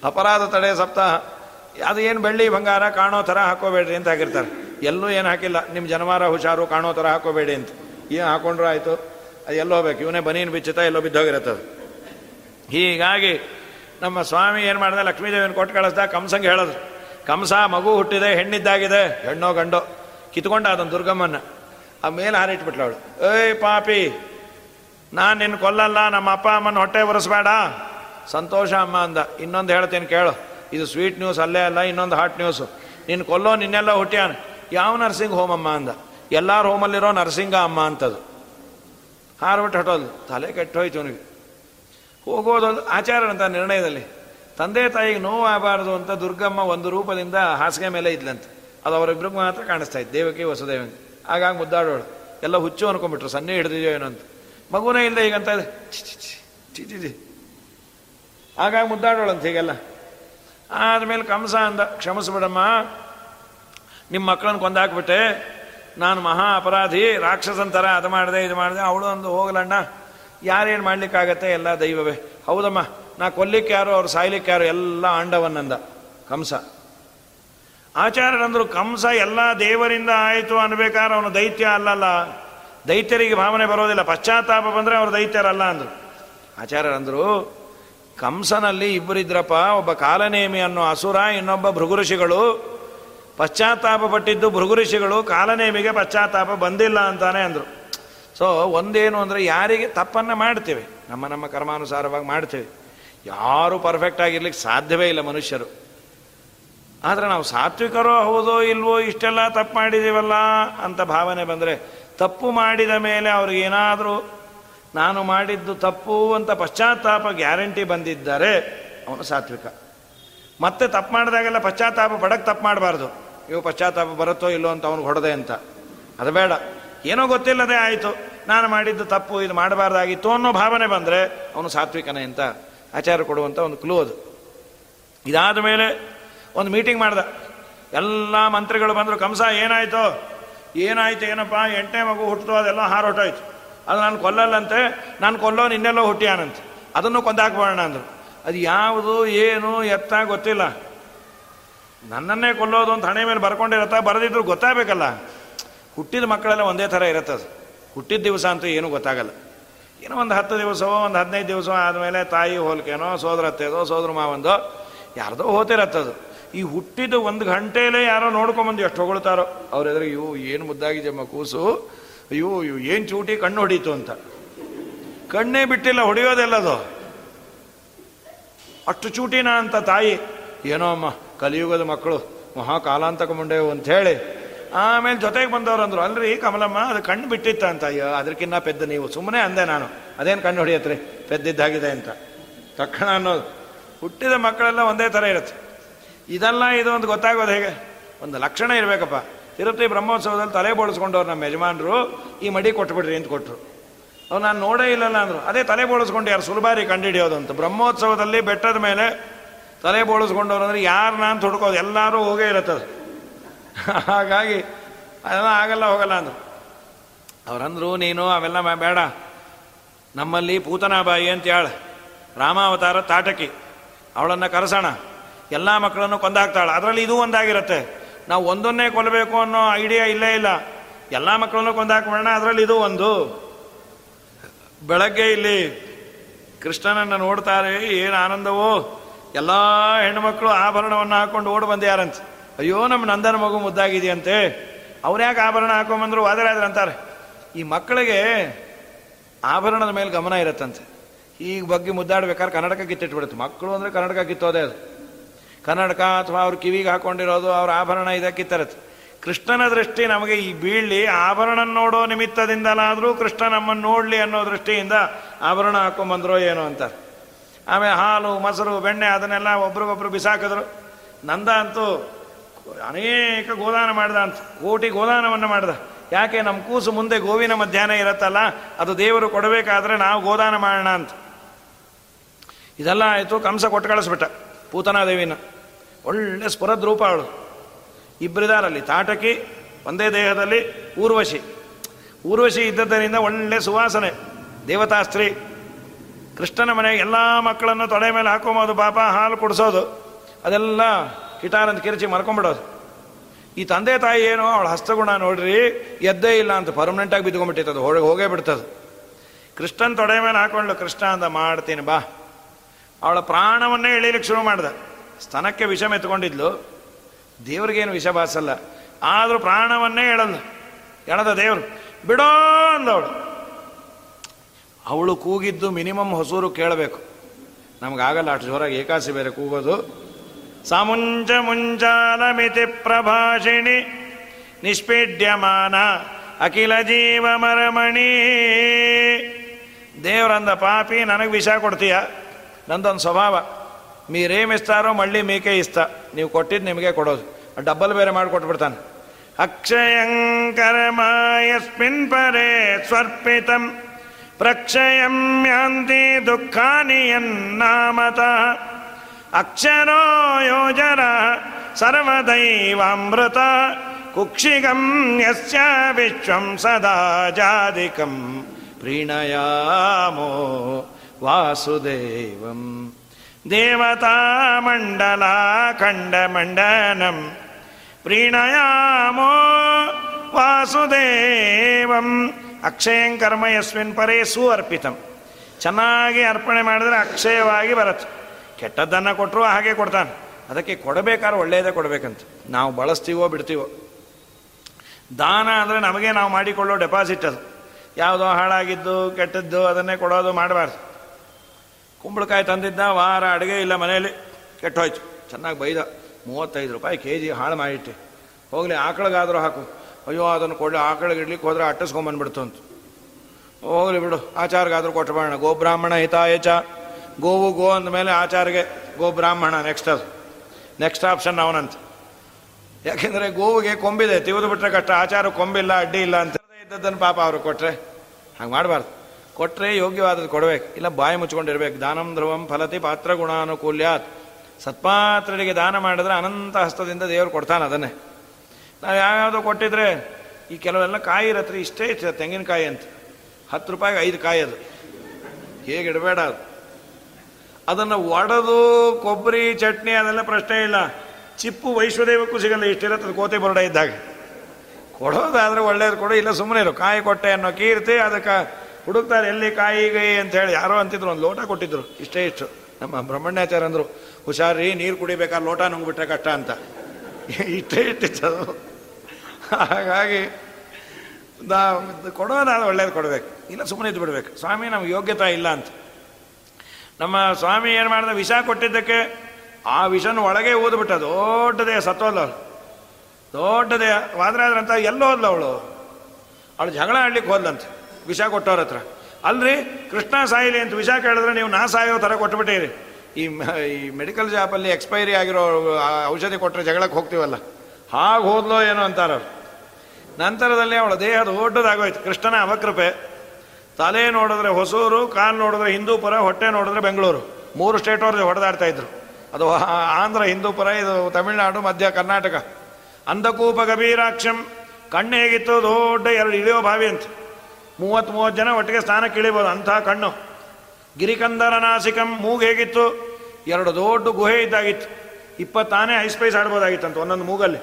ಅಪರಾಧ ತಡೆ ಸಪ್ತಾಹ. ಅದು ಏನು ಬೆಳ್ಳಿ, ಬಂಗಾರ, ಕಾಣೋ ಥರ ಹಾಕೋಬೇಡ್ರಿ ಅಂತ ಹಾಕಿರ್ತಾರೆ ಎಲ್ಲೂ ಏನು ಹಾಕಿಲ್ಲ. ನಿಮ್ಮ ಜನವಾರ ಹುಷಾರು, ಕಾಣೋ ಥರ ಹಾಕೋಬೇಡಿ ಅಂತ. ಏನು ಹಾಕೊಂಡ್ರು ಆಯಿತು? ಅದು ಎಲ್ಲೋ ಹೋಗ್ಬೇಕು. ಇವನೇ ಬನೀನು ಬಿಚ್ಚುತ್ತ ಎಲ್ಲೋ ಬಿದ್ದೋಗಿರತ್ತದು. ಹೀಗಾಗಿ ನಮ್ಮ ಸ್ವಾಮಿ ಏನು ಮಾಡಿದೆ? ಲಕ್ಷ್ಮೀದೇವಿನ ಕೊಟ್ಟು ಕಳಿಸ್ದ. ಕಂಸಂಗೆ ಹೇಳೋದು. ಕಂಸ ಮಗು ಹುಟ್ಟಿದೆ, ಹೆಣ್ಣಿದ್ದಾಗಿದೆ. ಹೆಣ್ಣೋ ಗಂಡೋ. ಕಿತ್ಕೊಂಡ ಅದನ್ನು ದುರ್ಗಮ್ಮನ ಆ ಮೇಲೆ ಹಾರಿಟ್ಬಿಟ್ಲು ಅವಳು. ಏಯ್ ಪಾಪಿ, ನಾನು ನಿನ್ನ ಕೊಲ್ಲಲ್ಲ. ನಮ್ಮ ಅಪ್ಪ ಅಮ್ಮನ ಹೊಟ್ಟೆ ಒರೆಸ್ಬೇಡ. ಸಂತೋಷ ಅಮ್ಮ, ಅಂದ. ಇನ್ನೊಂದು ಹೇಳ್ತೀನಿ, ಕೇಳು. ಇದು ಸ್ವೀಟ್ ನ್ಯೂಸ್ ಅಲ್ಲೇ ಅಲ್ಲ, ಇನ್ನೊಂದು ಹಾಟ್ ನ್ಯೂಸು ನಿನ್ನ ಕೊಲ್ಲೋ, ನಿನ್ನೆಲ್ಲ ಹುಟ್ಟ್ಯಾನ ಯಾವ ನರ್ಸಿಂಗ್ ಹೋಮ್ ಅಮ್ಮ ಅಂದ? ಎಲ್ಲಾರು ಹೋಮಲ್ಲಿರೋ ನರ್ಸಿಂಗ ಅಮ್ಮ ಅಂತದು. ಹಾರ್ಬಿಟ್ಟು ಹಟೋದು ತಲೆ ಕೆಟ್ಟೋಯ್ತು ಅವನಿಗೆ. ಹೋಗೋದು ಆಚಾರ ಅಂತ ನಿರ್ಣಯದಲ್ಲಿ. ತಂದೆ ತಾಯಿಗೆ ನೋವು ಅಂತ ದುರ್ಗಮ್ಮ ಒಂದು ರೂಪದಿಂದ ಹಾಸಿಗೆ ಮೇಲೆ ಇದ್ಲಂತೆ. ಅದು ಅವರಿಬ್ಬರಿಗೆ ಮಾತ್ರ ಕಾಣಿಸ್ತಾ ಇತ್ತು, ದೇವಕಿ ವಸುದೇವನ್ ಆಗಾಗ ಮುದ್ದಾಡೋಳು. ಎಲ್ಲ ಹುಚ್ಚು ಅನ್ಕೊಂಡ್ಬಿಟ್ರು, ಸನ್ನೆ ಹಿಡಿದಿದೆಯೋ ಏನೋ ಅಂತ. ಮಗುನೇ ಇಲ್ಲದೆ ಈಗಂತ ಚಿ ಛಿ ಛಿ ಛಿ ಆಗಾಗ ಮುದ್ದಾಡೋಳಂತ ಹೀಗೆಲ್ಲ. ಆದಮೇಲೆ ಕಂಸ ಅಂದ, ಕ್ಷಮಿಸ್ಬಿಡಮ್ಮ ನಿಮ್ಮ ಮಕ್ಕಳನ್ನು ಕೊಂದಾಕ್ಬಿಟ್ಟೆ. ನಾನು ಮಹಾ ಅಪರಾಧಿ ರಾಕ್ಷಸನ್ ಥರ ಅದು ಮಾಡಿದೆ, ಇದು ಮಾಡಿದೆ. ಅವಳು ಒಂದು ಹೋಗಲಣ್ಣ ಯಾರೇನು ಮಾಡಲಿಕ್ಕಾಗತ್ತೆ? ಎಲ್ಲ ದೈವವೇ. ಹೌದಮ್ಮ, ನಾ ಕೊಲ್ಲಿಕ್ಕೆ ಯಾರು, ಅವ್ರು ಸಾಯ್ಲಿಕ್ಕೆ ಯಾರು, ಎಲ್ಲ ಆಂಡವನ್ನಂದ. ಕಂಸ. ಆಚಾರ್ಯರಂದ್ರು, ಕಂಸ ಎಲ್ಲ ದೇವರಿಂದ ಆಯಿತು ಅನ್ಬೇಕಾದ್ರೆ ಅವನು ದೈತ್ಯ ಅಲ್ಲಲ್ಲ. ದೈತ್ಯರಿಗೆ ಭಾವನೆ ಬರೋದಿಲ್ಲ. ಪಶ್ಚಾತ್ತಾಪ ಬಂದರೆ ಅವರು ದೈತ್ಯರಲ್ಲ ಅಂದರು. ಆಚಾರ್ಯರಂದ್ರು ಕಂಸನಲ್ಲಿ ಇಬ್ಬರಿದ್ರಪ್ಪ, ಒಬ್ಬ ಕಾಲನೇಮಿ ಅನ್ನೋ ಅಸುರ, ಇನ್ನೊಬ್ಬ ಭೃಗುಋಷಿಗಳು ಪಶ್ಚಾತ್ತಾಪ ಪಟ್ಟಿದ್ದು ಭೃಗುಋಷಿಗಳು ಕಾಲನೇಮಿಗೆ ಪಶ್ಚಾತ್ತಾಪ ಬಂದಿಲ್ಲ ಅಂತಾನೆ ಅಂದರು. ಸೊ ಒಂದೇನು ಅಂದರೆ ಯಾರಿಗೆ ತಪ್ಪನ್ನು ಮಾಡ್ತೇವೆ. ನಮ್ಮ ನಮ್ಮ ಕರ್ಮಾನುಸಾರವಾಗಿ ಮಾಡ್ತೇವೆ. ಯಾರು ಪರ್ಫೆಕ್ಟ್ ಆಗಿರ್ಲಿಕ್ಕೆ ಸಾಧ್ಯವೇ ಇಲ್ಲ ಮನುಷ್ಯರು. ಆದರೆ ನಾವು ಸಾತ್ವಿಕರೋ ಹೌದೋ ಇಲ್ವೋ ಇಷ್ಟೆಲ್ಲ ತಪ್ಪು ಮಾಡಿದ್ದೀವಲ್ಲ ಅಂತ ಭಾವನೆ ಬಂದರೆ ತಪ್ಪು ಮಾಡಿದ ಮೇಲೆ ಅವ್ರಿಗೇನಾದರೂ ನಾನು ಮಾಡಿದ್ದು ತಪ್ಪು ಅಂತ ಪಶ್ಚಾತ್ತಾಪ ಗ್ಯಾರಂಟಿ ಬಂದಿದ್ದರೆ ಅವನು ಸಾತ್ವಿಕ. ಮತ್ತೆ ತಪ್ಪು ಮಾಡಿದಾಗೆಲ್ಲ ಪಶ್ಚಾತ್ತಾಪ ಪಡಕ್ಕೆ ತಪ್ಪು ಮಾಡಬಾರ್ದು. ಇವು ಪಶ್ಚಾತ್ತಾಪ ಬರುತ್ತೋ ಇಲ್ಲೋ ಅಂತ ಅವನು ಹೊಡೆದೆ ಅಂತ. ಅದು ಬೇಡ. ಏನೋ ಗೊತ್ತಿಲ್ಲದೆ ಆಯಿತು. ನಾನು ಮಾಡಿದ್ದು ತಪ್ಪು, ಇದು ಮಾಡಬಾರ್ದಾಗಿತ್ತು ಅನ್ನೋ ಭಾವನೆ ಬಂದರೆ ಅವನು ಸಾತ್ವಿಕನೇ ಅಂತ ಆಚಾರ ಕೊಡುವಂಥ ಒಂದು ಕ್ಲೂ ಅದು. ಇದಾದ ಮೇಲೆ ಒಂದು ಮೀಟಿಂಗ್ ಮಾಡ್ದ. ಎಲ್ಲ ಮಂತ್ರಿಗಳು ಬಂದರು, ಕಂಸ, ಏನಾಯ್ತು? ಏನಾಯ್ತು, ಏನಪ್ಪ? ಎಂಟನೇ ಮಗು ಹುಟ್ಟಿತು ಅದೆಲ್ಲ ಹಾರೋಟಾಯ್ತು. ಅದು ನಾನು ಕೊಲ್ಲಲ್ಲಂತೆ. ನಾನು ಕೊಲ್ಲೋ ನಿನ್ನೆಲ್ಲೋ ಹುಟ್ಟಿಯಾನಂತೆ. ಅದನ್ನು ಕೊಂದಾಕ್ಬೋಣ ಅಂದರು. ಅದು ಯಾವುದು, ಏನು, ಎತ್ತ ಗೊತ್ತಿಲ್ಲ. ನನ್ನನ್ನೇ ಕೊಲ್ಲೋದು ಅಂತ ಹಣೆ ಮೇಲೆ ಬರ್ಕೊಂಡಿರತ್ತ ಬರೆದಿದ್ರು ಗೊತ್ತಾಗಬೇಕಲ್ಲ. ಹುಟ್ಟಿದ ಮಕ್ಕಳೆಲ್ಲ ಒಂದೇ ಥರ ಅದು. ಹುಟ್ಟಿದ ದಿವಸ ಅಂತೂ ಏನೂ ಗೊತ್ತಾಗಲ್ಲ. ಏನೋ ಒಂದು ಹತ್ತು ದಿವಸವೋ, ಒಂದು ಹದಿನೈದು ದಿವಸ ಆದಮೇಲೆ ತಾಯಿ ಹೋಲಿಕೆನೋ ಸೋದರತ್ತೆದೋ ಸೋದರ ಮಾವಂದೋ, ಯಾರ್ದೋ ಹೋತಿರತ್ತದು ಈ ಹುಟ್ಟಿದ ಒಂದು ಗಂಟೆಯಲ್ಲೇ ಯಾರೋ ನೋಡ್ಕೊಂಬಂದು ಎಷ್ಟು ಹೊಗಳ್ತಾರೋ. ಅವ್ರ ಎದುರಿಗೆ ಇವು ಏನು ಮುದ್ದಾಗಿದೆಯಮ್ಮ ಕೂಸು? ಅಯ್ಯೋ ಅಯ್ಯೋ, ಏನು ಚೂಟಿ ಕಣ್ಣು ಹೊಡೀತು ಅಂತ. ಕಣ್ಣೇ ಬಿಟ್ಟಿಲ್ಲ ಹೊಡೆಯೋದೆಲ್ಲದು ಅಷ್ಟು ಚೂಟಿನ ಅಂತ ತಾಯಿ, ಏನೋ ಅಮ್ಮ, ಕಲಿಯುಗದ ಮಕ್ಕಳು ಮಹಾ ಕಾಲಾಂತಕ ಮುಂಡೆವು ಅಂತ ಹೇಳಿ, ಆಮೇಲೆ ಜೊತೆಗೆ ಬಂದವ್ರು ಅಂದ್ರು, ಅಲ್ರಿ ಕಮಲಮ್ಮ, ಅದು ಕಣ್ಣು ಬಿಟ್ಟಿತ್ತ ಅಂತ, ಅಯ್ಯೋ ಅದಕ್ಕಿನ್ನ ಪೆದ್ದ ನೀವು ಸುಮ್ಮನೆ ಅಂದೆ ನಾನು, ಅದೇನು ಕಣ್ಣು ಹೊಡಿಯತ್ರಿ, ಪೆದ್ದಿದ್ದಾಗಿದೆ ಅಂತ. ತಕ್ಷಣ ಅನ್ನೋದು. ಹುಟ್ಟಿದ ಮಕ್ಕಳೆಲ್ಲ ಒಂದೇ ಥರ ಇರುತ್ತೆ. ಇದೆಲ್ಲ ಇದು ಒಂದು ಗೊತ್ತಾಗೋದು ಹೇಗೆ? ಒಂದು ಲಕ್ಷಣ ಇರಬೇಕಪ್ಪ. ತಿರುಪತಿ ಬ್ರಹ್ಮೋತ್ಸವದಲ್ಲಿ ತಲೆ ಬೋಳಿಸ್ಕೊಂಡವ್ರು ನಮ್ಮ ಯಜಮಾನರು, ಈ ಮಡಿ ಕೊಟ್ಬಿಡ್ರಿ ಅಂತ ಕೊಟ್ಟರು ಅವ್ರು ನಾನು ನೋಡೇ ಇಲ್ಲಲ್ಲ ಅಂದರು. ಅದೇ ತಲೆ ಬೋಳಿಸ್ಕೊಂಡು ಯಾರು ಸುಲಭಾರಿ ಕಂಡುಹಿಡಿಯೋದು ಅಂತ. ಬ್ರಹ್ಮೋತ್ಸವದಲ್ಲಿ ಬೆಟ್ಟದ ಮೇಲೆ ತಲೆ ಬೋಳಿಸ್ಕೊಂಡವ್ರು ಅಂದರೆ ಯಾರು ನಾನು ತೊಡ್ಕೋದು? ಎಲ್ಲರೂ ಹೋಗೇ ಇರತ್ತದು ಹಾಗಾಗಿ ಅದೆಲ್ಲ ಆಗಲ್ಲ, ಹೋಗಲ್ಲ ಅಂದರು. ಅವರಂದರು, ನೀನು ಅವೆಲ್ಲ ಬೇಡ. ನಮ್ಮಲ್ಲಿ ಪೂತನಾಬಾಯಿ ಅಂತ ಹೇಳ ರಾಮಾವತಾರ ತಾಟಕಿ. ಅವಳನ್ನು ಕರೆಸೋಣ. ಎಲ್ಲ ಮಕ್ಕಳನ್ನು ಕೊಂದಾಗ್ತಾಳೆ ಅದರಲ್ಲಿ ಇದು ಒಂದಾಗಿರುತ್ತೆ. ನಾವು ಒಂದನ್ನೇ ಕೊಲ್ಲಬೇಕು ಅನ್ನೋ ಐಡಿಯಾ ಇಲ್ಲೇ ಇಲ್ಲ. ಎಲ್ಲ ಮಕ್ಕಳನ್ನು ಕೊಂದಾಕೋಣ ಅದರಲ್ಲಿ ಇದು ಒಂದು. ಬೆಳಗ್ಗೆ ಇಲ್ಲಿ ಕೃಷ್ಣನನ್ನು ನೋಡ್ತಾರೆ, ಏನು ಆನಂದವೋ. ಎಲ್ಲ ಹೆಣ್ಣುಮಕ್ಕಳು ಆಭರಣವನ್ನು ಹಾಕೊಂಡು ಓಡಿ ಬಂದ್ಯಾರಂತೆ ಅಯ್ಯೋ, ನಮ್ಮ ನಂದನ ಮಗು ಮುದ್ದಾಗಿದೆಯಂತೆ. ಯಾಕೆ ಆಭರಣ ಹಾಕೊಂಬಂದ್ರು ವಾದರಾದ್ರೆ ಅಂತಾರೆ. ಈ ಮಕ್ಕಳಿಗೆ ಆಭರಣದ ಮೇಲೆ ಗಮನ ಇರುತ್ತಂತೆ. ಈಗ ಬಗ್ಗೆ ಮುದ್ದಾಡ್ಬೇಕಾದ್ರೆ ಕನ್ನಡಕ ಕಿತ್ತಿಟ್ಬಿಡುತ್ತೆ. ಮಕ್ಕಳು ಅಂದರೆ ಕನ್ನಡಕ ಕಿತ್ತೋದೇ ಅದು. ಕನ್ನಡಕ ಅಥವಾ ಅವ್ರ ಕಿವಿಗೆ ಹಾಕೊಂಡಿರೋದು, ಅವ್ರ ಆಭರಣ ಇದಕ್ಕೆ ಕೃಷ್ಣನ ದೃಷ್ಟಿ ನಮಗೆ ಈ ಬೀಳ್ಲಿ ಆಭರಣ ನೋಡೋ ನಿಮಿತ್ತದಿಂದಲಾದರೂ ಕೃಷ್ಣ ನಮ್ಮನ್ನು ನೋಡಲಿ ಅನ್ನೋ ದೃಷ್ಟಿಯಿಂದ ಆಭರಣ ಹಾಕೊಂಬಂದ್ರೋ ಏನೋ ಅಂತಾರೆ. ಆಮೇಲೆ ಹಾಲು, ಮೊಸರು, ಬೆಣ್ಣೆ ಅದನ್ನೆಲ್ಲ ಒಬ್ರಿಗೊಬ್ರು ಬಿಸಾಕಿದ್ರು. ನಂದ ಅಂತೂ ಅನೇಕ ಗೋದಾನ ಮಾಡ್ದ ಅಂತ, ಕೋಟಿ ಗೋದಾನವನ್ನು ಮಾಡ್ದ. ಯಾಕೆ ನಮ್ಮ ಕೂಸು ಮುಂದೆ ಗೋವಿನ ಮಧ್ಯಾಹ್ನ ಇರತ್ತಲ್ಲ, ಅದು ದೇವರು ಕೊಡಬೇಕಾದ್ರೆ ನಾವು ಗೋದಾನ ಮಾಡೋಣ ಅಂತ. ಇದೆಲ್ಲ ಆಯಿತು, ಕಂಸ ಕೊಟ್ಟು ಕಳಿಸ್ಬಿಟ್ಟ ಪೂತನಾದೇವಿನ. ಒಳ್ಳೆ ಸ್ಫುರದ ರೂಪ ಅವಳು. ಇಬ್ಬರಿದಾರಲ್ಲಿ ತಾಟಕಿ, ಒಂದೇ ದೇಹದಲ್ಲಿ ಊರ್ವಶಿ. ಊರ್ವಶಿ ಇದ್ದದ್ದರಿಂದ ಒಳ್ಳೆ ಸುವಾಸನೆ. ದೇವತಾಸ್ತ್ರಿ, ಕೃಷ್ಣನ ಮನೆಗೆ ಎಲ್ಲ ಮಕ್ಕಳನ್ನು ತೊಡೆ ಮೇಲೆ ಹಾಕೊಂಬೋದು ಪಾಪ ಹಾಲು ಕುಡಿಸೋದು. ಅದೆಲ್ಲ ಕಿಟಾರಂತ ಕಿರಿಚಿ ಮರ್ಕೊಂಬಿಡೋದು ಈ ತಂದೆ ತಾಯಿ ಏನು ಅವಳ ಹಸ್ತಗುಣ ನೋಡ್ರಿ, ಎದ್ದೇ ಇಲ್ಲ ಅಂತ ಪರ್ಮನೆಂಟಾಗಿ ಬಿದ್ಕೊಂಡ್ಬಿಟ್ಟಿತ್ತದು ಹೊರಗೆ ಹೋಗೇ ಬಿಡ್ತದೆ. ಕೃಷ್ಣನ್ ತೊಡೆ ಮೇಲೆ ಹಾಕೊಂಡು ಕೃಷ್ಣ, ಅಂತ ಮಾಡ್ತೀನಿ ಬಾ. ಅವಳ ಪ್ರಾಣವನ್ನೇ ಎಳೀಲಿಕ್ಕೆ ಶುರು ಮಾಡ್ದ. ಸ್ತನಕ್ಕೆ ವಿಷ ಮೆತ್ಕೊಂಡಿದ್ಲು ದೇವ್ರಿಗೇನು ವಿಷ ಬಾಸಲ್ಲ ಆದರೂ ಪ್ರಾಣವನ್ನೇ ಹೇಳಲ್ಲ ಹೇಳದ ದೇವರು, ಬಿಡೋ ಅಂದವಳು. ಅವಳು ಕೂಗಿದ್ದು ಮಿನಿಮಮ್ ಹೊಸೂರು ಕೇಳಬೇಕು. ನಮಗಾಗಲ್ಲ, ಅಷ್ಟು ಜೋರಾಗಿ ಏಕಾಸಿ ಬೇರೆ ಕೂಗೋದು. ಸಾಮುಂಜ ಮುಂಜಾಲ ಮಿತಿ ಪ್ರಭಾಷಿಣಿ, ನಿಷ್ಪೀಡ್ಯಮಾನ ಅಖಿಲ ಜೀವ ಮರಮಣಿ. ದೇವರಂದ ಪಾಪಿ, ನನಗೆ ವಿಷ ಕೊಡ್ತೀಯ? ನಂದೊಂದು ಸ್ವಭಾವ. మీరేమిస్తారో మళ్ళీ మీకే ఇస్తా ನೀವು ಕೊಟ್ಟಿದ್ದು ನಿಮಗೆ ಕೊಡೋದು ಡಬ್ಬಲ್ ಬೇರೆ ಮಾಡಿಕೊಟ್ಬಿಡ್ತಾನೆ ಅಕ್ಷಯಂಕರಮಾಯಸ್ಮಿನ್ ಪರೇ ಸ್ವರ್ಪಿತಂ ಪ್ರಕ್ಷಯಂ ಯಾಂತಿ ದುಃಖಾನಿ ಯನ್ನಾಮತ ಅಕ್ಷರೋ ಯೋಜರ ಸರ್ವದೈವಾಮೃತ ಕುಕ್ಷಿಗಂ ಯಸ್ಯ ವಿಶ್ವಂ ಸದಾ ಜಾದಿಕಂ ಪ್ರೀಣಯಾಮೋ ವಾಸುದೇವಂ ದೇವತಾಮಂಡಲ प्रीणयामो ಪ್ರೀಣಯಾಮೋ ವಾಸುದೇವಂ. ಅಕ್ಷಯಂ ಕರ್ಮ ಯಸ್ಮಿನ್ ಪರೇ ಸು ಅರ್ಪಿತಂ ಚೆನ್ನಾಗಿ ಅರ್ಪಣೆ ಮಾಡಿದ್ರೆ ಅಕ್ಷಯವಾಗಿ ಬರುತ್ತೆ. ಕೆಟ್ಟದ್ದನ್ನು ಕೊಟ್ಟರು ಹಾಗೆ ಕೊಡ್ತಾನೆ. ಅದಕ್ಕೆ ಕೊಡಬೇಕಾದ್ರೆ ಒಳ್ಳೆಯದೇ ಕೊಡಬೇಕಂತ. ನಾವು ಬಳಸ್ತೀವೋ ಬಿಡ್ತೀವೋ. ದಾನ ಅಂದರೆ ನಮಗೆ ನಾವು ಮಾಡಿಕೊಳ್ಳೋ ಡೆಪಾಸಿಟ್ ಅದು. ಯಾವುದೋ ಹಾಳಾಗಿದ್ದು ಕೆಟ್ಟದ್ದು ಅದನ್ನೇ ಕೊಡೋದು ಮಾಡಬಾರ್ದು. ಕುಂಬಳಕಾಯಿ ತಂದಿದ್ದ ವಾರ ಅಡುಗೆ ಇಲ್ಲ ಮನೆಯಲ್ಲಿ. ಕೆಟ್ಟೋಯ್ತು. ಚೆನ್ನಾಗಿ ಬೈದ. ಮೂವತ್ತೈದು ರೂಪಾಯಿ ಕೆ ಜಿ ಹಾಳು ಮಾಡಿಟ್ಟೆ. ಹೋಗಲಿ, ಆಕಳಿಗಾದರೂ ಹಾಕು. ಅಯ್ಯೋ, ಅದನ್ನು ಕೊಡಲಿ, ಆಕಳಿಗೆ ಇಡ್ಲಿಕ್ಕೆ ಹೋದ್ರೆ ಅಟ್ಟಿಸ್ಕೊಂಬಂದ್ಬಿಡ್ತು ಅಂತ. ಹೋಗಲಿ ಬಿಡು, ಆಚಾರ್ಗಾದ್ರೂ ಕೊಟ್ಟಬೇಡ ಗೋಬ್ರಾಹ್ಮಣ ಹಿತಾಯ ಚ. ಗೋವು ಗೋ ಅಂದಮೇಲೆ ಆಚಾರ್ಗೆ ಗೋಬ್ರಾಹ್ಮಣ ನೆಕ್ಸ್ಟ್ ಅದು. ನೆಕ್ಸ್ಟ್ ಆಪ್ಷನ್ ಅವನಂತ. ಯಾಕೆಂದರೆ ಗೋವಿಗೆ ಕೊಂಬಿದೆ. ತಿವಿದು ಬಿಟ್ಟರೆ ಕಷ್ಟ. ಆಚಾರ ಕೊಂಬಿಲ್ಲ, ಅಡ್ಡಿ ಇಲ್ಲ ಅಂತ. ಇದ್ದದ್ದನ್ನು ಪಾಪ ಅವರು ಕೊಟ್ಟರೆ ಹಾಗೆ ಮಾಡಬಾರ್ದು. ಕೊಟ್ಟರೆ ಯೋಗ್ಯವಾದದ್ದು ಕೊಡಬೇಕು. ಇಲ್ಲ ಬಾಯಿ ಮುಚ್ಕೊಂಡಿರ್ಬೇಕು. ದಾನಂ ಧ್ರುವಂ ಫಲತಿ ಪಾತ್ರ ಗುಣಾನುಕೂಲ್ಯಾತ್ ಸತ್ಪಾತ್ರರಿಗೆ ದಾನ ಮಾಡಿದ್ರೆ ಅನಂತ ಹಸ್ತದಿಂದ ದೇವರು ಕೊಡ್ತಾನೆ ಅದನ್ನೇ. ನಾವು ಯಾವ್ಯಾವುದೋ ಕೊಟ್ಟಿದ್ರೆ ಈ ಕೆಲವೆಲ್ಲ ಕಾಯಿ ಇರತ್ರಿ ಇಷ್ಟೇ ಇರ್ತದೆ, ತೆಂಗಿನಕಾಯಿ ಅಂತ. ಹತ್ತು ರೂಪಾಯಿಗೆ ಐದು ಕಾಯಿ ಅದು. ಹೇಗೆ ಇಡಬೇಡ ಅದು. ಅದನ್ನು ಒಡೆದು ಕೊಬ್ಬರಿ, ಚಟ್ನಿ ಅದೆಲ್ಲ ಪ್ರಶ್ನೆ ಇಲ್ಲ. ಚಿಪ್ಪು ವೈಶ್ವದೇವಕ್ಕೂ ಸಿಗಲ್ಲ ಇಷ್ಟಿರತ್ತೆ ಕೋತೆ ಬರಡ ಇದ್ದಾಗ. ಕೊಡೋದಾದ್ರೆ ಒಳ್ಳೇದು ಕೊಡೋ, ಇಲ್ಲ ಸುಮ್ಮನೆ ಇರು ಕಾಯಿ ಕೊಟ್ಟೆ ಅನ್ನೋ ಕೀರ್ತಿ, ಅದಕ್ಕೆ ಹುಡುಕ್ತಾರೆ, ಎಲ್ಲಿ ಕಾಯಿ ಗೈ ಅಂತ ಹೇಳಿ ಯಾರೋ ಅಂತಿದ್ರು, ಒಂದು ಲೋಟ ಕೊಟ್ಟಿದ್ರು. ಇಷ್ಟೇ ಇಷ್ಟು. ನಮ್ಮ ಬ್ರಹ್ಮಣ್ಯಾಚಾರ್ಯ ಅಂದರು ಹುಷಾರಿ ನೀರು ಕುಡಿಬೇಕಾದ್ರೆ ಲೋಟ ನುಂಗ್ಬಿಟ್ರೆ ಕಷ್ಟ ಅಂತ. ಇಷ್ಟೇ ಇಟ್ಟಿತ್ತು ಹಾಗಾಗಿ ಕೊಡೋದಾದ್ರೆ ಒಳ್ಳೇದು ಕೊಡಬೇಕು. ಇಲ್ಲ ಸುಮ್ಮನೆ ಇದ್ದು ಬಿಡ್ಬೇಕು. ಸ್ವಾಮಿ ನಮ್ಗೆ ಯೋಗ್ಯತಾ ಇಲ್ಲ ಅಂತ. ನಮ್ಮ ಸ್ವಾಮಿ ಏನು ಮಾಡಿದ, ವಿಷ ಕೊಟ್ಟಿದ್ದಕ್ಕೆ ಆ ವಿಷನ ಒಳಗೆ ಊದ್ಬಿಟ್ಟ. ದೊಡ್ಡದೇ ಸತ್ತೋಲ್ಲ ದೊಡ್ಡದೇ ವಾದ್ರಾದ್ರಂತ ಎಲ್ಲೋ ಹೋದ್ಲ ಅವಳು. ಅವಳು ಜಗಳ ಆಡ್ಲಿಕ್ಕೆ ಹೋದ್ಲಂತೆ. ವಿಷ ಕೊಟ್ಟವ್ರ ಹತ್ರ. ಅಲ್ರಿ, ಕೃಷ್ಣ ಸಾಯಿಲಿ ಅಂತ ವಿಷ ಕೇಳಿದ್ರೆ ನೀವು ನಾ ಸಾಯೋ ಥರ ಕೊಟ್ಬಿಟ್ಟಿರಿ. ಈ ಈ ಮೆಡಿಕಲ್ ಶಾಪಲ್ಲಿ ಎಕ್ಸ್ಪೈರಿ ಆಗಿರೋ ಔಷಧಿ ಕೊಟ್ಟರೆ ಜಗಳಕ್ಕೆ ಹೋಗ್ತೀವಲ್ಲ? ಹಾಗೆ ಹೋದ್ಲೋ ಏನೋ ಅಂತಾರ ನಂತರದಲ್ಲಿ ಅವಳ ದೇಹ ದೊಡ್ಡದಾಗೋಯ್ತು. ಕೃಷ್ಣನ ಅವಕೃಪೆ. ತಲೆ ನೋಡಿದ್ರೆ ಹೊಸೂರು, ಕಾಲು ನೋಡಿದ್ರೆ ಹಿಂದೂಪುರ, ಹೊಟ್ಟೆ ನೋಡಿದ್ರೆ ಬೆಂಗಳೂರು. ಮೂರು ಸ್ಟೇಟ್ ಅವ್ರಿಗೆ ಹೊಡೆದಾಡ್ತಾ ಇದ್ರು. ಅದು ಆಂಧ್ರ, ಹಿಂದೂಪುರ, ಇದು ತಮಿಳುನಾಡು, ಮಧ್ಯ ಕರ್ನಾಟಕ. ಅಂಧಕೂಪ ಗಭೀರಾಕ್ಷಂ. ಕಣ್ಣು ಹೇಗಿತ್ತು ದೊಡ್ಡ ಎರಡು ಇಳಿಯೋ ಬಾವಿ ಅಂತ. ಮೂವತ್ತು ಮೂವತ್ತು ಜನ ಒಟ್ಟಿಗೆ ಸ್ಥಾನಕ್ಕೆ ಇಳಿಬೋದು ಅಂಥ ಕಣ್ಣು. ಗಿರಿಕಂದರ ನಾಸಿಕಂ ಮೂಗು ಹೇಗಿತ್ತು? ಎರಡು ದೊಡ್ಡ ಗುಹೆ ಇದ್ದಾಗಿತ್ತು. ಇಪ್ಪತ್ತಾನೇ ಐಸ್ ಪೈಸ್ ಆಡ್ಬೋದಾಗಿತ್ತಂತ ಒಂದೊಂದು ಮೂಗಲ್ಲಿ.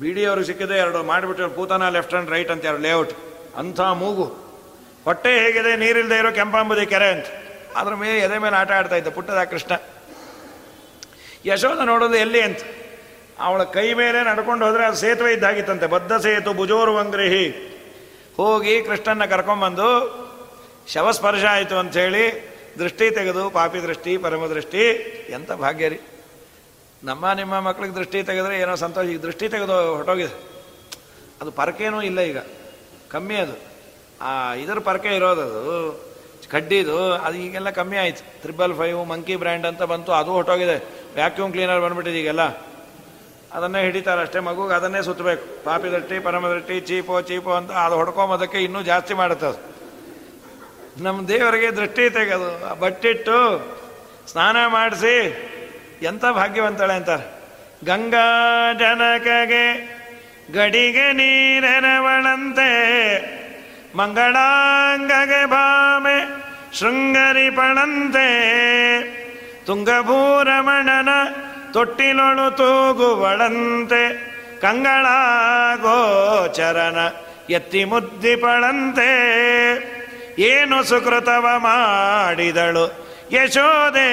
ಬಿ ಡಿ ಅವ್ರಿಗೆ ಸಿಕ್ಕಿದೆ, ಎರಡು ಮಾಡಿಬಿಟ್ಟು ಪೂತನ ಲೆಫ್ಟ್ ಆ್ಯಂಡ್ ರೈಟ್ ಅಂತ ಎರಡು ಲೇಔಟ್ ಅಂಥ ಮೂಗು. ಹೊಟ್ಟೆ ಹೇಗಿದೆ ನೀರಿಲ್ಲದೆ ಇರೋ ಕೆಂಪಾಂಬುದಿ ಕೆರೆ ಅಂತ. ಅದ್ರ ಮೇಲೆ ಎದೆ ಮೇಲೆ ಆಟ ಆಡ್ತಾ ಇದ್ದ ಪುಟ್ಟದ ಕೃಷ್ಣ. ಯಶೋಧ ನೋಡೋದು ಎಲ್ಲಿ ಅಂತ. ಅವಳ ಕೈ ಮೇಲೆ ನಡ್ಕೊಂಡು ಹೋದರೆ ಅದು ಸೇತುವೆ ಇದ್ದಾಗಿತ್ತಂತೆ, ಬದ್ಧ ಸೇತು ಭುಜೋರು ಅಂಗ್ರಿಹಿ. ಹೋಗಿ ಕೃಷ್ಣನ ಕರ್ಕೊಂಬಂದು ಶವಸ್ಪರ್ಶ ಆಯಿತು ಅಂಥೇಳಿ ದೃಷ್ಟಿ ತೆಗೆದು, ಪಾಪಿ ದೃಷ್ಟಿ, ಪರಮ ದೃಷ್ಟಿ ಎಂಥ ಭಾಗ್ಯ ರೀ. ನಮ್ಮ ನಿಮ್ಮ ಮಕ್ಳಿಗೆ ದೃಷ್ಟಿ ತೆಗೆದ್ರೆ ಏನೋ ಸಂತೋಷ, ಈಗ ದೃಷ್ಟಿ ತೆಗೆದು ಹೊಟ್ಟೋಗಿದೆ ಅದು ಪರಕೇನೂ ಇಲ್ಲ ಈಗ. ಕಮ್ಮಿ ಅದು. ಆ, ಇದರ ಪರಕೆ ಇರೋದದು ಕಡ್ಡಿದು, ಅದು ಈಗೆಲ್ಲ ಕಮ್ಮಿ ಆಯಿತು. ತ್ರಿಬಲ್ ಫೈವ್ ಮಂಕಿ ಬ್ರ್ಯಾಂಡ್ ಅಂತ ಬಂತು, ಅದು ಹೊಟ್ಟೋಗಿದೆ ವ್ಯಾಕ್ಯೂಮ್ ಕ್ಲೀನರ್ ಬಂದ್ಬಿಟ್ಟಿದೆ ಈಗೆಲ್ಲ. ಅದನ್ನೇ ಹಿಡಿತಾರೆ ಅಷ್ಟೇ ಮಗುಗೆ ಅದನ್ನೇ ಸುತ್ತಬೇಕು. ಪಾಪಿ ದೃಷ್ಟಿ ಚೀಪೋ ಚೀಪೋ ಅಂತ ಅದು ಹೊಡ್ಕೊಂಬೋದಕ್ಕೆ ಇನ್ನೂ ಜಾಸ್ತಿ ಮಾಡುತ್ತೆ ಅದು. ನಮ್ಮ ದೇವರಿಗೆ ದೃಷ್ಟಿ ತೆಗೆದು ಬಟ್ಟಿಟ್ಟು ಸ್ನಾನ ಮಾಡಿಸಿ ಎಂಥ ಭಾಗ್ಯವಂತಳೆ ಅಂತಾರೆ. ಗಂಗಾ ಜನಕಗೆ ಗಡಿಗೆ ನೀರೆರವಳಂತೆ ಮಂಗಳಾಂಗಗೆ ಭಾಮೆ ಶೃಂಗರಿಪಣಂತೆ ತುಂಗಭೂರಮಣನ ತೊಟ್ಟಿಲೊಳು ತೂಗುವಳಂತೆ ಕಂಗಳ ಗೋಚರನ ಎತ್ತಿ ಮುದ್ದಿಪಳಂತೆ. ಏನು ಸುಕೃತವ ಮಾಡಿದಳು ಯಶೋದೆ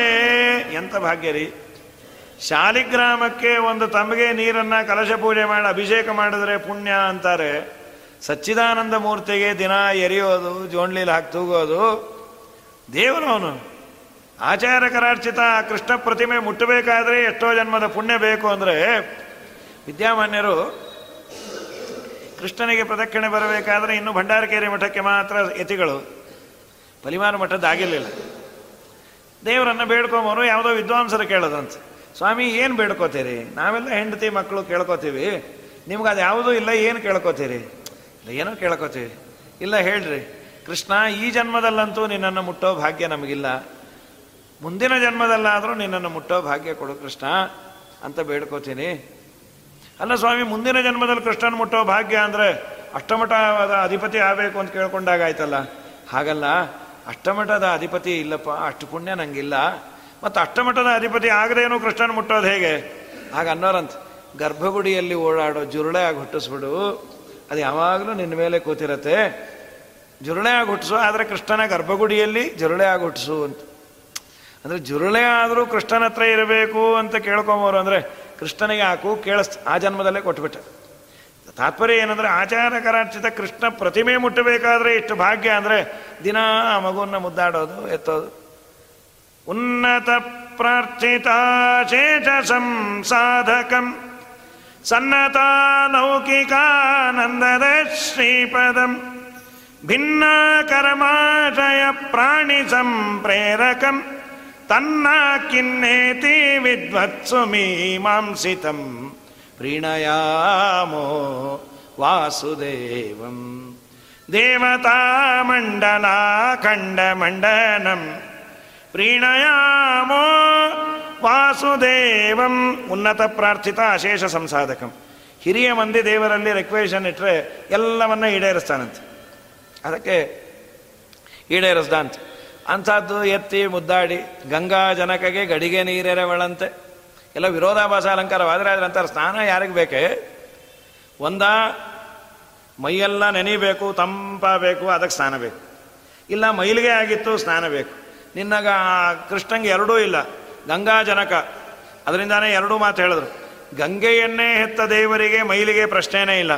ಎಂತ ಭಾಗ್ಯ ರೀ. ಶಾಲಿಗ್ರಾಮಕ್ಕೆ ಒಂದು ತಮಗೆ ನೀರನ್ನ ಕಲಶ ಪೂಜೆ ಮಾಡಿ ಅಭಿಷೇಕ ಮಾಡಿದ್ರೆ ಪುಣ್ಯ ಅಂತಾರೆ. ಸಚ್ಚಿದಾನಂದ ಮೂರ್ತಿಗೆ ದಿನ ಎರಿಯೋದು ಜೋಂಡ್ಲಿಲಿ ಹಾಕಿ ತೂಗೋದು ದೇವರು ಅವನು. ಆಚಾರ ಕರಾರ್ಚಿತ ಕೃಷ್ಣ ಪ್ರತಿಮೆ ಮುಟ್ಟಬೇಕಾದ್ರೆ ಎಷ್ಟೋ ಜನ್ಮದ ಪುಣ್ಯ ಬೇಕು ಅಂದರೆ ವಿದ್ಯಾಮಾನ್ಯರು ಕೃಷ್ಣನಿಗೆ ಪ್ರದಕ್ಷಿಣೆ ಬರಬೇಕಾದ್ರೆ ಇನ್ನು ಭಂಡಾರಕೇರಿ ಮಠಕ್ಕೆ ಮಾತ್ರ ಯತಿಗಳು. ಪಲಿಮಾನ ಮಠದ್ದಾಗಿರಲಿಲ್ಲ ದೇವರನ್ನು ಬೇಡ್ಕೊಂಬರು ಯಾವುದೋ ವಿದ್ವಾಂಸರು ಕೇಳೋದಂತೆ. ಸ್ವಾಮಿ, ಏನು ಬೇಡ್ಕೋತೀರಿ? ನಾವೆಲ್ಲ ಹೆಂಡತಿ ಮಕ್ಕಳು ಕೇಳ್ಕೊತೀವಿ. ನಿಮ್ಗೆ ಅದು ಯಾವುದೂ ಇಲ್ಲ, ಏನು ಕೇಳ್ಕೊತೀರಿ? ಇಲ್ಲ, ಏನೋ ಕೇಳ್ಕೊತೀವಿ. ಇಲ್ಲ, ಹೇಳ್ರಿ. ಕೃಷ್ಣ, ಈ ಜನ್ಮದಲ್ಲಂತೂ ನಿನ್ನನ್ನು ಮುಟ್ಟೋ ಭಾಗ್ಯ ನಮಗಿಲ್ಲ. ಮುಂದಿನ ಜನ್ಮದಲ್ಲಾದರೂ ನಿನ್ನನ್ನು ಮುಟ್ಟೋ ಭಾಗ್ಯ ಕೊಡು ಕೃಷ್ಣ ಅಂತ ಬೇಡ್ಕೋತೀನಿ. ಅಲ್ಲ ಸ್ವಾಮಿ, ಮುಂದಿನ ಜನ್ಮದಲ್ಲಿ ಕೃಷ್ಣನ ಮುಟ್ಟೋ ಭಾಗ್ಯ ಅಂದರೆ ಅಷ್ಟಮಠವಾದ ಅಧಿಪತಿ ಆಗಬೇಕು ಅಂತ ಕೇಳ್ಕೊಂಡಾಗ ಆಯ್ತಲ್ಲ? ಹಾಗಲ್ಲ, ಅಷ್ಟಮಠದ ಅಧಿಪತಿ ಇಲ್ಲಪ್ಪ, ಅಷ್ಟು ಪುಣ್ಯ ನನಗಿಲ್ಲ ಮತ್ತು ಅಷ್ಟಮಠದ ಅಧಿಪತಿ ಆಗದೇನು ಕೃಷ್ಣನ ಮುಟ್ಟೋದು ಹೇಗೆ? ಆಗ ಅನ್ನೋರಂತ, ಗರ್ಭಗುಡಿಯಲ್ಲಿ ಓಡಾಡೋ ಜುರುಳೆ ಆಗಿ ಹುಟ್ಟಿಸ್ಬಿಡು. ಅದು ಯಾವಾಗಲೂ ನಿನ್ನ ಮೇಲೆ ಕೂತಿರತ್ತೆ. ಜುರುಳೆ ಆಗಿ ಹುಟ್ಟಿಸು, ಆದರೆ ಕೃಷ್ಣನ ಗರ್ಭಗುಡಿಯಲ್ಲಿ ಜುರುಳೆ ಆಗಿ ಹುಟ್ಟಿಸು ಅಂತ. ಅಂದರೆ ಜುರುಳೆ ಆದರೂ ಕೃಷ್ಣನ ಹತ್ರ ಇರಬೇಕು ಅಂತ ಕೇಳ್ಕೊಂಬೋರು ಅಂದರೆ ಕೃಷ್ಣನಿಗೆ ಹಾಕು ಕೇಳಿಸ್ ಆ ಜನ್ಮದಲ್ಲೇ ಕೊಟ್ಬಿಟ್ಟೆ. ತಾತ್ಪರ್ಯ ಏನಂದ್ರೆ ಆಚಾರಕರಾರ್ಚಿತ ಕೃಷ್ಣ ಪ್ರತಿಮೆ ಮುಟ್ಟಬೇಕಾದ್ರೆ ಇಷ್ಟು ಭಾಗ್ಯ ಅಂದರೆ ದಿನ ಆ ಮಗುವನ್ನು ಮುದ್ದಾಡೋದು, ಎತ್ತೋದು. ಉನ್ನತ ಪ್ರಾರ್ಥಿತ ಶೇಷ ಸಂಸಾಧಕಂ. ಸನ್ನತ ಲೌಕಿಕಾನಂದದ ಶ್ರೀಪದಂ. ಭಿನ್ನ ಕರ್ಮಾಶಯ ಪ್ರಾಣಿ ಸಂಪ್ರೇರಕಂ. ತನ್ನ ಕಿನ್ನೇತಿ ವಿದ್ವತ್ಸು ಮೀಮಾಂಸಿತಂ ಪ್ರೀಣಯಾಮೋ ವಾಸುದೇವಂ ದೇವತಾ ಮಂಡಲ ಖಂಡ ಮಂಡನಂ ಪ್ರೀಣಯಾಮೋ ವಾಸುದೇವಂ ಉನ್ನತ ಪ್ರಾರ್ಥಿತ ಅಶೇಷ ಸಂಸಾಧಕಂ ಹಿರಿಯ ಮಂದಿ ದೇವರಲ್ಲಿ ರಿಕ್ವೇಷನ್ ಇಟ್ಟರೆ ಎಲ್ಲವನ್ನ ಈಡೇರಿಸ್ತಾನಂತೆ. ಅದಕ್ಕೆ ಈಡೇರಿಸ್ದ ಅಂತ. ಅಂಥದ್ದು ಎತ್ತಿ ಮುದ್ದಾಡಿ ಗಂಗಾ ಜನಕಗೆ ಗಡಿಗೆ ನೀರೆರವಳಂತೆ. ಎಲ್ಲ ವಿರೋಧಾಭಾಸ ಅಲಂಕಾರವಾದರೆ ಆದರೆ ಅಂತಾರೆ ಸ್ನಾನ ಯಾರಿಗೆ ಬೇಕೆ? ಒಂದ ಮೈಯೆಲ್ಲ ನೆನಿಬೇಕು ತಂಪಾಗಬೇಕು ಅದಕ್ಕೆ ಸ್ನಾನ ಬೇಕು. ಇಲ್ಲ ಮೈಲಿಗೆ ಆಗಿತ್ತು, ಸ್ನಾನ ಬೇಕು. ನಿನ್ನಾಗ ಕೃಷ್ಣಂಗೆ ಎರಡೂ ಇಲ್ಲ, ಗಂಗಾ ಜನಕ. ಅದರಿಂದಾನೇ ಎರಡೂ ಮಾತು ಹೇಳಿದ್ರು. ಗಂಗೆಯನ್ನೇ ಹೆತ್ತ ದೇವರಿಗೆ ಮೈಲಿಗೆ ಪ್ರಶ್ನೆನೇ ಇಲ್ಲ.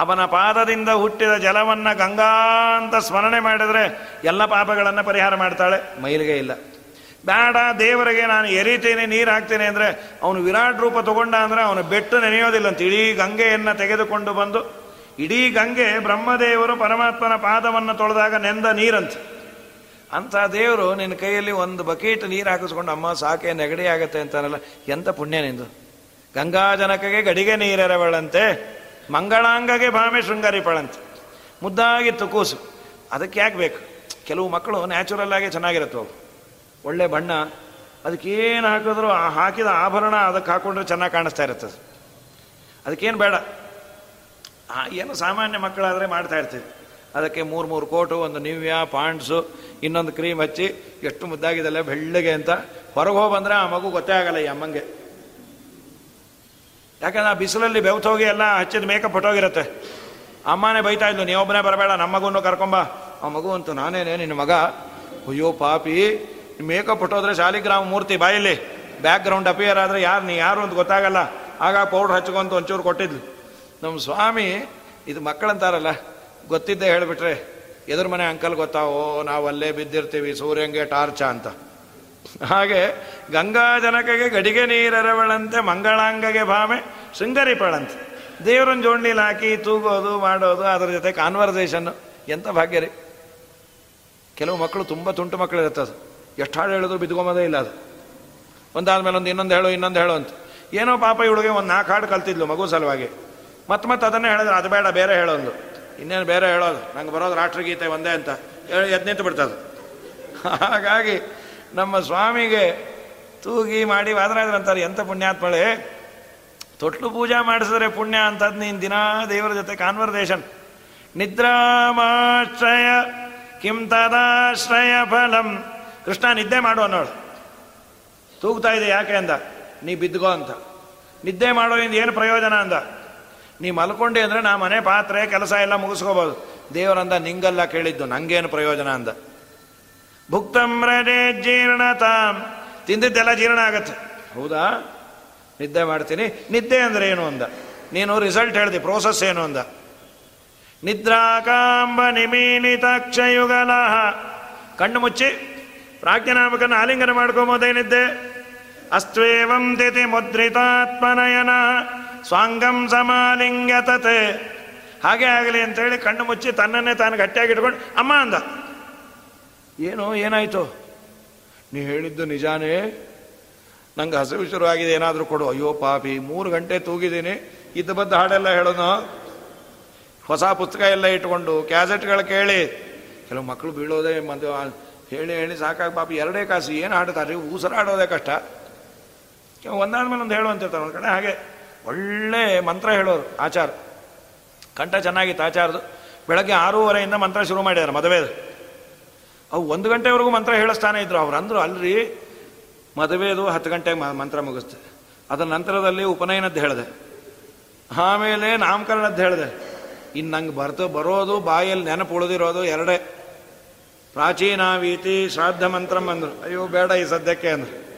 ಅವನ ಪಾದದಿಂದ ಹುಟ್ಟಿದ ಜಲವನ್ನು ಗಂಗಾ ಅಂತ ಸ್ಮರಣೆ ಮಾಡಿದರೆ ಎಲ್ಲ ಪಾಪಗಳನ್ನು ಪರಿಹಾರ ಮಾಡ್ತಾಳೆ, ಮೈಲಿಗೆ ಇಲ್ಲ. ಬೇಡ, ದೇವರಿಗೆ ನಾನು ಎರಿತೇನೆ, ನೀರು ಹಾಕ್ತೇನೆ ಅಂದರೆ ಅವನು ವಿರಾಟ್ ರೂಪ ತಗೊಂಡ ಅಂದರೆ ಅವನು ಬೆಟ್ಟು ನೆನೆಯೋದಿಲ್ಲ ಅಂತ ಇಡೀ ಗಂಗೆಯನ್ನು ತೆಗೆದುಕೊಂಡು ಬಂದು, ಇಡೀ ಗಂಗೆ ಬ್ರಹ್ಮದೇವರು ಪರಮಾತ್ಮನ ಪಾದವನ್ನು ತೊಳೆದಾಗ ನೆಂದ ನೀರಂತ. ಅಂಥ ದೇವರು ನಿನ್ನ ಕೈಯಲ್ಲಿ ಒಂದು ಬಕೀಟ್ ನೀರು ಹಾಕಿಸ್ಕೊಂಡು, ಅಮ್ಮ, ಸಾಕೆ, ನೆಗಡಿ ಆಗುತ್ತೆ ಅಂತಾನಲ್ಲ, ಎಂಥ ಪುಣ್ಯ ನಿಂದು. ಗಂಗಾಜನಕಗೆ ಗಡಿಗೆ ನೀರೆರವಳಂತೆ. ಮಂಗಳಾಂಗಗೆ ಭಾಮೆ ಶೃಂಗಾರಿ ಶೃಂಗಾರಿಪಳಂತೆ ಮುದ್ದಾಗಿತ್ತು ಕೂಸು ಅದಕ್ಕೆ ಯಾಕೆ ಬೇಕು? ಕೆಲವು ಮಕ್ಕಳು ನ್ಯಾಚುರಲ್ ಆಗಿ ಚೆನ್ನಾಗಿರುತ್ತೆ ಅವು ಒಳ್ಳೆ ಬಣ್ಣ, ಅದಕ್ಕೇನು ಹಾಕಿದ್ರು ಆ ಹಾಕಿದ ಆಭರಣ ಅದಕ್ಕೆ ಹಾಕೊಂಡ್ರೆ ಚೆನ್ನಾಗಿ ಕಾಣಿಸ್ತಾ ಇರ್ತದೆ. ಅದಕ್ಕೇನು ಬೇಡ. ಏನು ಸಾಮಾನ್ಯ ಮಕ್ಕಳಾದರೆ ಮಾಡ್ತಾ ಇರ್ತೀವಿ. ಅದಕ್ಕೆ ಮೂರು ಮೂರು ಕೋಟು, ಒಂದು ನಿವ್ಯ, ಪಾಂಡ್ಸು, ಇನ್ನೊಂದು ಕ್ರೀಮ್ ಹಚ್ಚಿ ಎಷ್ಟು ಮುದ್ದಾಗಿದೆಲ್ಲ ಬೆಳ್ಳಿಗೆ ಅಂತ ಹೊರಗೆ ಹೋಗಿ ಬಂದರೆ ಆ ಮಗು ಗೊತ್ತೇ ಆಗಲ್ಲ ಈ ಅಮ್ಮಂಗೆ. ಯಾಕಂದ್ರೆ ಆ ಬಿಸಿಲಲ್ಲಿ ಬೆವ್ತೋಗಿ ಎಲ್ಲ ಹಚ್ಚಿದ ಮೇಕಪ್ ಹೊಟ್ಟೋಗಿರುತ್ತೆ. ಅಮ್ಮನೇ ಬೈತಾ ಇದ್ಲು ನೀವೊಬ್ಬನೇ ಬರಬೇಡ, ನಮ್ಮ ಮಗುನು ಕರ್ಕೊಂಬ. ಆ ಮಗು ಅಂತೂ, ನಾನೇನೇ ನಿನ್ನ ಮಗ? ಅಯ್ಯೋ ಪಾಪಿ ಮೇಕಪ್ ಹೊಟ್ಟೋದ್ರೆ ಶಾಲಿಗ್ರಾಮ ಮೂರ್ತಿ ಬಾಯಲ್ಲಿ ಬ್ಯಾಕ್ ಗ್ರೌಂಡ್ ಅಪಿಯರ್ ಆದರೆ ಯಾರು, ನೀ ಯಾರು ಅಂತ ಗೊತ್ತಾಗಲ್ಲ. ಆಗ ಪೌಡ್ರ್ ಹಚ್ಕೊಂತ ಒಂಚೂರು ಕೊಟ್ಟಿದ್ಲು. ನಮ್ಮ ಸ್ವಾಮಿ, ಇದು ಮಕ್ಕಳಂತಾರಲ್ಲ, ಗೊತ್ತಿದ್ದೆ ಹೇಳಿಬಿಟ್ರೆ, ಎದುರು ಮನೆ ಅಂಕಲ್ ಗೊತ್ತಾ? ಓ ನಾವು ಅಲ್ಲೇ ಬಿದ್ದಿರ್ತೀವಿ, ಸೂರ್ಯಂಗೆ ಟಾರ್ಚ ಅಂತ. ಹಾಗೆ ಗಂಗಾಜನಕಗೆ ಗಡಿಗೆ ನೀರರವಳಂತೆ ಮಂಗಳಾಂಗಗೆ ಭಾವೆ ಶೃಂಗರಿಪಳಂತೆ. ದೇವರನ್ನ ಜೋಡ್ನೀಲಿ ಹಾಕಿ ತೂಗೋದು, ಮಾಡೋದು, ಅದರ ಜೊತೆ ಕಾನ್ವರ್ಸೇಷನ್ನು. ಎಂಥ ಭಾಗ್ಯ ರೀ. ಕೆಲವು ಮಕ್ಕಳು ತುಂಬ ತುಂಟು ಮಕ್ಕಳು ಇರ್ತದೆ ಎಷ್ಟು ಹಾಡು ಹೇಳೋದು ಬಿದ್ಕೊಂಬೋದೇ ಇಲ್ಲ ಅದು. ಒಂದಾದ್ಮೇಲೆ ಒಂದು ಇನ್ನೊಂದು ಹೇಳು ಇನ್ನೊಂದು ಹೇಳು ಅಂತ. ಏನೋ ಪಾಪ ಇವಳಿಗೆ ಒಂದು ನಾಲ್ಕು ಹಾಡು ಕಲ್ತಿದ್ಲು ಮಗು ಸಲುವಾಗಿ. ಮತ್ತೆ ಮತ್ತೆ ಅದನ್ನೇ ಹೇಳಿದ್ರೆ ಅದು ಬೇಡ, ಬೇರೆ ಹೇಳೋದು ಇನ್ನೇನು ಬೇರೆ ಹೇಳೋದು? ನಂಗೆ ಬರೋದು ರಾಷ್ಟ್ರಗೀತೆ ಒಂದೇ ಅಂತ ಹೇಳಿ ಎದ್ ನಿಂತು ಬಿಡ್ತದೆ ಹಾಗಾಗಿ ನಮ್ಮ ಸ್ವಾಮಿಗೆ ತೂಗಿ ಮಾಡಿ ಅಂತಾರೆ ಎಂಥ ಪುಣ್ಯಾತ್ಮಳೆ ತೊಟ್ಲು ಪೂಜಾ ಮಾಡಿಸಿದ್ರೆ ಪುಣ್ಯ ಅಂತದ್ ನೀನು ದಿನಾ ದೇವರ ಜೊತೆ ಕಾನ್ವರ್ಸೇಷನ್. ನಿದ್ರಾಮಾಶ್ರಯ, ಕಿಂ ತದಾಶ್ರಯ ಫಲಂ. ಕೃಷ್ಣ ನಿದ್ದೆ ಮಾಡು ಅನ್ನೋಳು. ತೂಗ್ತಾ ಇದೆ, ಯಾಕೆ ಅಂದ? ನೀ ಬಿದ್ದುಗೋ ಅಂತ. ನಿದ್ದೆ ಮಾಡೋದ್ರಿಂದ ಏನು ಪ್ರಯೋಜನ ಅಂದ? ನೀ ಮಲ್ಕೊಂಡೆ ಅಂದರೆ ನಾ ಮನೆ ಪಾತ್ರೆ, ಕೆಲಸ ಎಲ್ಲ ಮುಗಿಸ್ಕೋಬೋದು. ದೇವರಂದ ನಿಂಗಲ್ಲ ಕೇಳಿದ್ದು, ನಂಗೇನು ಪ್ರಯೋಜನ? ಅಂದ. ಭುಕ್ತಂ ರಜೇ ಜೀರ್ಣತಾಂ. ತಿಂದಿದ್ದೆಲ್ಲ ಜೀರ್ಣ ಆಗತ್ತೆ. ಹೌದಾ? ನಿದ್ದೆ ಮಾಡ್ತೀನಿ. ನಿದ್ದೆ ಅಂದ್ರೆ ಏನು ಅಂದ? ನೀನು ರಿಸಲ್ಟ್ ಹೇಳ್ದಿ ಪ್ರೋಸೆಸ್ ಏನು ಅಂದ? ನಿದ್ರಾಕಾಂಬ ನಿಮೀನಿತಾಕ್ಷಯುಗಲ ಕಣ್ಣು ಮುಚ್ಚಿ, ಪ್ರಾಜ್ಞಾನಾಮಕನ ಆಲಿಂಗನ ಮಾಡ್ಕೊಂಬೋದೇನಿದ್ದೆ ಅಸ್ತ್ವೇವಂ ತಿಥಿ ಮುದ್ರಿತಾತ್ಮನಯನ. ಸ್ವಾಂಗಂ ಸಮಾಲಿಂಗತತೆ. ಹಾಗೆ ಆಗಲಿ ಅಂತೇಳಿ ಕಣ್ಣು ಮುಚ್ಚಿ ತನ್ನನ್ನೇ ತಾನು ಗಟ್ಟಿಯಾಗಿ ಇಟ್ಕೊಂಡು, ಅಮ್ಮ ಅಂದ. ಏನು, ಏನಾಯಿತು? ನೀ ಹೇಳಿದ್ದು ನಿಜಾನೇ? ನಂಗೆ ಹಸಿವು ಆಗಿದೆ, ಏನಾದರೂ ಕೊಡು. ಅಯ್ಯೋ ಪಾಪಿ, ಮೂರು ಗಂಟೆ ತೂಗಿದ್ದೀನಿ. ಇದ್ದ ಬದ್ದ ಹಾಡೆಲ್ಲ ಹೇಳೋನು? ಹೊಸ ಪುಸ್ತಕ ಎಲ್ಲ ಇಟ್ಕೊಂಡು, ಕ್ಯಾಸೆಟ್ಗಳು ಕೇಳಿ. ಕೆಲವು ಮಕ್ಕಳು ಬೀಳೋದೇ ಮದ್ದು ಹೇಳಿ ಹೇಳಿ ಸಾಕಾಗಿ ಪಾಪಿ. ಎರಡೇ ಕಾಸು, ಏನು ಹಾಡ್ತಾರೆ ಉಸಿರಾಡೋದೇ ಕಷ್ಟ. ಒಂದಾದ್ಮೇಲೆ ಒಂದು ಹೇಳುವಂತಿರ್ತಾರೆ ಒಂದು ಕಡೆ. ಹಾಗೆ ಒಳ್ಳೆ ಮಂತ್ರ ಹೇಳೋರು, ಆಚಾರ. ಕಂಠ ಚೆನ್ನಾಗಿತ್ತು, ಆಚಾರದು. ಬೆಳಗ್ಗೆ ಆರೂವರೆಯಿಂದ ಮಂತ್ರ ಶುರು ಮಾಡಿದ್ದಾರೆ, ಮದುವೆದು. ಅವು ಒಂದು ಗಂಟೆವರೆಗೂ ಮಂತ್ರ ಹೇಳಿಸ್ತಾನೆ ಇದ್ರು. ಅವ್ರು ಅಂದರು, ಅಲ್ರಿ ಮದುವೆದು ಹತ್ತು ಗಂಟೆಗೆ ಮಂತ್ರ ಮುಗಿಸ್ತೆ ಅದರ ನಂತರದಲ್ಲಿ ಉಪನಯನದ್ದು ಹೇಳಿದೆ. ಆಮೇಲೆ ನಾಮಕರಣದ್ದು ಹೇಳಿದೆ. ಇನ್ನು ನಂಗೆ ಬರ್ತು ಬರೋದು, ಬಾಯಲ್ಲಿ ನೆನಪು ಉಳಿದಿರೋದು ಎರಡೇ. ಪ್ರಾಚೀನ ವೀತಿ ಶ್ರಾದ್ದ ಮಂತ್ರ ಅಂದರು. ಅಯ್ಯೋ, ಬೇಡ ಈ ಸದ್ಯಕ್ಕೆ ಅಂದರು.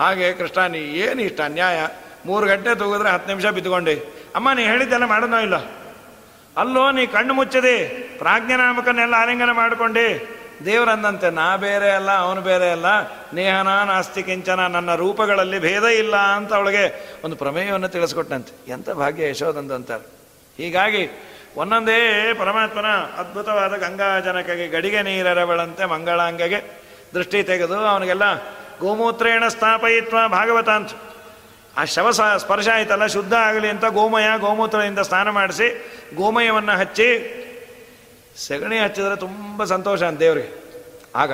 ಹಾಗೆ ಕೃಷ್ಣ, ನೀ ಏನು ಇಷ್ಟ ಅನ್ಯಾಯ? ಮೂರು ಗಂಟೆ ತಗೋದ್ರೆ ಹತ್ತು ನಿಮಿಷ ಬಿದ್ದುಕೊಂಡೆ. ಅಮ್ಮ, ನೀ ಹೇಳಿದ್ದೆಲ್ಲ ಮಾಡೋಣ ಇಲ್ಲ? ಅಲ್ಲೋ ನೀ ಕಣ್ಣು ಮುಚ್ಚದೆ ಪ್ರಾಜ್ಞಾನಾಮಕನ್ನೆಲ್ಲ ಆಲಿಂಗನ ಮಾಡಿಕೊಂಡೆ, ದೇವರಂದಂತೆ ನಾ ಬೇರೆ ಅಲ್ಲ, ಅವನು ಬೇರೆ ಅಲ್ಲ, ನೇಹನ, ನಾಸ್ತಿ, ಕಿಂಚನ, ನನ್ನ ರೂಪಗಳಲ್ಲಿ ಭೇದ ಇಲ್ಲ ಅಂತ ಅವಳಿಗೆ ಒಂದು ಪ್ರಮೇಯವನ್ನು ತಿಳಿಸ್ಕೊಟ್ಟಂತೆ ಎಂಥ ಭಾಗ್ಯ ಯಶೋದಂದಂತಾರೆ ಹೀಗಾಗಿ ಒಂದೊಂದೇ ಪರಮಾತ್ಮನ ಅದ್ಭುತವಾದ ಗಂಗಾಜನಕಗೆ ಗಡಿಗೆ ನೀರರವಳಂತೆ ಮಂಗಳಾಂಗಗೆ ದೃಷ್ಟಿ ತೆಗೆದು ಅವನಿಗೆಲ್ಲ ಗೋಮೂತ್ರೇಣ ಸ್ಥಾಪಯಿತ್ವ ಭಾಗವತ ಅಂತ ಆ ಶವ ಸ್ಪರ್ಶ ಆಯ್ತಲ್ಲ, ಶುದ್ಧ ಆಗಲಿ ಅಂತ ಗೋಮಯ ಗೋಮೂತ್ರದಿಂದ ಸ್ನಾನ ಮಾಡಿಸಿ ಗೋಮಯವನ್ನು ಹಚ್ಚಿ ಸಗಣಿ ಹಚ್ಚಿದ್ರೆ ತುಂಬ ಸಂತೋಷ ಅಂತ ದೇವರಿಗೆ. ಆಗ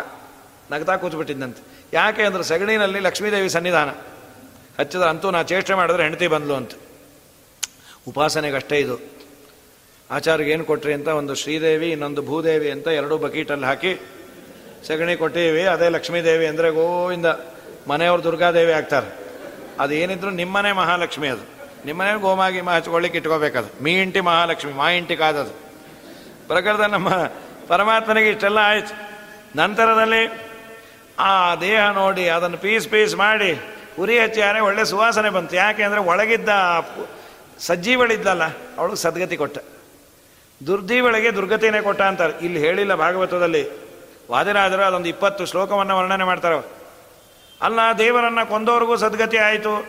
ನಗ್ತಾ ಕೂತ್ಬಿಟ್ಟಿದ್ದಂತೆ ಯಾಕೆ ಅಂದ್ರೆ ಸಗಣಿನಲ್ಲಿ ಲಕ್ಷ್ಮೀದೇವಿ ಸನ್ನಿಧಾನ. ಹಚ್ಚಿದ್ರೆ ಅಂತೂ ನಾ ಚೇಷ್ಟೆ ಮಾಡಿದ್ರೆ ಹೆಂಡತಿ ಬಂದ್ಲು ಅಂತ. ಉಪಾಸನೆಗಷ್ಟೇ ಇದು. ಆಚಾರ್ಯ ಏನು ಕೊಟ್ರಿ ಅಂತ ಒಂದು ಶ್ರೀದೇವಿ, ಇನ್ನೊಂದು ಭೂದೇವಿ ಅಂತ ಎರಡೂ ಬಕೀಟಲ್ಲಿ ಹಾಕಿ ಸಗಣಿ ಕೊಟ್ಟಿವಿ. ಅದೇ ಲಕ್ಷ್ಮೀದೇವಿ ಅಂದರೆ ಗೋವಿಂದ ಮನೆಯವರು ದುರ್ಗಾದೇವಿ ಆಗ್ತಾರೆ. ಅದು ಏನಿದ್ರು ನಿಮ್ಮನೆ ಮಹಾಲಕ್ಷ್ಮಿ ಅದು. ನಿಮ್ಮನೆ ಗೋಮಾಗಿ ಹಚ್ಕೊಳ್ಳಿಕ್ಕೆ ಇಟ್ಕೋಬೇಕದು. ಮೀ ಇಂಟಿ ಮಹಾಲಕ್ಷ್ಮಿ, ಮಾ ಇಂಟಿ ಕಾದದು. ಪ್ರಕೃತ ನಮ್ಮ ಪರಮಾತ್ಮನಿಗೆ ಇಷ್ಟೆಲ್ಲ ಆಯ್ತು. ನಂತರದಲ್ಲಿ ಆ ದೇಹ ನೋಡಿ ಅದನ್ನು ಪೀಸ್ ಪೀಸ್ ಮಾಡಿ ಉರಿ ಹಚ್ಚಿಯಾರೆ ಒಳ್ಳೆ ಸುವಾಸನೆ ಬಂತು. ಯಾಕೆ ಅಂದರೆ ಒಳಗಿದ್ದ ಸಜ್ಜೀವಳಿದ್ದಲ್ಲ ಅವಳು ಸದ್ಗತಿ ಕೊಟ್ಟ. ದುರ್ದೀವಳಿಗೆ ದುರ್ಗತಿನೇ ಕೊಟ್ಟ ಅಂತಾರೆ. ಇಲ್ಲಿ ಹೇಳಿಲ್ಲ ಭಾಗವತದಲ್ಲಿ. ವಾದಿರಾಜರು ಅದೊಂದು ಇಪ್ಪತ್ತು ಶ್ಲೋಕವನ್ನು ವರ್ಣನೆ ಮಾಡ್ತಾರೆ ಅಲ್ಲ, ದೇವರನ್ನ ಕೊಂದವ್ರಿಗೂ ಸದ್ಗತಿ ಆಯಿತು.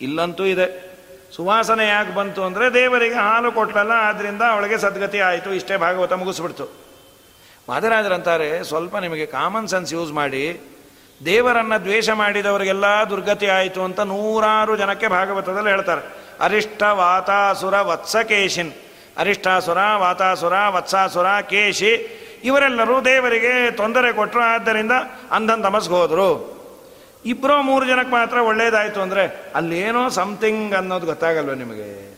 ಇಲ್ಲಂತೂ ಇದೆ. ಸುವಾಸನೆ ಯಾಕೆ ಬಂತು ಅಂದರೆ ದೇವರಿಗೆ ಹಾಲು ಕೊಟ್ಟಲ್ಲ ಆದ್ದರಿಂದ ಅವಳಿಗೆ ಸದ್ಗತಿ ಆಯಿತು. ಇಷ್ಟೇ ಭಾಗವತ ಮುಗಿಸ್ಬಿಡ್ತು. ಅಂತಾರೆ, ಸ್ವಲ್ಪ ನಿಮಗೆ ಕಾಮನ್ ಸೆನ್ಸ್ ಯೂಸ್ ಮಾಡಿ, ದೇವರನ್ನು ದ್ವೇಷ ಮಾಡಿದವರಿಗೆಲ್ಲ ದುರ್ಗತಿ ಆಯಿತು ಅಂತ ನೂರಾರು ಜನಕ್ಕೆ ಭಾಗವತದಲ್ಲಿ ಹೇಳ್ತಾರೆ. ಅರಿಷ್ಟ ವಾತಾಸುರ ವತ್ಸಕೇಶಿನ್. ಅರಿಷ್ಟಾಸುರ, ವಾತಾಸುರ, ವತ್ಸಾಸುರ, ಕೇಶಿ, ಇವರೆಲ್ಲರೂ ದೇವರಿಗೆ ತೊಂದರೆ ಕೊಟ್ಟರು ಆದ್ದರಿಂದ ಅಂಧನ್ ತಮಸ್ಗೆ ಹೋದರು. ಇಬ್ಬರೋ ಮೂರು ಜನಕ್ಕೆ ಮಾತ್ರ ಒಳ್ಳೇದಾಯಿತು ಅಂದರೆ ಅಲ್ಲೇನೋ ಸಮಥಿಂಗ್ ಅನ್ನೋದು ಗೊತ್ತಾಗಲ್ವ ನಿಮಗೆ?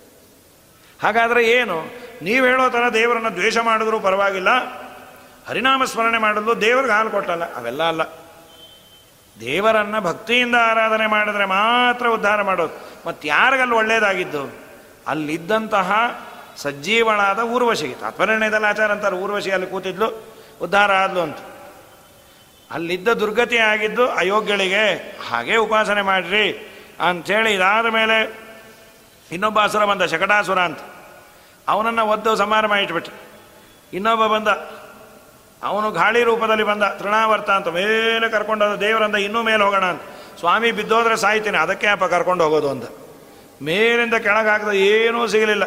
ಹಾಗಾದರೆ ಏನು? ನೀವು ಹೇಳೋ ಥರ ದೇವರನ್ನು ದ್ವೇಷ ಮಾಡಿದ್ರೂ ಪರವಾಗಿಲ್ಲ. ಹರಿನಾಮ ಸ್ಮರಣೆ ಮಾಡಲು ದೇವ್ರಿಗೆ ಹಾಲು ಕೊಟ್ಟಲ್ಲ. ಅವೆಲ್ಲ ಅಲ್ಲ. ದೇವರನ್ನು ಭಕ್ತಿಯಿಂದ ಆರಾಧನೆ ಮಾಡಿದ್ರೆ ಮಾತ್ರ ಉದ್ಧಾರ ಮಾಡೋದು. ಮತ್ತು ಯಾರಿಗಲ್ಲಿ ಒಳ್ಳೇದಾಗಿದ್ದು? ಅಲ್ಲಿದ್ದಂತಹ ಸಜ್ಜೀವಳಾದ ಊರ್ವಶಿ ತಾತ್ಪರ್ಯದಲ್ಲಿ ಆಚಾರ ಅಂತಾರೆ. ಊರ್ವಶಿ ಅಲ್ಲಿ ಕೂತಿದ್ಲು, ಉದ್ಧಾರ ಆದ್ಲು ಅಂತ. ಅಲ್ಲಿದ್ದ ದುರ್ಗತಿ ಆಗಿದ್ದು ಅಯೋಗ್ಯಳಿಗೆ ಹಾಗೆ ಉಪಾಸನೆ ಮಾಡಿರಿ ಅಂಥೇಳಿ ಇದಾದ ಮೇಲೆ ಇನ್ನೊಬ್ಬ ಅಸುರ ಬಂದ, ಶಕಟಾಸುರ ಅಂತ. ಅವನನ್ನು ಒದ್ದು ಸಮಾರಂಭ ಇಟ್ಬಿಟ್ಟು ಇನ್ನೊಬ್ಬ ಬಂದ, ಅವನು ಗಾಳಿ ರೂಪದಲ್ಲಿ ಬಂದ, ತೃಣಾವರ್ತ ಅಂತ ಮೇಲೆ ಕರ್ಕೊಂಡು ದೇವರಂದ ಇನ್ನೂ ಮೇಲೆ ಹೋಗೋಣ ಅಂತ. ಸ್ವಾಮಿ ಬಿದ್ದೋದ್ರೆ ಸಾಯ್ತೀನಿ, ಅದಕ್ಕೆ ಅಪ್ಪ ಕರ್ಕೊಂಡು ಹೋಗೋದು ಅಂತ ಮೇಲಿಂದ ಕೆಳಗೆ ಹಾಕಿದ ಏನೂ ಸಿಗಲಿಲ್ಲ.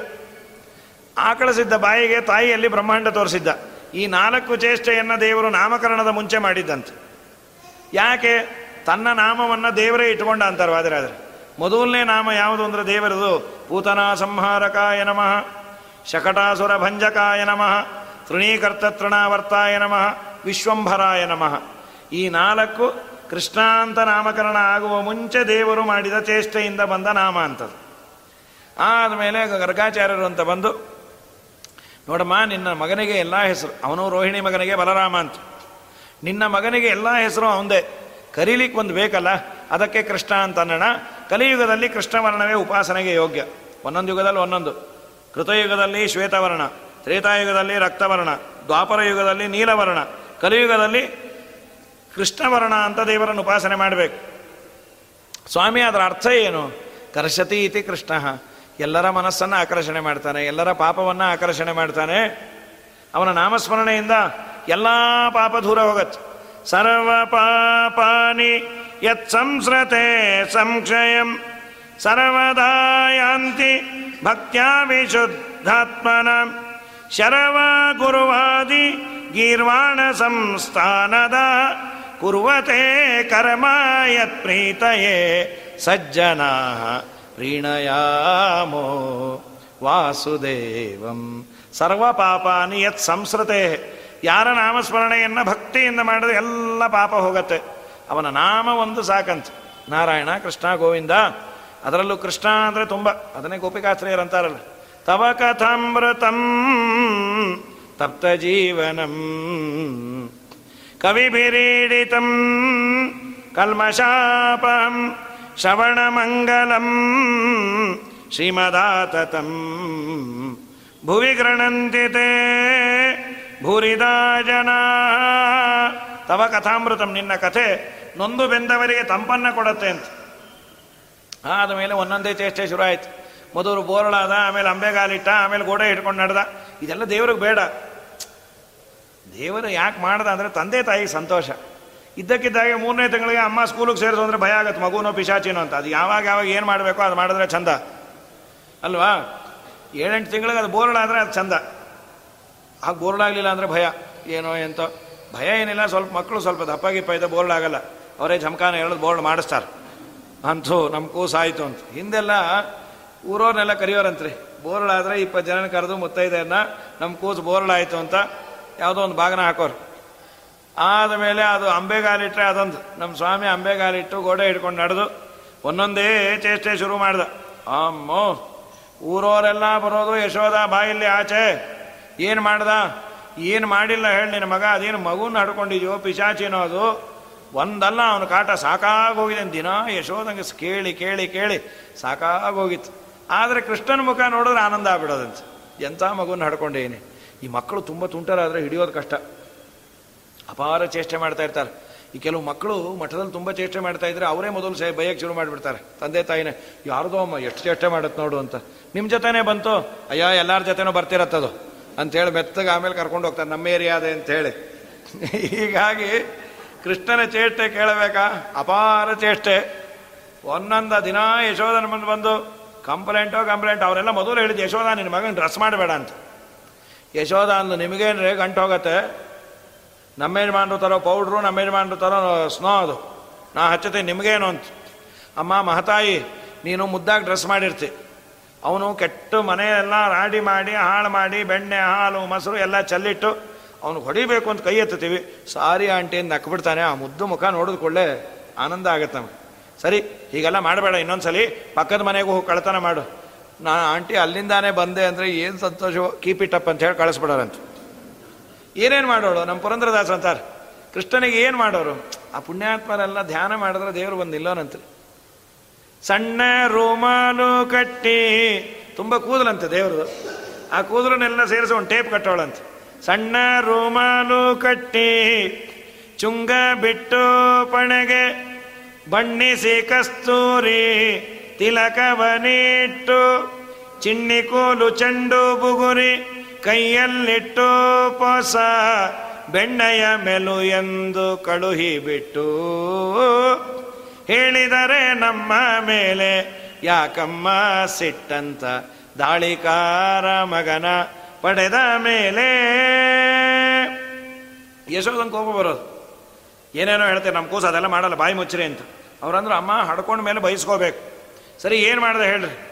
ಆಕಳಿಸಿದ್ದ ಬಾಯಿಗೆ ತಾಯಿಯಲ್ಲಿ ಬ್ರಹ್ಮಾಂಡ ತೋರಿಸಿದ್ದ. ಈ ನಾಲ್ಕು ಚೇಷ್ಟೆಯನ್ನು ದೇವರು ನಾಮಕರಣದ ಮುಂಚೆ ಮಾಡಿದ್ದಂತೆ. ಯಾಕೆ? ತನ್ನ ನಾಮವನ್ನು ದೇವರೇ ಇಟ್ಕೊಂಡ ಅಂತಾರೆ ವಾದಿರಾದ್ರೆ. ಮೊದಲನೇ ನಾಮ ಯಾವುದು ಅಂದರೆ ದೇವರದು? ಪೂತನಾ ಸಂಹಾರಕಾಯ ನಮಃ, ಶಕಟಾಸುರ ಭಂಜಕಾಯ ನಮಃ, ತೃಣೀಕರ್ತ ತೃಣಾವರ್ತಾಯ ನಮಃ, ವಿಶ್ವಂಭರಾಯ ನಮಃ. ಈ ನಾಲ್ಕು ಕೃಷ್ಣಾಂತ ನಾಮಕರಣ ಆಗುವ ಮುಂಚೆ ದೇವರು ಮಾಡಿದ ಚೇಷ್ಟೆಯಿಂದ ಬಂದ ನಾಮ ಅಂತದ್ದು. ಆದಮೇಲೆ ಗರ್ಗಾಚಾರ್ಯರು ಅಂತ ಬಂದು ನೋಡಮ್ಮ, ನಿನ್ನ ಮಗನಿಗೆ ಎಲ್ಲ ಹೆಸರು, ಅವನು ರೋಹಿಣಿ ಮಗನಿಗೆ ಬಲರಾಮ ಅಂತ. ನಿನ್ನ ಮಗನಿಗೆ ಎಲ್ಲ ಹೆಸರು ಅವಂದೇ. ಕರೀಲಿಕ್ಕೆ ಒಂದು ಬೇಕಲ್ಲ, ಅದಕ್ಕೆ ಕೃಷ್ಣ ಅಂತ ಅನ್ನೋಣ. ಕಲಿಯುಗದಲ್ಲಿ ಕೃಷ್ಣವರ್ಣವೇ ಉಪಾಸನೆಗೆ ಯೋಗ್ಯ. ಒಂದೊಂದು ಯುಗದಲ್ಲಿ ಒಂದೊಂದು. ಕೃತಯುಗದಲ್ಲಿ ಶ್ವೇತವರ್ಣ, ತ್ರೇತಾಯುಗದಲ್ಲಿ ರಕ್ತವರ್ಣ, ದ್ವಾಪರ ಯುಗದಲ್ಲಿ ನೀಲವರ್ಣ, ಕಲಿಯುಗದಲ್ಲಿ ಕೃಷ್ಣವರ್ಣ ಅಂತ ದೇವರನ್ನು ಉಪಾಸನೆ ಮಾಡಬೇಕು. ಸ್ವಾಮಿ, ಅದರ ಅರ್ಥ ಏನು? ಕರ್ಷತಿ ಇತಿ ಕೃಷ್ಣ. ಎಲ್ಲರ ಮನಸ್ಸನ್ನು ಆಕರ್ಷಣೆ ಮಾಡ್ತಾನೆ, ಎಲ್ಲರ ಪಾಪವನ್ನು ಆಕರ್ಷಣೆ ಮಾಡ್ತಾನೆ. ಅವನ ನಾಮಸ್ಮರಣೆಯಿಂದ ಎಲ್ಲ ಪಾಪ ದೂರ ಹೋಗತ್ತೆ. ಸರ್ವ ಪಾಪಾನಿ ಯತ್ ಸಂಸ್ರತೆ ಸಂಕ್ಷಯಂ ಸರ್ವದಾಯಾಂತಿ ಭಕ್ತ್ಯಾ ವಿಶುದ್ಧಾತ್ಮನ ಶರವ ಗುರುವಾದಿ ಗೀರ್ವಾಣ ಸಂಸ್ಥಾನದ ಕುರುವತೆ ಕರ್ಮ ಯತ್ ಪ್ರೀತಯೇ ಸಜ್ಜನಾ ಪ್ರೀಣಯಾಮೋ ವಾಸುದೇವಂ. ಸರ್ವ ಪಾಪಾನಿ ಯತ್ ಸಂಸ್ಕೃತೆ ಯಾರ ನಾಮಸ್ಮರಣೆಯನ್ನು ಭಕ್ತಿಯಿಂದ ಮಾಡಿದ್ರೆ ಎಲ್ಲ ಪಾಪ ಹೋಗತ್ತೆ. ಅವನ ನಾಮ ಒಂದು ಸಾಕಂತ. ನಾರಾಯಣ, ಕೃಷ್ಣ, ಗೋವಿಂದ. ಅದರಲ್ಲೂ ಕೃಷ್ಣ ಅಂದರೆ ತುಂಬ. ಅದನ್ನೇ ಅಂತಾರಲ್ಲ. ತವ ಕಥಾಮೃತಂ ತಪ್ತ ಜೀವನಂ. ಕವಿಭಿರೀಡಿತಂ ಕಲ್ಮಶಾಪಂ ಶ್ರವಣಮಂಗಲಂ ಶ್ರೀಮದಾತತಂ ಭುವಿ ಗೃಣಂತಿ ತೇ ಭೂರಿದಾ ಜನ. ತವ ಕಥಾಮೃತಂ ನಿನ್ನ ಕಥೆ ನೊಂದು ಬೆಂದವರಿಗೆ ತಂಪನ್ನ ಕೊಡತ್ತೆ ಅಂತ. ಆದ ಮೇಲೆ ಒಂದೊಂದೇ ಚೇಷ್ಟೆ ಶುರು ಆಯ್ತು ಮೊದಲು ಬೋರಳಾದ ಆಮೇಲೆ ಅಂಬೆಗಾಲಿಟ್ಟ, ಆಮೇಲೆ ಗೋಡೆ ಇಟ್ಕೊಂಡು ನಡೆದ. ಇದೆಲ್ಲ ದೇವ್ರಿಗೆ ಬೇಡ. ದೇವರು ಯಾಕೆ ಮಾಡ್ದ ಅಂದರೆ ತಂದೆ ತಾಯಿಗೆ ಸಂತೋಷ. ಇದ್ದಕ್ಕಿದ್ದಾಗೆ ಮೂರನೇ ತಿಂಗಳಿಗೆ ಅಮ್ಮ ಸ್ಕೂಲಿಗೆ ಸೇರಿಸು ಅಂದರೆ ಭಯ ಆಗುತ್ತೆ, ಮಗುನೋ ಪಿಶಾಚಿನೋ ಅಂತ. ಅದು ಯಾವಾಗ ಯಾವಾಗ ಏನು ಮಾಡಬೇಕೋ ಅದು ಮಾಡಿದ್ರೆ ಚಂದ. ಅಲ್ವಾ? ಏಳೆಂಟು ತಿಂಗಳಿಗೆ ಅದು ಬೋರ್ಡ್ ಆದರೆ ಅದು ಚಂದ. ಆಗ ಬೋರ್ಡಾಗಲಿಲ್ಲ ಅಂದರೆ ಭಯ. ಏನೋ ಎಂತೋ. ಭಯ ಏನಿಲ್ಲ, ಸ್ವಲ್ಪ ಮಕ್ಕಳು ಸ್ವಲ್ಪ ದಪ್ಪಾಗಿ ಇದೆ ಬೋರ್ಡ್ ಆಗಲ್ಲ. ಅವರೇ ಜಮಖಾನ ಹೇಳೋದು ಬೋರ್ಡ್ ಮಾಡಿಸ್ತಾರೆ. ಅಂತೂ ನಮ್ಮ ಕೂಸಾಯಿತು ಅಂತ. ಹಿಂದೆಲ್ಲ ಊರವ್ರನ್ನೆಲ್ಲ ಕರೆಯೋರಂತ್ರಿ. ಬೋರ್ಡ್ ಆದರೆ ಇಪ್ಪತ್ತು ಜನ ಕರೆದು ಮುತ್ತೈದೆಯನ್ನ ನಮ್ಮ ಕೂಸು ಬೋರ್ಡ್ ಆಯಿತು ಅಂತ ಯಾವುದೋ ಒಂದು ಭಾಗನ ಹಾಕೋರು. ಆದಮೇಲೆ ಅದು ಅಂಬೆಗಾಲಿಟ್ಟರೆ ಅದೊಂದು. ನಮ್ಮ ಸ್ವಾಮಿ ಅಂಬೆಗಾಲಿಟ್ಟು ಗೋಡೆ ಹಿಡ್ಕೊಂಡು ನಡೆದು ಒಂದೊಂದೇ ಚೇಷ್ಟೆ ಶುರು ಮಾಡ್ದ. ಅಮ್ಮೋ, ಊರವರೆಲ್ಲ ಬರೋದು ಯಶೋದ ಬಾಯಿಲ್ಲಿ ಆಚೆ. ಏನು ಮಾಡ್ದ? ಏನು ಮಾಡಿಲ್ಲ ಹೇಳಿ ನಿನ್ನ ಮಗ, ಅದೇನು ಮಗುನ ಹಡ್ಕೊಂಡಿದ್ಯೋ ಪಿಶಾಚಿನೋ ಅದು? ಒಂದಲ್ಲ, ಅವನ ಕಾಟ ಸಾಕಾಗೋಗಿದೆ. ದಿನ ಯಶೋದಂಗೆ ಕೇಳಿ ಕೇಳಿ ಕೇಳಿ ಸಾಕಾಗೋಗಿತ್ತು. ಆದರೆ ಕೃಷ್ಣನ ಮುಖ ನೋಡಿದ್ರೆ ಆನಂದ ಆಗ್ಬಿಡೋದಂತೆ. ಎಂಥ ಮಗುನ ಹಡ್ಕೊಂಡೇನೆ ಈ ಮಕ್ಕಳು ತುಂಬ ತುಂಟರಾದರೆ ಹಿಡಿಯೋದು ಕಷ್ಟ. ಅಪಾರ ಚೇಷ್ಟೆ ಮಾಡ್ತಾ ಇರ್ತಾರೆ. ಈ ಕೆಲವು ಮಕ್ಕಳು ಮಠದಲ್ಲಿ ತುಂಬ ಚೇಷ್ಟೆ ಮಾಡ್ತಾ ಇದ್ರೆ ಅವರೇ ಮೊದಲು ಸೇ ಬಯಕ್ಕೆ ಶುರು ಮಾಡಿಬಿಡ್ತಾರೆ. ತಂದೆ ತಾಯಿನೇ, ಯಾರ್ದೋ ಅಮ್ಮ ಎಷ್ಟು ಚೇಷ್ಟೆ ಮಾಡುತ್ತೆ ನೋಡು ಅಂತ. ನಿಮ್ಮ ಜೊತೆನೇ ಬಂತು. ಅಯ್ಯೋ, ಎಲ್ಲರ ಜೊತೆನೂ ಬರ್ತಿರತ್ತದು. ಅಂತೇಳಿ ಮೆತ್ತಗೆ ಆಮೇಲೆ ಕರ್ಕೊಂಡು ಹೋಗ್ತಾರೆ, ನಮ್ಮ ಏರಿಯಾದೆ ಅಂತೇಳಿ ಹೀಗಾಗಿ ಕೃಷ್ಣನ ಚೇಷ್ಟೆ ಕೇಳಬೇಕಾ? ಅಪಾರ ಚೇಷ್ಟೆ. ಒಂದೊಂದು ದಿನ ಯಶೋಧನ ಬಂದು ಬಂದು, ಕಂಪ್ಲೇಂಟೋ, ಕಂಪ್ಲೇಂಟ್, ಅವರೆಲ್ಲ ಮೊದಲು ಹೇಳಿದ್ದು ಯಶೋಧ ನಿನ್ನ ಮಗನ ಡ್ರೆಸ್ ಮಾಡಬೇಡ ಅಂತ. ಯಶೋಧ ಅಂದು, ನಿಮಗೇನ್ರಿ ಗಂಟು ಹೋಗತ್ತೆ ನಮ್ಮ ಯಜಮಾನ್ರು ತರೋ ಪೌಡ್ರು, ನಮ್ಮ ಯಜಮಾನ್ರು ತರೋ ಸ್ನೋ ಅದು. ನಾ ಹಚ್ಚತೆ ನಿಮಗೇನು ಅಂತ. ಅಮ್ಮ, ಮಹತಾಯಿ, ನೀನು ಮುದ್ದಾಗಿ ಡ್ರೆಸ್ ಮಾಡಿರ್ತಿ. ಅವನು ಕೆಟ್ಟ ಮನೆಯೆಲ್ಲ ರಾಡಿ ಮಾಡಿ, ಹಾಳು ಮಾಡಿ, ಬೆಣ್ಣೆ, ಹಾಲು, ಮೊಸರು ಎಲ್ಲ ಚೆಲ್ಲಿಟ್ಟು ಅವನು ಹೊಡಿಬೇಕು ಅಂತ ಕೈ ಎತ್ತುತ್ತೀವಿ. ಸಾರಿ ಆಂಟಿ ಅಂತ ನಕ್ಬಿಡ್ತಾನೆ. ಆ ಮುದ್ದು ಮುಖ ನೋಡಿದ ಕೂಡಲೇ ಆನಂದ ಆಗುತ್ತೆ ನಮಗೆ. ಸರಿ, ಹೀಗೆಲ್ಲ ಮಾಡಬೇಡ, ಇನ್ನೊಂದ್ಸಲಿ ಪಕ್ಕದ ಮನೆಗೂ ಹೋಗಿ ಕಳ್ತನ ಮಾಡು. ನಾ ಆಂಟಿ ಅಲ್ಲಿಂದಾನೇ ಬಂದೆ ಅಂದರೆ ಏನು ಸಂತೋಷವೋ? ಕೀಪ್ ಇಟ್ ಅಪ್ ಅಂತ ಹೇಳಿ ಕಳಿಸ್ಬಿಡೋರಂತ. ಏನೇನು ಮಾಡೋಳು? ನಮ್ಮ ಪುರಂದ್ರದಾಸ ಅಂತಾರೆ. ಕೃಷ್ಣನಿಗೆ ಏನು ಮಾಡೋರು? ಆ ಪುಣ್ಯಾತ್ಮರೆಲ್ಲ ಧ್ಯಾನ ಮಾಡಿದ್ರೆ ದೇವರು ಬಂದಿಲ್ಲೋನಂತೆ ಸಣ್ಣ ರೋಮಾಲು ಕಟ್ಟಿ, ತುಂಬ ಕೂದಲಂತೆ ದೇವರು ಆ ಕೂದಲನ್ನೆಲ್ಲ ಸೇರಿಸಿ ಒಂದು ಟೇಪ್ ಕಟ್ಟೋಳಂತೆ. ಸಣ್ಣ ರೋಮಾಲು ಕಟ್ಟಿ, ಚುಂಗ ಬಿಟ್ಟು ಪಣೆಗೆ ಬಣ್ಣಿಸಿ ಕಸ್ತೂರಿ ತಿಲಕವನಿಟ್ಟು ಚಿಣ್ಣಿ ಕೋಲು ಚೆಂಡು ಬುಗುರಿ ಕೈಯಲ್ಲಿಟ್ಟು ಪೊಸ, ಬೆಣ್ಣೆಯ ಮೆಲು ಎಂದು ಕಳುಹಿ ಬಿಟ್ಟು ಹೇಳಿದರೆ ನಮ್ಮ ಮೇಲೆ ಯಾಕಮ್ಮ ಸಿಟ್ಟಂತ ದಾಳಿಕಾರ ಮಗನ ಪಡೆದ ಮೇಲೆ? ಯಶೋಧನ ಕೋಪ ಬರೋದು. ಏನೇನೋ ಹೇಳ್ತಾರೆ, ನಮ್ಮ ಕೂಸು ಅದೆಲ್ಲ ಮಾಡಲ್ಲ, ಬಾಯಿ ಮುಚ್ಚ್ರಿ ಅಂತ. ಅವ್ರಂದ್ರೆ, ಅಮ್ಮ, ಹಡ್ಕೊಂಡ ಮೇಲೆ ಬಯಸ್ಕೋಬೇಕು ಸರಿ, ಏನು ಮಾಡಿದೆ ಹೇಳ್ರಿ.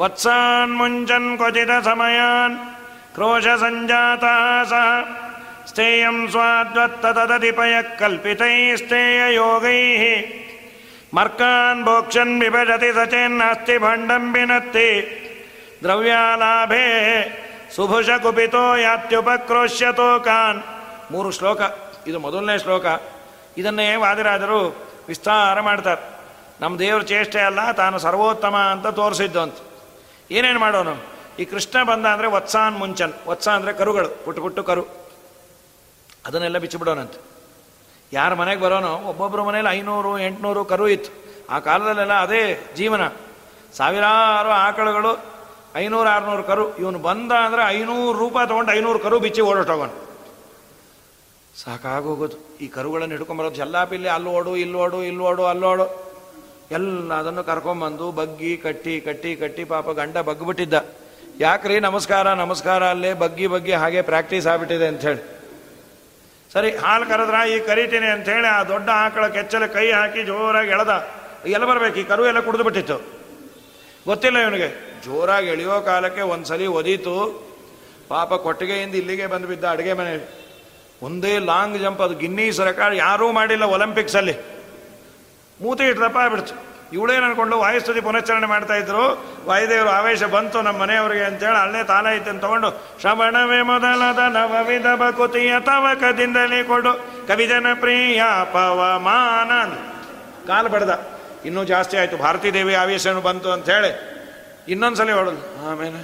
ವತ್ಸಾನ್ ಮುಂಜನ್ ಕೊಚಿತ ಸಮಯಾನ್ ಕ್ರೋಶ ಸಂಜಾತ ಸಹ ಸ್ಥೇಯಂ ಕಲ್ಪಿತೈ ಸ್ಥೇಯ ಯೋಗೈ ಮರ್ಕಾನ್ ಭೋಕ್ಷನ್ ವಿಭಜತಿ ಭಂಡಂ ಬಿನತ್ತಿ ದ್ರವ್ಯಾಲಾಭೆ ಸುಭುಷ ಕುಪಿತೋ ಯಾತ್ಯುಪಕ್ರೋಶ್ಯತೋ ಕಾನ್ ಮೂರು ಶ್ಲೋಕ, ಇದು ಮೊದಲನೇ ಶ್ಲೋಕ. ಇದನ್ನೇ ವಾದಿರಾಜರು ವಿಸ್ತಾರ ಮಾಡ್ತಾರೆ. ನಮ್ಮ ದೇವ್ರ ಚೇಷ್ಟೆ ಅಲ್ಲ, ತಾನು ಸರ್ವೋತ್ತಮ ಅಂತ ತೋರಿಸಿದ್ದು ಅಂತ. ಏನೇನು ಮಾಡೋನು? ಈ ಕೃಷ್ಣ ಬಂದ ಅಂದರೆ ವತ್ಸಾನ್ ಮುಂಚನ್. ವತ್ಸ ಅಂದರೆ ಕರುಗಳು. ಪುಟ್ಟು ಪುಟ್ಟು ಕರು. ಅದನ್ನೆಲ್ಲ ಬಿಚ್ಚಿಬಿಡೋನಂತೆ ಯಾರ ಮನೆಗೆ ಬರೋನೋ ಒಬ್ಬೊಬ್ಬರ ಮನೇಲಿ ಐನೂರು, ಎಂಟುನೂರು ಕರು ಇತ್ತು. ಆ ಕಾಲದಲ್ಲೆಲ್ಲ ಅದೇ ಜೀವನ. ಸಾವಿರಾರು ಆಕಳುಗಳು, ಐನೂರು, ಆರುನೂರು ಕರು. ಇವನು ಬಂದ ಅಂದರೆ ಐನೂರು ರೂಪಾಯಿ ತೊಗೊಂಡು ಐನೂರು ಕರು ಬಿಚ್ಚಿ ಓಡೋಟೋಗೋಣ ಸಾಕಾಗೋಗೋದು. ಈ ಕರುಗಳನ್ನು ಹಿಡ್ಕೊಂಬರೋದು ಜಲ್ಲಾಪಿಲ್ಲಿ ಅಲ್ಲಿ ಓಡು, ಇಲ್ಲಿ ಓಡು ಇಲ್ಲಿ ಓಡು ಅಲ್ಲೋಡು ಎಲ್ಲ ಅದನ್ನು ಕರ್ಕೊಂಬಂದು ಬಗ್ಗಿ, ಕಟ್ಟಿ ಕಟ್ಟಿ ಕಟ್ಟಿ ಪಾಪ ಗಂಡ ಬಗ್ಬಿಟ್ಟಿದ್ದ ಯಾಕ್ರಿ ನಮಸ್ಕಾರ ನಮಸ್ಕಾರ ಅಲ್ಲೇ ಬಗ್ಗಿ ಬಗ್ಗಿ ಹಾಗೆ ಪ್ರಾಕ್ಟೀಸ್ ಆಗ್ಬಿಟ್ಟಿದೆ ಅಂಥೇಳಿ ಸರಿ, ಹಾಲು ಕರೆದ್ರ, ಈ ಕರಿತೀನಿ ಅಂಥೇಳಿ ಆ ದೊಡ್ಡ ಆಕಳ ಕೆಚ್ಚಲ ಕೈ ಹಾಕಿ ಜೋರಾಗಿ ಎಳೆದ. ಎಲ್ಲ ಬರಬೇಕು, ಈ ಕರು ಎಲ್ಲ ಕುಡಿದು ಬಿಟ್ಟಿತ್ತು. ಗೊತ್ತಿಲ್ಲ ಇವನಿಗೆ. ಜೋರಾಗಿ ಎಳೆಯೋ ಕಾಲಕ್ಕೆ ಒಂದ್ಸಲಿ ಒದೀತು. ಪಾಪ ಕೊಟ್ಟಿಗೆಯಿಂದ ಇಲ್ಲಿಗೆ ಬಂದು ಬಿದ್ದ ಅಡುಗೆ ಮನೆ. ಒಂದೇ ಲಾಂಗ್ ಜಂಪ್, ಅದು ಗಿನ್ನೀಸ್ ರೆಕಾರ್ಡ್ ಯಾರೂ ಮಾಡಿಲ್ಲ ಒಲಿಂಪಿಕ್ಸಲ್ಲಿ. ಮೂತಿ ಇಟ್ಟದಪ್ಪ ಆಗ್ಬಿಡ್ತು. ಇವಳೇನು ಅನ್ಕೊಂಡು ವಾಯುಸ್ತುತಿ ಪುನಶ್ಚರಣೆ ಮಾಡ್ತಾ ಇದ್ರು. ವಾಯುದೇವರು ಆವೇಶ ಬಂತು ನಮ್ಮ ಮನೆಯವರಿಗೆ ಅಂತೇಳಿ ಅಲ್ಲೇ ತಾಲ ಐತೆ ತಗೊಂಡು, ಶ್ರವಣವೇ ಮೊದಲಾದ ನವವಿಧ ಬಕುತಿಯ ತವಕದಿಂದಲೇ ಕೊಡು, ಕವಿಜನ ಪ್ರಿಯ ಪವಮಾನ ಕಾಲು ಬಡ್ದ. ಇನ್ನೂ ಜಾಸ್ತಿ ಆಯಿತು. ಭಾರತೀ ದೇವಿ ಆವೇಶನು ಬಂತು ಅಂತ ಹೇಳಿ ಇನ್ನೊಂದ್ಸಲಿ ಹೊಡೋದು, ಆಮೇಲೆ,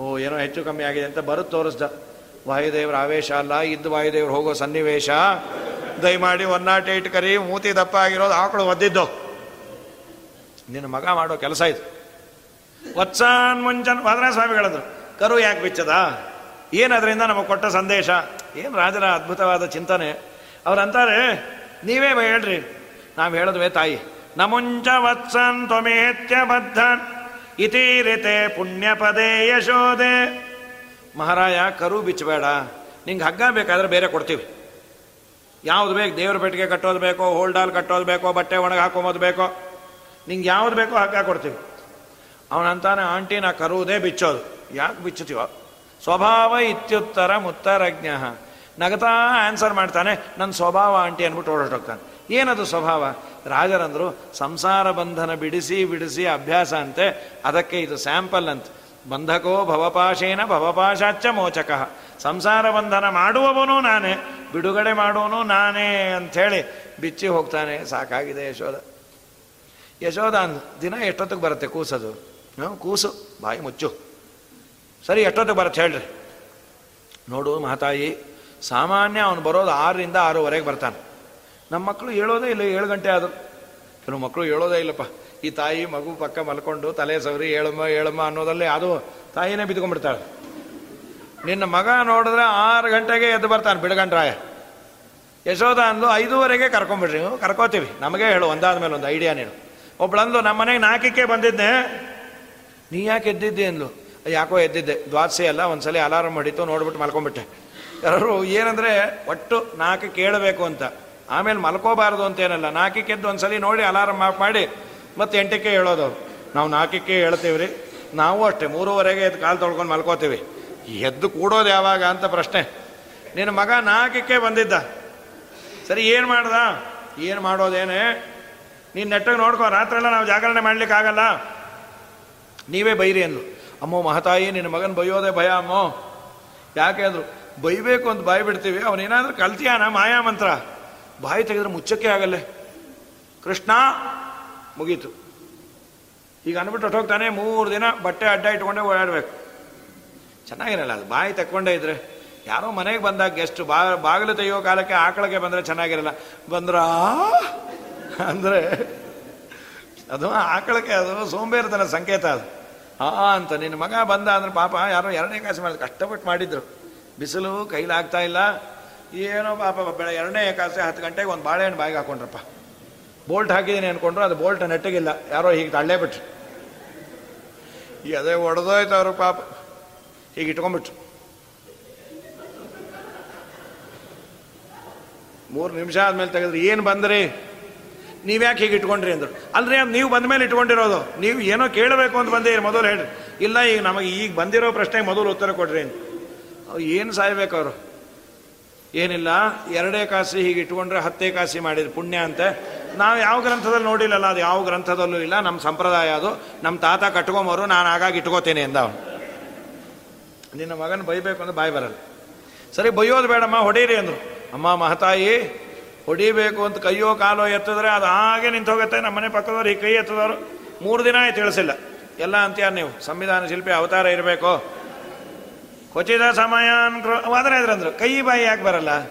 ಓ, ಏನೋ ಹೆಚ್ಚು ಕಮ್ಮಿ ಆಗಿದೆ ಅಂತ ಬರುತ್ತೆ ತೋರಿಸ್ದ. ವಾಯುದೇವರ ಆವೇಶ ಅಲ್ಲ, ಇದ್ದು ವಾಯುದೇವ್ರು ಹೋಗೋ ಸನ್ನಿವೇಶ. ದಯಮಾಡಿ ಒನ್ ನಾಟ್ ಏಟ್ ಕರಿ ಮೂತಿ ದಪ್ಪ ಆಗಿರೋದು ಆಕಳು ಒದ್ದಿದ್ದು. ನಿನ್ನ ಮಗ ಮಾಡೋ ಕೆಲಸ ಇದು. ವತ್ಸಾನ್ ಮುಂಚನ್ ವಾದನ ಸ್ವಾಮಿಗಳಂದ್ರು ಕರು ಯಾಕೆ ಬಿಚ್ಚದ? ಏನು ಅದರಿಂದ ನಮಗೆ ಕೊಟ್ಟ ಸಂದೇಶ? ಏನು ರಾಜರ ಅದ್ಭುತವಾದ ಚಿಂತನೆ? ಅವ್ರಂತಾರೆ, ನೀವೇ ಹೇಳ್ರಿ. ನಾವು ಹೇಳಿದ್ವೇ ತಾಯಿ. ನಮುಂಚ ವತ್ಸನ್ ತ್ವಮೇತ್ಯ ಬದ್ಧನ್ ಇತೀರಿತೆ ಪುಣ್ಯಪದೇ ಯಶೋದೆ ಮಹಾರಾಯ, ಕರು ಬಿಚ್ಚಬೇಡ. ನಿಂಗೆ ಹಗ್ಗ ಬೇಕಾದ್ರೆ ಬೇರೆ ಕೊಡ್ತೀವಿ. ಯಾವ್ದು ಬೇಕು? ದೇವ್ರ ಪೆಟ್ಟಿಗೆ ಕಟ್ಟೋದು ಬೇಕೋ, ಹೋಲ್ಡಾಲ್ ಕಟ್ಟೋದು ಬೇಕೋ, ಬಟ್ಟೆ ಒಣಗಿ ಹಾಕೊಂಬೋದು ಬೇಕೋ? ನಿಂಗೆ ಯಾವ್ದು ಬೇಕೋ ಹಾಕ ಕೊಡ್ತೀವಿ ಅವನಂತಾನೆ, ಆಂಟಿ, ನಾ ಕರುವುದೇ ಬಿಚ್ಚೋದು. ಯಾಕೆ ಬಿಚ್ಚುತ್ತೀವ? ಸ್ವಭಾವ ಇತ್ಯುತ್ತರ ಮುತ್ತರಜ್ಞ. ನಗತಾ ಆನ್ಸರ್ ಮಾಡ್ತಾನೆ ನನ್ನ ಸ್ವಭಾವ ಆಂಟಿ ಅಂದ್ಬಿಟ್ಟು ಓಡಾಟೋಗ್ತಾನೆ ಏನದು ಸ್ವಭಾವ? ರಾಜರಂದರು, ಸಂಸಾರ ಬಂಧನ ಬಿಡಿಸಿ ಬಿಡಿಸಿ ಅಭ್ಯಾಸ ಅಂತೆ, ಅದಕ್ಕೆ ಇದು ಸ್ಯಾಂಪಲ್ ಅಂತ. ಬಂಧಕೋ ಭವಪಾಶೇನ ಭವಪಾಶಾಚ್ಚ ಮೋಚಕ. ಸಂಸಾರ ಬಂಧನ ಮಾಡುವವನು ನಾನೇ, ಬಿಡುಗಡೆ ಮಾಡುವನು ನಾನೇ ಅಂಥೇಳಿ ಬಿಚ್ಚಿ ಹೋಗ್ತಾನೆ. ಸಾಕಾಗಿದೆ ಯಶೋಧ. ಯಶೋಧ, ದಿನ ಎಷ್ಟೊತ್ತಿಗೆ ಬರುತ್ತೆ ಕೂಸದು? ಹ್ಞೂ ಕೂಸು, ಬಾಯಿ ಮುಚ್ಚು. ಸರಿ, ಎಷ್ಟೊತ್ತಿಗೆ ಬರುತ್ತೆ ಹೇಳ್ರಿ. ನೋಡು ಮಹಾತಾಯಿ, ಸಾಮಾನ್ಯ ಅವನು ಬರೋದು ಆರರಿಂದ ಆರೂವರೆಗೆ ಬರ್ತಾನೆ. ನಮ್ಮ ಮಕ್ಕಳು ಹೇಳೋದೇ ಇಲ್ಲ, ಏಳು ಗಂಟೆ ಆದರು. ಕೆಲವು ಮಕ್ಕಳು ಹೇಳೋದೇ ಇಲ್ಲಪ್ಪ. ಈ ತಾಯಿ ಮಗು ಪಕ್ಕ ಮಲ್ಕೊಂಡು ತಲೆ ಸವರಿ ಏಳಮ್ಮ ಏಳಮ್ಮ ಅನ್ನೋದಲ್ಲೇ ಅದು ತಾಯಿನೇ ಬಿದ್ಕೊಂಡ್ಬಿಡ್ತಾಳೆ ನಿನ್ನ ಮಗ ನೋಡಿದ್ರೆ ಆರು ಗಂಟೆಗೆ ಎದ್ದು ಬರ್ತಾನೆ ಬಿಡಗಂಡ್ರಾಯ ಯಶೋಧ ಅಂದು ಐದೂವರೆಗೆ ಕರ್ಕೊಂಬಿಡ್ರಿ ನೀವು ಕರ್ಕೋತೀವಿ. ನಮಗೆ ಹೇಳು ಒಂದಾದ ಮೇಲೆ ಒಂದು ಐಡಿಯಾ ನೀನು. ಒಬ್ಳಂದು ನಮ್ಮ ಮನೆಗೆ ನಾಲ್ಕಕ್ಕೆ ಬಂದಿದ್ದೆ ನೀ ಯಾಕೆ ಎದ್ದಿದ್ದೆ? ಅಂದ್ಲು. ಯಾಕೋ ಎದ್ದಿದ್ದೆ. ದ್ವಾದಸೆ ಅಲ್ಲ, ಒಂದ್ಸಲ ಅಲಾರಂ ಹೊಡಿತು, ನೋಡ್ಬಿಟ್ಟು ಮಲ್ಕೊಂಡ್ಬಿಟ್ಟೆ ಯಾರು, ಏನಂದ್ರೆ ಒಟ್ಟು ನಾಲ್ಕು ಕೇಳಬೇಕು ಅಂತ. ಆಮೇಲೆ ಮಲ್ಕೋಬಾರದು ಅಂತೇನಲ್ಲ. ನಾಲ್ಕಕ್ಕೆ ಎದ್ದು ಒಂದ್ಸಲಿ ನೋಡಿ ಅಲಾರಂ ಆಫ್ ಮಾಡಿ, ಮತ್ತೆ ಎಂಟಕ್ಕೆ ಹೇಳೋದು ನಾವು ನಾಲ್ಕಕ್ಕೆ ಹೇಳ್ತೀವಿ ರೀ ನಾವು ಅಷ್ಟೇ, ಮೂರುವರೆಗೆ ಎದ್ದು ಕಾಲು ತೊಳ್ಕೊಂಡು ಮಲ್ಕೋತೀವಿ. ಎದ್ದು ಕೂಡೋದು ಯಾವಾಗ ಅಂತ ಪ್ರಶ್ನೆ. ನಿನ್ನ ಮಗ ನಾಲ್ಕಕ್ಕೆ ಬಂದಿದ್ದ. ಸರಿ, ಏನು ಮಾಡ್ದ? ಏನು ಮಾಡೋದೇನೆ? ನೀನು ನೆಟ್ಟಗೆ ನೋಡ್ಕೋ, ರಾತ್ರೆಲ್ಲ ನಾವು ಜಾಗರಣೆ ಮಾಡ್ಲಿಕ್ಕೆ ಆಗಲ್ಲ ನೀವೇ ಬೈರಿ ಅಂದರು. ಅಮ್ಮೋ, ಮಹತಾಯಿ, ನಿನ್ನ ಮಗನ ಬೈಯೋದೇ ಭಯ, ಅಮ್ಮ. ಯಾಕೆ ಅಂದ್ರು, ಬೈಬೇಕು ಅಂತ ಬಾಯಿ ಬಿಡ್ತೀವಿ ಅವನೇನಾದ್ರೂ ಕಲ್ತಿಯಾನ, ಮಾಯಾ ಮಂತ್ರ? ಬಾಯಿ ತೆಗೆದ್ರೆ ಮುಚ್ಚಕ್ಕೆ ಆಗಲ್ಲ. ಕೃಷ್ಣ, ಮುಗೀತು. ಈಗ ಅಂದ್ಬಿಟ್ಟು ಹೊಟ್ಟೋಗ್ತಾನೆ, ಮೂರು ದಿನ ಬಟ್ಟೆ ಅಡ್ಡ ಇಟ್ಕೊಂಡೆ ಓಡಾಡಬೇಕು. ಚೆನ್ನಾಗಿರಲ್ಲ, ಅದು ಬಾಯಿ ತಕ್ಕೊಂಡೇ ಇದ್ರೆ. ಯಾರೋ ಮನೆಗೆ ಬಂದಾಗ ಗೆಸ್ಟ್ ಬಾ ಬಾಗಿಲು ತೆಗೆಯೋ ಕಾಲಕ್ಕೆ ಆಕಳಕ್ಕೆ ಬಂದರೆ ಚೆನ್ನಾಗಿರಲ್ಲ. ಬಂದ್ರ? ಅಂದರೆ ಅದು ಆಕಳಕ್ಕೆ ಅದು ಸೋಂಬೇರಿತನ ಸಂಕೇತ ಅದು. ಆ, ಅಂತ, ನಿನ್ನ ಮಗ ಬಂದ ಅಂದ್ರೆ ಪಾಪ ಯಾರೋ ಎರಡನೇ ಕಾಸು ಮಾಡಿದ್ರು ಕಷ್ಟಪಟ್ಟು ಮಾಡಿದ್ರು. ಬಿಸಿಲು ಕೈಲಾಗ್ತಾ ಇಲ್ಲ. ಏನೋ ಪಾಪ ಬೆಳೆ ಎರಡನೇ ಏಕಾಸೆ ಹತ್ತು ಗಂಟೆಗೆ ಒಂದು ಬಾಳೆಹಣ್ಣು ಬಾಯಿಗೆ ಹಾಕೊಂಡ್ರಪ್ಪ. ಬೋಲ್ಟ್ ಹಾಕಿದ್ದೀನಿ ಅನ್ಕೊಂಡ್ರು, ಅದು ಬೋಲ್ಟ್ ನೆಟ್ಟಗಿಲ್ಲ. ಯಾರೋ ಹೀಗೆ ತಳ್ಳೇ ಬಿಟ್ರು ಈ ಅದೇ ಒಡೆದೋಯ್ತು ಅವರು ಪಾಪ. ಹೀಗೆ ಇಟ್ಕೊಂಡ್ಬಿಟ್ರು. ಮೂರು ನಿಮಿಷ ಆದಮೇಲೆ ತೆಗೆದ್ರೆ, ಏನು ಬಂದ್ರಿ? ನೀವ್ಯಾಕೆ ಹೀಗೆ ಇಟ್ಕೊಂಡ್ರಿ ಅಂದರು. ಅಲ್ರಿ ನೀವು ಬಂದ ಮೇಲೆ ಇಟ್ಕೊಂಡಿರೋದು. ನೀವು ಏನೋ ಕೇಳಬೇಕು ಅಂತ ಬಂದಿರಿ ಮೊದಲು ಹೇಳ್ರಿ. ಇಲ್ಲ, ಈಗ ನಮಗೆ ಈಗ ಬಂದಿರೋ ಪ್ರಶ್ನೆಗೆ ಮೊದಲು ಉತ್ತರ ಕೊಡ್ರಿ ಅಂತ. ಏನು ಸಾಯ್ಬೇಕು ಅವರು? ಏನಿಲ್ಲ, ಎರಡೇ ಕಾಸಿ ಹೀಗೆ ಇಟ್ಕೊಂಡ್ರೆ ಹತ್ತೇ ಕಾಸಿ ಮಾಡಿದ್ರು ಪುಣ್ಯ ಅಂತೆ. ನಾವು ಯಾವ ಗ್ರಂಥದಲ್ಲಿ ನೋಡಿಲ್ಲಲ್ಲ, ಅದು ಯಾವ ಗ್ರಂಥದಲ್ಲೂ ಇಲ್ಲ. ನಮ್ಮ ಸಂಪ್ರದಾಯ ಅದು. ನಮ್ಮ ತಾತ ಕಟ್ಕೊಂಬರು, ನಾನು ಆಗಾಗಿ ಇಟ್ಕೋತೇನೆ ಅಂದ ಅವನು. ನಿನ್ನ ಮಗನ ಬೈಬೇಕು ಅಂದ್ರೆ ಬಾಯಿ ಬರಲ್ಲ. ಸರಿ, ಬೈಯೋದು ಬೇಡಮ್ಮ, ಹೊಡೀರಿ ಅಂದರು. ಅಮ್ಮ, ಮಹತಾಯಿ ಹೊಡಿಬೇಕು ಅಂತ ಕೈಯೋ ಕಾಲೋ ಎತ್ತಿದ್ರೆ ಅದು ಹಾಗೆ ನಿಂತು ಹೋಗುತ್ತೆ. ನಮ್ಮ ಮನೆ ಪಕ್ಕದವ್ರು ಈ ಕೈ ಎತ್ತದವರು. ಮೂರು ದಿನ ತಿಳಿಸಿಲ್ಲ ಎಲ್ಲ ಅಂತೀಯ ನೀವು. ಸಂವಿಧಾನ ಶಿಲ್ಪಿ ಅವತಾರ ಇರಬೇಕು. ಕೊಚಿದ ಸಮಯ ಅಂದ್ರೆ ಇದ್ರಂದ್ರು ಕೈ ಬಾಯಿ ಯಾಕೆ ಬರಲ್ಲ?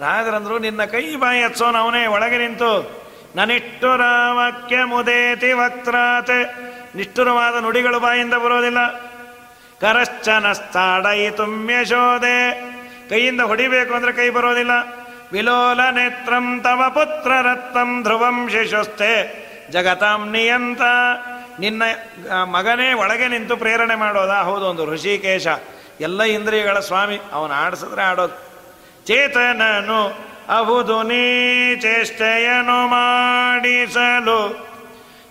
ರಾಜರಂದ್ರು, ನಿನ್ನ ಕೈ ಬಾಯಿ ಹತ್ಸೋನು ಅವನೇ, ಒಳಗೆ ನಿಂತು. ನನಿಷ್ಠುರ ವಾಕ್ಯ ಮುದೇತಿ ವಕ್ರಾತೆ. ನಿಷ್ಠುರವಾದ ನುಡಿಗಳು ಬಾಯಿಂದ ಬರೋದಿಲ್ಲ. ಕರಶ್ಚನ ತುಂಬೆ ಶೋದೆ ಕೈಯಿಂದ ಹೊಡಿಬೇಕು ಅಂದ್ರೆ ಕೈ ಬರೋದಿಲ್ಲ. ವಿಲೋಲ ನೇತ್ರಂ ತವ ಪುತ್ರ ರತ್ನಂ ಧ್ರುವಂ ಶಿಶುಸ್ಥೆ ಜಗತಾಂ ನಿಯಂತ. ನಿನ್ನ ಮಗನೇ ಒಳಗೆ ನಿಂತು ಪ್ರೇರಣೆ ಮಾಡೋದಾ? ಹೌದು, ಒಂದು ಋಷಿಕೇಶ. ಎಲ್ಲ ಇಂದ್ರಿಯಗಳ ಸ್ವಾಮಿ, ಅವನು ಆಡಿಸಿದ್ರೆ ಆಡೋದು. ಚೇತನನು ಅಹುದು ನೀ ಚೇಷ್ಟೆಯನು ಮಾಡಿಸಲು.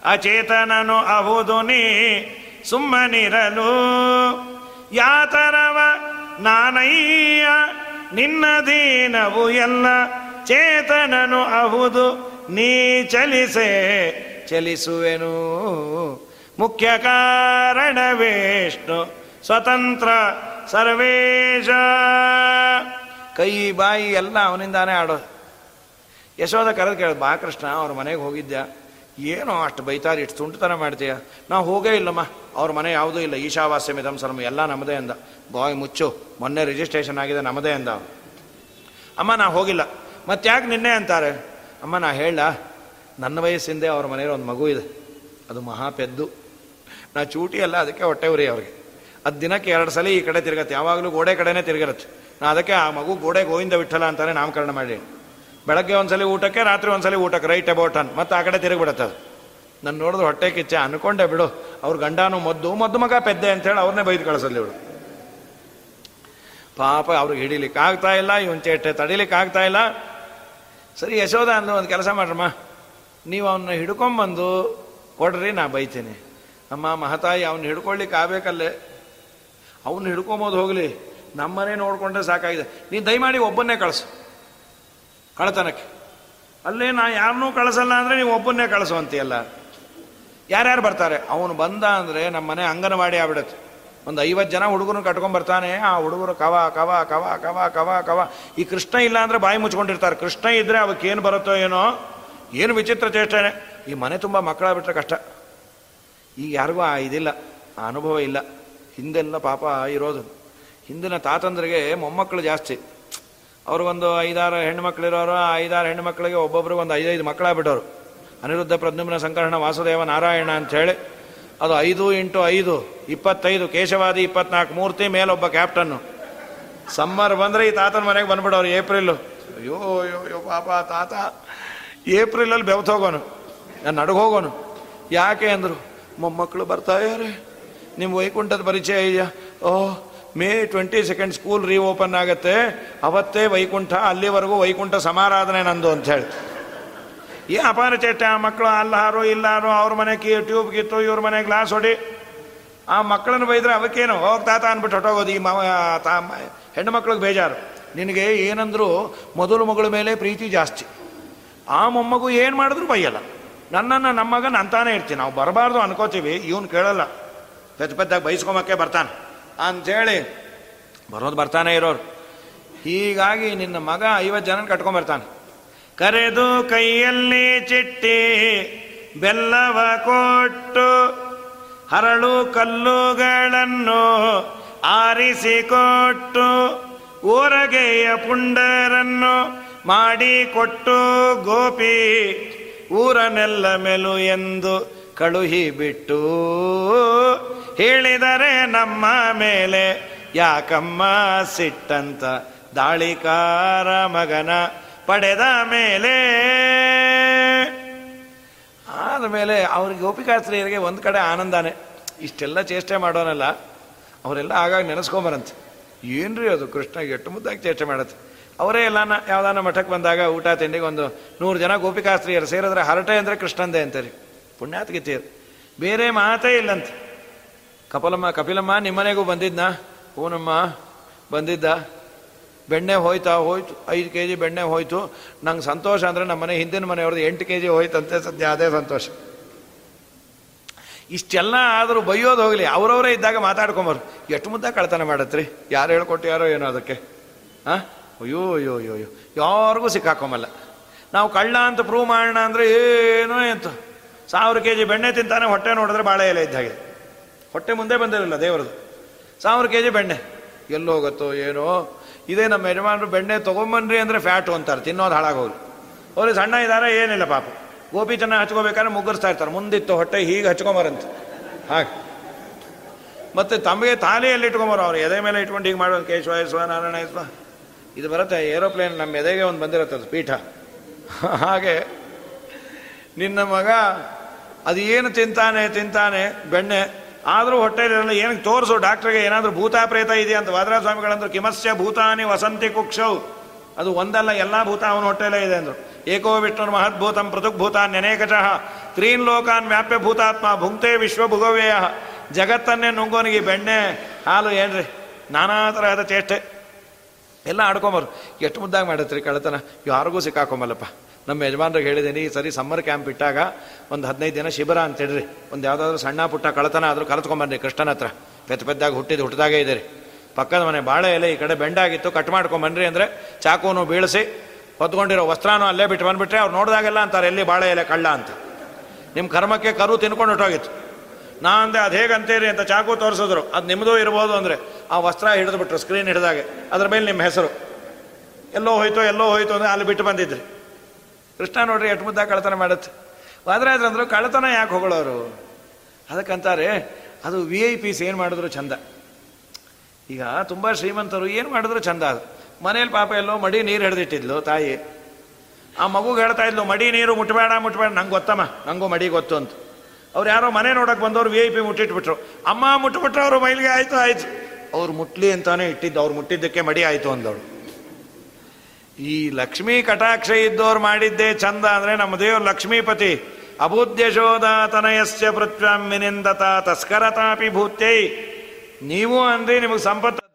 ಅಚೇತನನು ಅಹುದು ನೀ ಸುಮ್ಮನಿರಲು. ಯಾತರವ ನಾನಯ್ಯ ನಿನ್ನ ದೀನವು ಎಲ್ಲ ಚೇತನನು ಅಹುದು, ನೀ ಚಲಿಸೆ ಚಲಿಸುವೆನು. ಮುಖ್ಯ ಕಾರಣವೇಷ್ಣು ಸ್ವತಂತ್ರ ಸರ್ವೇಶ. ಕೈ, ಬಾಯಿ ಎಲ್ಲ ಅವನಿಂದಾನೇ ಆಡೋದು. ಯಶೋಧ ಕರೆದು ಕೇಳ ಬಾ ಕೃಷ್ಣ ಅವ್ರ ಮನೆಗೆ ಹೋಗಿದ್ಯಾ? ಏನೋ ಅಷ್ಟು ಬೈತಾರಿ, ಇಷ್ಟು ತುಂಟತನ ಮಾಡ್ತೀಯ? ನಾವು ಹೋಗೇ ಇಲ್ಲಮ್ಮ. ಅವ್ರ ಮನೆ ಯಾವುದೂ ಇಲ್ಲ. ಈಶಾವಾಸ್ಯ ಮಿಧಮ್ ಸರ್ಮ. ಎಲ್ಲ ನಮ್ಮದೇ ಅಂದ. ಬಾಯ್ ಮುಚ್ಚು. ಮೊನ್ನೆ ರಿಜಿಸ್ಟ್ರೇಷನ್ ಆಗಿದೆ ನಮ್ಮದೇ ಅಂದ. ಅಮ್ಮ, ನಾ ಹೋಗಿಲ್ಲ. ಮತ್ತ್ಯಾಕೆ ನಿನ್ನೆ ಅಂತಾರೆ. ಅಮ್ಮ, ನಾ ಹೇಳ ನನ್ನ ವಯಸ್ಸಿಂದೆ ಅವ್ರ ಮನೆಯಲ್ಲಿ ಒಂದು ಮಗು ಇದೆ. ಅದು ಮಹಾ ಪೆದ್ದು. ನಾ ಚೂಟಿ ಅಲ್ಲ ಅದಕ್ಕೆ ಹೊಟ್ಟೆ ಉರಿ ಅವ್ರಿಗೆ. ಅದು ದಿನಕ್ಕೆ ಎರಡು ಸಲ ಈ ಕಡೆ ತಿರುಗತ್ತೆ. ಯಾವಾಗಲೂ ಗೋಡೆ ಕಡೆನೇ ತಿರುಗಿರುತ್ತೆ. ನಾ ಅದಕ್ಕೆ ಆ ಮಗು ಗೋಡೆ ಗೋವಿಂದ ವಿಠಲ ಅಂತಾನೆ ನಾಮಕರಣ ಮಾಡಿ ಬೆಳಗ್ಗೆ ಒಂದ್ಸಲಿ ಊಟಕ್ಕೆ, ರಾತ್ರಿ ಒಂದ್ಸಲಿ ಊಟಕ್ಕೆ. ರೈಟ್ ಅಬೌಟ್ ಅನ್ ಮತ್ತೆ ಆ ಕಡೆ ತಿರುಗಿಬಿಡತ್ತೆ ಅದು. ನಾನು ನೋಡಿದ್ರೆ ಹೊಟ್ಟೆ ಕಿಚ್ಚ. ಅನ್ಕೊಂಡೆ ಬಿಡು. ಅವ್ರ ಗಂಡನೂ ಮದ್ದು ಮದ್ದು ಮಗ ಪೆದ್ದೆ ಅಂತೇಳಿ ಅವ್ರನ್ನೇ ಬೈದು ಕಳಿಸಲ್ಲಿ ಇವಳು. ಪಾಪ ಅವ್ರಿಗೆ ಹಿಡಿಲಿಕ್ಕೆ ಆಗ್ತಾ ಇಲ್ಲ, ಇವನ್ ಚೇಟೆ ತಡಿಲಿಕ್ಕೆ ಆಗ್ತಾ ಇಲ್ಲ. ಸರಿ, ಯಶೋಧ ಅಂದು ಒಂದು ಕೆಲಸ ಮಾಡ್ರಮ್ಮ. ನೀವು ಅವನ್ನ ಹಿಡ್ಕೊಂಬಂದು ಕೊಡ್ರಿ, ನಾ ಬೈತೀನಿ. ಅಮ್ಮ ಮಹತಾಯಿ ಅವ್ನ ಹಿಡ್ಕೊಳ್ಳಿಕ್ಕೆ ಆಗ್ಬೇಕಲ್ಲೇ. ಅವನ್ನ ಹಿಡ್ಕೊಂಬೋದು ಹೋಗಲಿ. ನಮ್ಮನೆ ನೋಡ್ಕೊಂಡ್ರೆ ಸಾಕಾಗಿದೆ. ನೀನು ದಯಮಾಡಿ ಒಬ್ಬನ್ನೇ ಕಳಿಸು. ಕಳತನಕ್ಕೆ ಅಲ್ಲೇ ನಾ ಯಾರನ್ನೂ ಕಳಿಸಲ್ಲ ಅಂದರೆ ನೀವು ಒಬ್ಬನ್ನೇ ಕಳಿಸು ಅಂತೀಯಲ್ಲ. ಯಾರ್ಯಾರು ಬರ್ತಾರೆ? ಅವನು ಬಂದ ಅಂದರೆ ನಮ್ಮ ಮನೆ ಅಂಗನವಾಡಿ ಆಗ್ಬಿಡುತ್ತೆ. ಒಂದು ಐವತ್ತು ಜನ ಹುಡುಗರು ಕಟ್ಕೊಂಡು ಬರ್ತಾನೆ, ಆ ಹುಡುಗರು ಕವ ಕವ ಕವ ಕವ ಕವ ಕವ. ಈ ಕೃಷ್ಣ ಇಲ್ಲ ಅಂದರೆ ಬಾಯಿ ಮುಚ್ಕೊಂಡಿರ್ತಾರೆ. ಕೃಷ್ಣ ಇದ್ದರೆ ಅವಕ್ಕೆ ಏನು ಬರುತ್ತೋ ಏನೋ? ಏನು ವಿಚಿತ್ರ ಚೇಷ್ಟನೆ. ಈ ಮನೆ ತುಂಬ ಮಕ್ಕಳ ಬಿಟ್ಟರೆ ಕಷ್ಟ. ಈಗ ಯಾರಿಗೂ ಆ ಇದಿಲ್ಲ, ಆ ಅನುಭವ ಇಲ್ಲ. ಹಿಂದೆಲ್ಲ ಪಾಪ ಇರೋದು. ಹಿಂದಿನ ತಾತಂದ್ರಿಗೆ ಮೊಮ್ಮಕ್ಕಳು ಜಾಸ್ತಿ. ಅವ್ರಿಗೊಂದು ಐದಾರು ಹೆಣ್ಮಕ್ಳಿರೋರು ಐದಾರು ಹೆಣ್ಮಕ್ಳಿಗೆ ಒಬ್ಬೊಬ್ರಿಗೆ ಒಂದು ಐದೈದು ಮಕ್ಕಳಾಗ್ಬಿಟ್ಟವ್ರು. ಅನಿರುದ್ಧ ಪ್ರದ್ಯುಮ್ನ ಸಂಕರ್ಷಣ ವಾಸುದೇವ ನಾರಾಯಣ ಅಂತ ಹೇಳಿ ಅದು ಐದು ಇಂಟು ಐದು, ಇಪ್ಪತ್ತೈದು, ಕೇಶವಾದಿ ಇಪ್ಪತ್ನಾಲ್ಕು, ಮೂರ್ತಿ ಮೇಲೊಬ್ಬ ಕ್ಯಾಪ್ಟನ್ನು. ಸಮ್ಮರ್ ಬಂದರೆ ಈ ತಾತನ ಮನೆಗೆ ಬಂದ್ಬಿಡೋರು ಏಪ್ರಿಲ್ಲು. ಅಯ್ಯೋ ಅಯ್ಯೋ ಅಯ್ಯೋ, ಪಾಪ ತಾತ. ಏಪ್ರಿಲಲ್ಲಿ ಬೆವ್ತೋಗೋನು ನಾನು ನಡುಗೋಗೋನು ಯಾಕೆ ಅಂದರು ಮೊಮ್ಮಕ್ಕಳು ಬರ್ತಾ ಇದ್ದಾರೆ ನಿಮ್ಮ ವೈಕುಂಠದ ಪರಿಚಯ ಇದೆಯಾ? ಓ May twenty second school reopen ಆಗುತ್ತೆ. ಅವತ್ತೇ ವೈಕುಂಠ, ಅಲ್ಲಿವರೆಗೂ ವೈಕುಂಠ ಸಮಾರಾಧನೆ ನಂದು ಅಂತ ಹೇಳಿ. ಈ ಅಪಾರ ಚೇಟ ಆ ಮಕ್ಕಳು ಅಲ್ಲಾರೋ ಇಲ್ಲಾರೋ ಅವ್ರ ಮನೆ ಕಿ, ಟ್ಯೂಬ್ ಕಿತ್ತು, ಇವ್ರ ಮನೆ ಗ್ಲಾಸ್ ಹೊಡಿ. ಆ ಮಕ್ಕಳನ್ನು ಬೈದ್ರೆ ಅವಕ್ಕೇನು? ಹೋಗಿ ತಾತ ಅಂದ್ಬಿಟ್ಟು ಹೊಟ್ಟೋಗೋದು ಈ ಮಾವ ತಾ ಹೆಣ್ಣು ಮಕ್ಳಿಗೆ ಬೇಜಾರು. ನಿನಗೆ ಏನಂದ್ರು ಮೊದಲು ಮಗಳ ಮೇಲೆ ಪ್ರೀತಿ ಜಾಸ್ತಿ. ಆ ಮೊಮ್ಮಗು ಏನು ಮಾಡಿದ್ರು ಬೈಯಲ್ಲ. ನನ್ನನ್ನು ನಮ್ಮ ಮಗನ ಅಂತಾನೆ ಇರ್ತೀನಿ. ನಾವು ಬರಬಾರ್ದು ಅನ್ಕೋತೀವಿ. ಇವನು ಕೇಳಲ್ಲ. ಪೆದ್ದ ಪೆದ್ದಾಗ ಬರ್ತಾನೆ. ಅಂಥೇಳಿ ಬರೋದು ಬರ್ತಾನೆ ಇರೋರು. ಹೀಗಾಗಿ ನಿನ್ನ ಮಗ ಐವತ್ತು ಜನ ಕಟ್ಕೊಂಡ್ಬರ್ತಾನೆ ಕರೆದು ಕೈಯಲ್ಲಿ ಚಿಟ್ಟಿ, ಬೆಲ್ಲವ ಕೊಟ್ಟು ಹರಳು ಕಲ್ಲುಗಳನ್ನು ಆರಿಸಿಕೊಟ್ಟು ಊರಗೆಯ ಪುಂಡರನ್ನು ಮಾಡಿಕೊಟ್ಟು ಗೋಪಿ, ಊರನೆಲ್ಲ ಮೆಲು ಎಂದು ಕಳುಹಿ ಬಿಟ್ಟು ಹೇಳಿದರೆ ನಮ್ಮ ಮೇಲೆ ಯಾಕಮ್ಮ ಸಿಟ್ಟಂತ ದಾಳಿಕಾರ ಮಗನ ಪಡೆದ ಮೇಲೆ? ಆದಮೇಲೆ ಅವ್ರಿಗೆ ಗೋಪಿಕಾಸ್ತ್ರೀಯರಿಗೆ ಒಂದು ಕಡೆ ಆನಂದಾನೆ. ಇಷ್ಟೆಲ್ಲ ಚೇಷ್ಟೆ ಮಾಡೋನಲ್ಲ, ಅವರೆಲ್ಲ ಆಗಾಗ ನೆನೆಸ್ಕೊಂಬರಂತೆ. ಏನ್ರಿ ಅದು ಕೃಷ್ಣ, ಎಟ್ಟು ಮುದ್ದಾಗಿ ಚೇಷ್ಟೆ ಮಾಡತ್ತೆ. ಅವರೇ ಎಲ್ಲಾನ, ಯಾವ್ದಾನ ಮಠಕ್ಕೆ ಬಂದಾಗ ಊಟ ತಿಂಡಿಗೆ ಒಂದು ನೂರು ಜನ ಗೋಪಿಕಾಸ್ತ್ರೀಯರು ಸೇರಿದ್ರೆ ಹರಟೆ ಅಂದರೆ ಕೃಷ್ಣಂದೇ ಅಂತಾರೆ. ಪುಣ್ಯಾತ್ಗಿತೀರು ಬೇರೆ ಮಾತೇ ಇಲ್ಲಂತೆ. ಕಪಲಮ್ಮ, ಕಪಿಲಮ್ಮ, ನಿಮ್ಮನೆಗೂ ಬಂದಿದ್ನಾ? ಹೂನಮ್ಮ, ಬಂದಿದ್ದ? ಬೆಣ್ಣೆ ಹೋಯ್ತಾ? ಹೋಯ್ತು. ಐದು ಕೆ ಜಿ ಬೆಣ್ಣೆ ಹೋಯ್ತು. ನಂಗೆ ಸಂತೋಷ ಅಂದರೆ ನಮ್ಮ ಮನೆ ಹಿಂದಿನ ಮನೆಯವ್ರದ್ದು ಎಂಟು ಕೆ ಜಿ ಹೋಯ್ತಂತೆ ಸದ್ಯ ಅದೇ ಸಂತೋಷ. ಇಷ್ಟೆಲ್ಲ ಆದರೂ ಬೈಯೋದು ಹೋಗಲಿ. ಅವರವರೇ ಇದ್ದಾಗ ಮಾತಾಡ್ಕೊಂಬರು. ಎಷ್ಟು ಮುದ್ದ ಕಳ್ತನ ಮಾಡತ್ರಿ? ಯಾರು ಹೇಳ್ಕೊಟ್ಟು ಯಾರೋ ಏನೋ ಅದಕ್ಕೆ? ಹಾಂ ಅಯ್ಯೋ ಅಯ್ಯೋ ಅಯ್ಯೋ ಅಯ್ಯೋ. ಯಾರಿಗೂ ಸಿಕ್ಕಾಕೊಂಬಲ್ಲ. ನಾವು ಕಳ್ಳ ಅಂತ ಪ್ರೂವ್ ಮಾಡೋಣ ಅಂದರೆ ಏನೋ ಎಂತ. ಸಾವಿರ ಕೆ ಜಿ ಬೆಣ್ಣೆ ತಿಂತಾನೆ ಹೊಟ್ಟೆ ನೋಡಿದ್ರೆ ಬಾಳೆ ಎಲೆ ಇದ್ದಾಗೆ ಹೊಟ್ಟೆ ಮುಂದೆ ಬಂದಿರಲಿಲ್ಲ ದೇವರದು. ಸಾವಿರ ಕೆ ಜಿ ಬೆಣ್ಣೆ ಎಲ್ಲೋಗುತ್ತೋ ಏನೋ. ಇದೇ ನಮ್ಮ ಯಜಮಾನರು ಬೆಣ್ಣೆ ತೊಗೊಂಬನ್ರಿ ಅಂದರೆ ಫ್ಯಾಟು ಅಂತಾರೆ, ತಿನ್ನೋದು ಹಾಳಾಗೋದು ಅವ್ರಿಗೆ ಸಣ್ಣ ಇದ್ದಾರೆ ಏನಿಲ್ಲ ಪಾಪ. ಗೋಪಿ ಚೆನ್ನಾಗಿ ಹಚ್ಕೋಬೇಕಾದ್ರೆ ಮುಗ್ಗರಿಸ್ತಾ ಇರ್ತಾರೆ. ಮುಂದಿತ್ತು ಹೊಟ್ಟೆ ಹೀಗೆ ಹಚ್ಕೊಂಬರಂತ. ಹಾಗೆ. ಮತ್ತೆ ತಮಗೆ ತಾಲಿಯಲ್ಲಿ ಇಟ್ಕೊಂಬರು ಅವ್ರು? ಎದೆ ಮೇಲೆ ಇಟ್ಕೊಂಡು ಹೀಗೆ ಮಾಡೋದು ಕೇಶವ, ಯಸ್ವ, ನಾರಾಯಣ, ಯಸ್ವ. ಇದು ಬರುತ್ತೆ, ಏರೋಪ್ಲೇನ್ ನಮ್ಮ ಎದೆಗೆ ಒಂದು ಬಂದಿರುತ್ತೆ ಅದು ಪೀಠ. ಹಾಗೆ ನಿನ್ನ ಮಗ ಅದು ಏನು ತಿಂತಾನೆ ತಿಂತಾನೆ, ಬೆಣ್ಣೆ, ಆದರೂ ಹೊಟ್ಟೆಲಿರಲ್ಲ, ಏನಕ್ಕೆ ತೋರಿಸು? ಡಾಕ್ಟ್ರಿಗೆ ಏನಾದರೂ ಭೂತ ಪ್ರೇತ ಇದೆಯಾ ಅಂತ? ವಾದರಾಜ ಸ್ವಾಮಿಗಳಂದ್ರು ಕಿಮಸ್ಯ ಭೂತಾನಿ ವಸಂತಿ ಕುಕ್ಷೌ. ಅದು ಒಂದಲ್ಲ, ಎಲ್ಲ ಭೂತ ಅವನ ಹೊಟ್ಟೆಲೇ ಇದೆ ಅಂದರು. ಏಕೋ ವಿಷ್ಣುರ್ ಮಹದ್ಭೂತಂ ಪೃಥುಗ್ಭೂತಾನ್ ನೆನೇಕಚಃ ತ್ರೀನ್ ಲೋಕಾನ್ ವ್ಯಾಪ್ಯ ಭೂತಾತ್ಮ, ಭುಂಕ್ತೆ ವಿಶ್ವಭುಗವ್ಯಯ ಜಗತ್ತನ್ನೇ ನುಂಗೋನಿಗೆ ಬೆಣ್ಣೆ, ಹಾಲು, ಏನ್ರಿ? ನಾನಾ ತರಹದ ಚೇಷ್ಟೆ. ಎಲ್ಲ ಆಡ್ಕೊಂಬರು. ಎಷ್ಟು ಮುದ್ದಾಗಿ ಮಾಡತ್ರಿ ಕಳತನ ಯಾರಿಗೂ ಸಿಕ್ಕಾಕೊಂಬಲ್ಲಪ್ಪ. ನಮ್ಮ ಯಜಮಾನ್ರಿಗೆ ಹೇಳಿದ್ದೀನಿ, ಈ ಸರಿ ಸಮ್ಮರ್ ಕ್ಯಾಂಪ್ ಇಟ್ಟಾಗ ಒಂದು ಹದಿನೈದು ದಿನ ಶಿಬಿರ ಅಂತ ಹೇಳ್ರಿ. ಒಂದು ಯಾವುದಾದ್ರೂ ಸಣ್ಣ ಪುಟ್ಟ ಕಳತನ ಆದರೂ ಕಲ್ತ್ಕೊಂಬನ್ರಿ ಕೃಷ್ಣನ ಹತ್ರ. ಪೆತ್ತ ಪೆದ್ದಾಗಿ ಹುಟ್ಟಿದ್ದು ಹುಟ್ಟಿದಾಗೆ ಇದೆ ಪಕ್ಕದ ಮನೆ, ಬಾಳೆ ಎಲೆ ಈ ಕಡೆ ಬೆಂಡಾಗಿತ್ತು, ಕಟ್ ಮಾಡ್ಕೊಂಬನ್ರಿ ಅಂದರೆ ಚಾಕುನು ಬೀಳಿಸಿ ಹೊತ್ಕೊಂಡಿರೋ ವಸ್ತ್ರನೂ ಅಲ್ಲೇ ಬಿಟ್ಟು ಬಂದುಬಿಟ್ರೆ ಅವ್ರು ನೋಡಿದಾಗೆಲ್ಲ ಅಂತಾರೆ, ಎಲ್ಲಿ ಬಾಳೆ ಎಲೆ ಕಳ್ಳ ಅಂತ. ನಿಮ್ಮ ಕರ್ಮಕ್ಕೆ ಕರು ತಿನ್ಕೊಂಡು ಹೊಟ್ಟೋಗಿತ್ತು ನಾ ಅಂದೆ, ಅದು ಹೇಗೆ ಅಂತೀರಿ ಅಂತ ಚಾಕು ತೋರಿಸಿದ್ರು. ಅದು ನಿಮ್ಮದು ಇರ್ಬೋದು ಅಂದರೆ ಆ ವಸ್ತ್ರ ಹಿಡಿದು ಬಿಟ್ರು ಸ್ಕ್ರೀನ್ ಹಿಡಿದಾಗೆ. ಅದ್ರ ಮೇಲೆ ನಿಮ್ಮ ಹೆಸರು. ಎಲ್ಲೋ ಹೋಯ್ತು ಎಲ್ಲೋ ಹೋಯ್ತು ಅಂದರೆ ಅಲ್ಲಿ ಬಿಟ್ಟು ಬಂದಿದ್ರಿ. ಕೃಷ್ಣ ನೋಡ್ರಿ ಎಷ್ಟು ಮುದ್ದ ಕಳ್ಳತನ ಮಾಡುತ್ತೆ. ವಾದರಾಜ್ ಅಂದ್ರು ಕಳ್ಳತನ ಯಾಕೆ ಹೊಗಳೋರು? ಅದಕ್ಕಂತಾರೆ ಅದು ವಿ ಐ ಪಿಸ್ ಏನು ಮಾಡಿದ್ರು ಚಂದ. ಈಗ ತುಂಬ ಶ್ರೀಮಂತರು ಏನು ಮಾಡಿದ್ರು ಚಂದ ಅದು. ಮನೇಲಿ ಪಾಪ ಎಲ್ಲೋ ಮಡಿ ನೀರು ಹಿಡ್ದಿಟ್ಟಿದ್ಲು ತಾಯಿ. ಆ ಮಗುಗೆ ಹೇಳ್ತಾ ಇದ್ಲು, ಮಡಿ ನೀರು ಮುಟ್ಬೇಡ ಮುಟ್ಬೇಡ. ನಂಗೆ ಗೊತ್ತಮ್ಮ, ನಂಗೂ ಮಡಿ ಗೊತ್ತು ಅಂತ. ಅವ್ರು ಯಾರೋ ಮನೆ ನೋಡಕ್ ಬಂದವ್ರು ವಿ ಐ ಪಿ ಮುಟ್ಟಿಟ್ಬಿಟ್ರು. ಅಮ್ಮ, ಮುಟ್ಬಿಟ್ರು, ಅವರು ಮೈಲಿಗೆ ಆಯಿತು, ಆಯ್ತು. ಅವ್ರು ಮುಟ್ಲಿ ಅಂತಾನೆ ಇಟ್ಟಿದ್ದು, ಅವ್ರು ಮುಟ್ಟಿದ್ದಕ್ಕೆ ಮಡಿ ಆಯಿತು ಅಂದವಳು. ಈ ಲಕ್ಷ್ಮೀ ಕಟಾಕ್ಷ ಇದ್ದವ್ರು ಮಾಡಿದ್ದೇ ಚಂದ ಅಂದ್ರೆ ನಮ್ಮ ದೇವರು ಲಕ್ಷ್ಮೀಪತಿ. ಅಬುದ್ಯಶೋಧ ತನಯಸ್ಯ ಪೃಥ್ವ್ಯಾಂ ವಿನಿಂದತ ತಸ್ಕರತಾಪಿ ಭೂತ್ಯೈ. ನೀವು ಅಂದ್ರೆ ನಿಮಗೆ ಸಂಪತ್ತು.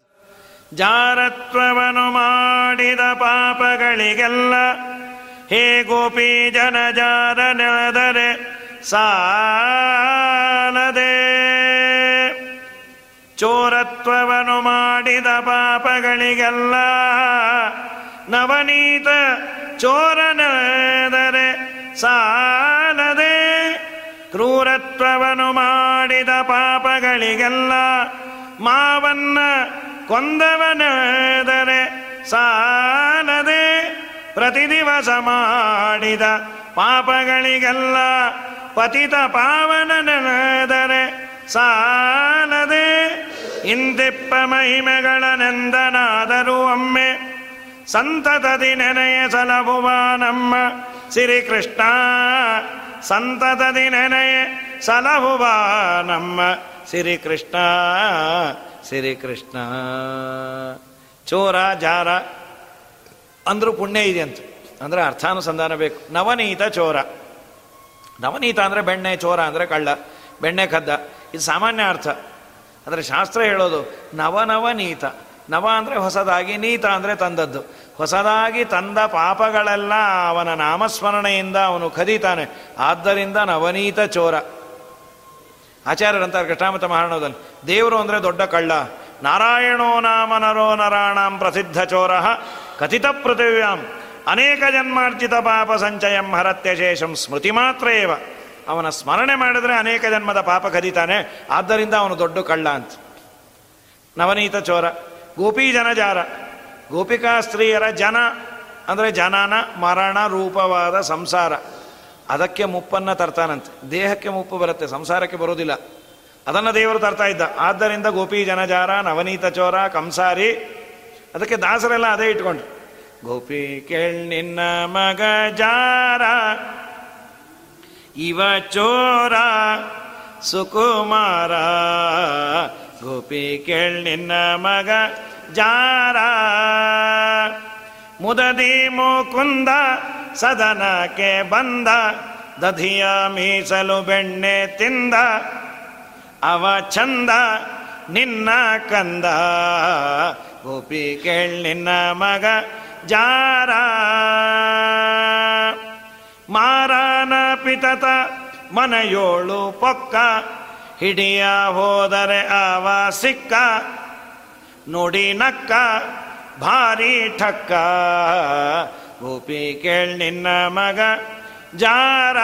ಜಾರತ್ವವನ್ನು ಮಾಡಿದ ಪಾಪಗಳಿಗೆಲ್ಲ ಹೇ ಗೋಪಿ ಜನ ಜಾರ ನೆಳೆದರೆ ಸಾಲದೆ. ಚೋರತ್ವವನ್ನು ಮಾಡಿದ ಪಾಪಗಳಿಗೆಲ್ಲ ನವನೀತ ಚೋರನದರೆ ಸಾಲದೆ ಕ್ರೂರತ್ವವನ್ನು ಮಾಡಿದ ಪಾಪಗಳಿಗೆಲ್ಲ ಮಾವನ್ನ ಕೊಂದವನದರೆ ಸಾಲದೆ ಪ್ರತಿ ದಿವಸ ಮಾಡಿದ ಪಾಪಗಳಿಗೆಲ್ಲ ಪತಿತ ಪಾವನನಾದರೆ ಸಾಲದೆ ಮಹಿಮೆಗಳ ನಂದನಾದರೂ ಒಮ್ಮೆ ಸಂತತದಿ ನೆನೆಯ ಸಲಭುವ ನಮ್ಮ ಶ್ರೀಕೃಷ್ಣ ಸಂತತದಿ ನೆನೆಯ ಸಲಹುವ ನಮ್ಮ ಶ್ರೀಕೃಷ್ಣ ಶ್ರೀಕೃಷ್ಣ. ಚೋರ, ಜಾರ ಅಂದರೂ ಪುಣ್ಯ ಇದೆ ಅಂತ ಅಂದ್ರೆ ಅರ್ಥಾನುಸಂಧಾನ ಬೇಕು. ನವನೀತ ಚೋರ. ನವನೀತ ಅಂದರೆ ಬೆಣ್ಣೆ, ಚೋರ ಅಂದರೆ ಕಳ್ಳ, ಬೆಣ್ಣೆ ಕದ್ದ. ಇದು ಸಾಮಾನ್ಯ ಅರ್ಥ. ಆದರೆ ಶಾಸ್ತ್ರ ಹೇಳೋದು ನವನವನೀತ. ನವ ಅಂದರೆ ಹೊಸದಾಗಿ, ನೀತ ಅಂದರೆ ತಂದದ್ದು. ಹೊಸದಾಗಿ ತಂದ ಪಾಪಗಳೆಲ್ಲ ಅವನ ನಾಮಸ್ಮರಣೆಯಿಂದ ಅವನು ಕದೀತಾನೆ. ಆದ್ದರಿಂದ ನವನೀತ ಚೋರ. ಆಚಾರ್ಯರಂತಾರೆ ಕೃಷ್ಣಾಮತ ಮಹಾರಣದಲ್ಲಿ ದೇವರು ಅಂದರೆ ದೊಡ್ಡ ಕಳ್ಳ. ನಾರಾಯಣೋ ನಾಮ ನರೋ ನರಾಣಾಂ ಪ್ರಸಿದ್ಧ ಚೋರ, ಕಥಿತ ಪೃಥಿವ್ಯಾಂ, ಅನೇಕ ಜನ್ಮಾರ್ಜಿತ ಪಾಪ ಸಂಚಯಂ ಹರತ್ಯಶೇಷಂ ಸ್ಮೃತಿ ಮಾತ್ರ ಏವ. ಅವನ ಸ್ಮರಣೆ ಮಾಡಿದರೆ ಅನೇಕ ಜನ್ಮದ ಪಾಪ ಕದೀತಾನೆ, ಆದ್ದರಿಂದ ಅವನು ದೊಡ್ಡ ಕಳ್ಳ ಅಂತ. ನವನೀತ ಚೋರ ಗೋಪಿ ಜನಜಾರ ಗೋಪಿಕಾ ಸ್ತ್ರೀಯರ ಜನ, ಅಂದರೆ ಜನನ ಮರಣ ರೂಪವಾದ ಸಂಸಾರ. ಅದಕ್ಕೆ ಮುಪ್ಪನ್ನು ತರ್ತಾನಂತೆ. ದೇಹಕ್ಕೆ ಮುಪ್ಪು ಬರುತ್ತೆ, ಸಂಸಾರಕ್ಕೆ ಬರೋದಿಲ್ಲ. ಅದನ್ನು ದೇವರು ತರ್ತಾ ಇದ್ದ. ಆದ್ದರಿಂದ ಗೋಪಿ ಜನಜಾರ, ನವನೀತ ಚೋರ, ಕಂಸಾರಿ, ಅದಕ್ಕೆ ದಾಸರೆಲ್ಲ ಅದೇ ಇಟ್ಕೊಂಡ್ರು. ಗೋಪಿ ಕೇಳ್ ನಿನ್ನ ಮಗ ಜಾರ, ಇವ ಚೋರ, ಸುಕುಮಾರ. ಗೋಪಿ ಕೇಳ್ ನಿನ್ನ ಮಗ ಜಾರ. ಮುದದಿ ಮುಕುಂದ ಸದನಕ್ಕೆ ಬಂದ, ದಧಿಯ ಮೀಸಲು ಬೆಣ್ಣೆ ತಿಂದ, ಅವ ಚಂದ ನಿನ್ನ ಕಂದ. ಗೋಪಿ ಕೇಳ್ ನಿನ್ನ ಮಗ ಜಾರ. ಮಾರನ ಪಿತತ ಮನೆಯೋಳು ಪೊಕ್ಕ, ಹಿಡಿಯ ಹೋದರೆ ಅವ ಸಿಕ್ಕ. ನುಡಿ ನಕ್ಕ, ಭಾರಿ ಠಕ್ಕ. ಗೋಪಿ ಕೇಳ್ ನಿನ್ನ ಮಗ ಜಾರ.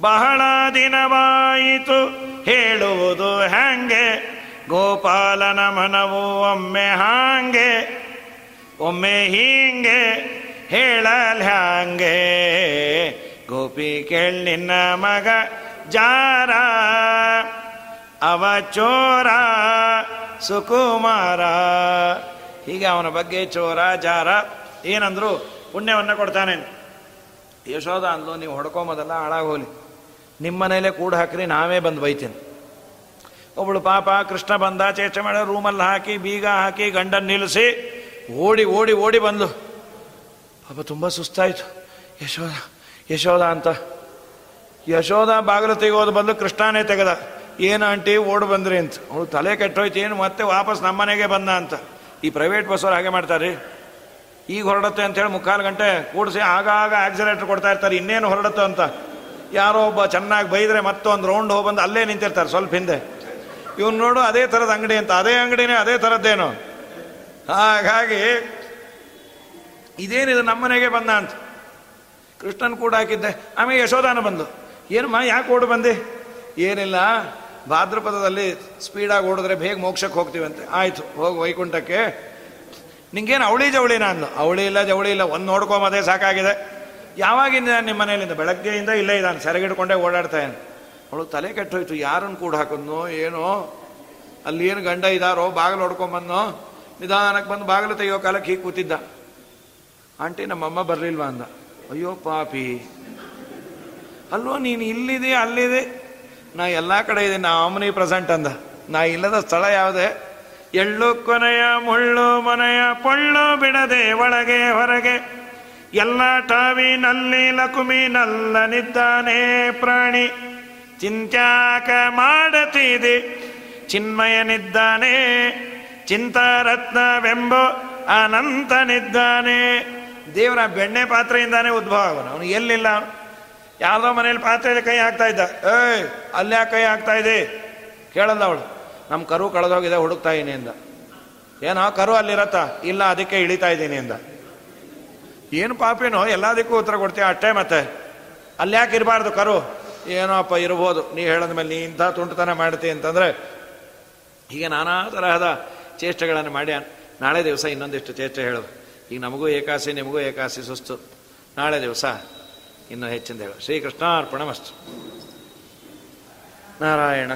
ಬಹಳ ದಿನವಾಯಿತು ಹೇಳುವುದು ಹ್ಯಾಂಗೆ? ಗೋಪಾಲನ ಮನವು ಒಮ್ಮೆ ಹಾಂಗೆ? ಒಮ್ಮೆ ಹೀಂಗೆ ಹೇಳಲ್ ಹ್ಯಾಂಗೆ? ಗೋಪಿ ಕೇಳ್ ನಿನ್ನ ಮಗ ಜಾರ. ಅವ ಚೋರ ಸುಕುಮಾರ. ಹೀಗೆ ಅವನ ಬಗ್ಗೆ ಚೋರ, ಜಾರ ಏನಂದ್ರು ಪುಣ್ಯವನ್ನು ಕೊಡ್ತಾನೆ. ಯಶೋಧ ಅಂದ್ಲು, ನೀವು ಹೊಡ್ಕೊಂಬೋದಲ್ಲ ಹಾಳಾಗೋಲಿ. ನಿಮ್ಮ ಮನೇಲೆ ಕೂಡ ಹಾಕ್ರಿ, ನಾವೇ ಬಂದು ಬೈತೀನಿ. ಒಬ್ಬಳು ಪಾಪ ಕೃಷ್ಣ ಬಂದ ಚೇಷ್ಟೆ ಮಾಡ, ರೂಮಲ್ಲಿ ಹಾಕಿ, ಬೀಗ ಹಾಕಿ, ಗಂಡನ್ ನಿಲ್ಲಿಸಿ ಓಡಿ ಓಡಿ ಓಡಿ ಬಂದು ಪಾಪ ತುಂಬ ಸುಸ್ತಾಯಿತು. ಯಶೋಧ ಯಶೋಧ ಅಂತ. ಯಶೋಧ ಬಾಗಿಲು ತೆಗೋದು ಬಂದು ಕೃಷ್ಣನೇ ತೆಗೆದ. ಏನು ಆಂಟಿ, ಓಡ್ ಬಂದ್ರಿ ಅಂತ. ಅವಳು ತಲೆ ಕೆಟ್ಟೋಯ್ತು, ಏನು ಮತ್ತೆ ವಾಪಸ್ ನಮ್ಮನೆಗೆ ಬಂದ ಅಂತ. ಈ ಪ್ರೈವೇಟ್ ಬಸ್ಸವ್ರು ಹಾಗೆ ಮಾಡ್ತಾರೆ. ಈಗ ಹೊರಡುತ್ತೆ ಅಂತೇಳಿ ಮುಕ್ಕಾಲು ಗಂಟೆ ಕೂಡಿಸಿ ಆಗಾಗ ಆಕ್ಸಿಲೇಟರ್ ಕೊಡ್ತಾ ಇರ್ತಾರೆ. ಇನ್ನೇನು ಹೊರಡುತ್ತೆ ಅಂತ. ಯಾರೋ ಒಬ್ಬ ಚೆನ್ನಾಗಿ ಬೈದರೆ ಮತ್ತೊಂದು ರೌಂಡ್ ಹೋಗಿ ಬಂದು ಅಲ್ಲೇ ನಿಂತಿರ್ತಾರೆ ಸ್ವಲ್ಪ ಹಿಂದೆ. ಇವ್ನು ನೋಡು ಅದೇ ಥರದ ಅಂಗಡಿ ಅಂತ. ಅದೇ ಅಂಗಡಿನೇ ಅದೇ ಥರದ್ದೇನು. ಹಾಗಾಗಿ ಇದೇನಿದು ನಮ್ಮನೆಗೆ ಬಂದ ಅಂತ. ಕೃಷ್ಣನ್ ಕೂಡ ಹಾಕಿದ್ದೆ. ಆಮೇಲೆ ಯಶೋಧಾನ ಬಂದು. ಏನಮ್ಮ, ಯಾಕೆ ಓಡು ಬಂದೆ? ಏನಿಲ್ಲ. ಭಾದ್ರಪದದಲ್ಲಿ ಸ್ಪೀಡಾಗಿ ಓಡಿದ್ರೆ ಬೇಗ ಮೋಕ್ಷಕ್ಕೆ ಹೋಗ್ತೀವಂತೆ. ಆಯಿತು, ಹೋಗಿ ವೈಕುಂಠಕ್ಕೆ. ನಿಂಗೇನು ಅವಳಿ ಜವಳಿ ನಾನು? ಅವಳಿ ಇಲ್ಲ, ಜವಳಿ ಇಲ್ಲ, ಒಂದು ನೋಡ್ಕೊಂಬೋದೇ ಸಾಕಾಗಿದೆ. ಯಾವಾಗಿಂದ ನಿಮ್ಮ ಮನೆಯಲ್ಲಿಂದ ಬೆಳಗ್ಗೆಯಿಂದ ಇಲ್ಲೇ ಇದ್ದಾನೆ, ಸೆರಗಿಡ್ಕೊಂಡೇ ಓಡಾಡ್ತಾ ಇದ್ದಾನೆ. ಅವಳು ತಲೆ ಕೆಟ್ಟೋಯ್ತು, ಯಾರನ್ನು ಕೂಡ ಹಾಕೋದ್ನೋ, ಏನೋ? ಅಲ್ಲಿ ಏನು ಗಂಡ ಇದ್ದಾರೋ ಬಾಗಿಲು ಹೊಡ್ಕೊಂಬಂದೋ ನಿಧಾನಕ್ಕೆ ಬಂದು ಬಾಗಿಲು ತೆಗಿಯೋ ಕಾಲಕ್ಕೆ ಹೀಗೆ ಕೂತಿದ್ದ. ಆಂಟಿ, ನಮ್ಮಮ್ಮ ಬರಲಿಲ್ವಾ ಅಂದ. ಅಯ್ಯೋ, ಪಾಪಿ. ಅಲ್ವೋ ನೀನು ಇಲ್ಲಿದೆ, ಅಲ್ಲಿದೆ. ನಾ ಎಲ್ಲ ಕಡೆ ಇದ್ದೀನಿ ನಾ ಆಮ್ನಿ ಪ್ರೆಸೆಂಟ್ ಅಂದ. ನಾ ಇಲ್ಲದ ಸ್ಥಳ ಯಾವುದೇ? ಎಳ್ಳು ಕೊನೆಯ, ಮುಳ್ಳು ಮನೆಯ, ಪೊಳ್ಳು ಬಿಡದೆ, ಒಳಗೆ, ಹೊರಗೆ. ಎಲ್ಲ ಟಾವಿನಲ್ಲಿ ಲಕುಮಿನಲ್ಲನಿದ್ದಾನೆ ಪ್ರಾಣಿ. ಚಿಂತ್ಯಾಕ ಮಾಡತಿದೆ? ಚಿನ್ಮಯನಿದ್ದಾನೆ ಚಿಂತಾರತ್ನವೆಂಬ ಅನಂತನಿದ್ದಾನೆ ದೇವರ ಬೆಣ್ಣೆ ಪಾತ್ರೆಯಿಂದಾನೆ ಉದ್ಭವ ಅವನು. ಅವನು ಎಲ್ಲಿಲ್ಲ? ಯಾವುದೋ ಮನೇಲಿ ಪಾತ್ರೆಯಲ್ಲಿ ಕೈ ಹಾಕ್ತಾ ಇದ್ದ. ಏಯ್, ಅಲ್ಲೇ ಕೈ ಹಾಕ್ತಾ ಇದೆ ಕೇಳಲ್ಲ ಅವಳು. ನಮ್ಮ ಕರು ಕಳೆದೋಗಿದೆ, ಹುಡುಕ್ತಾ ಇದೀನಿ ಅಂದ. ಏನೋ ಕರು ಅಲ್ಲಿರತ್ತ? ಇಲ್ಲ, ಅದಕ್ಕೆ ಇಳಿತಾ ಇದ್ದೀನಿ ಅಂದ. ಏನು ಪಾಪೇನೋ, ಎಲ್ಲದಕ್ಕೂ ಉತ್ತರ ಕೊಡ್ತೀಯ ಅಷ್ಟೇ ಮತ್ತೆ? ಅಲ್ಲಿ ಯಾಕೆ ಇರಬಾರ್ದು ಕರು? ಏನೋಪ್ಪ ಇರ್ಬೋದು. ನೀ ಹೇಳದ ಮೇಲೆ ನೀ ಇಂಥ ತುಂಟತನ ಮಾಡ್ತಿ ಅಂತಂದ್ರೆ, ಹೀಗೆ ನಾನಾ ತರಹದ ಚೇಷ್ಟೆಗಳನ್ನು ಮಾಡಿ ನಾಳೆ ದಿವಸ ಇನ್ನೊಂದಿಷ್ಟು ಚೇಷ್ಟೆ ಹೇಳೋದು ಈಗ ನಮಗೂ ಏಕಾಸಿ, ನಿಮಗೂ ಏಕಾಸಿ ಸುಸ್ತು. ನಾಳೆ ದಿವಸ. ಇನ್ನೂ ಹೆಚ್ಚಿಂದ ಹೇಳ ಶ್ರೀಕೃಷ್ಣಾರ್ಪಣ ಮಸ್ತು ನಾರಾಯಣ.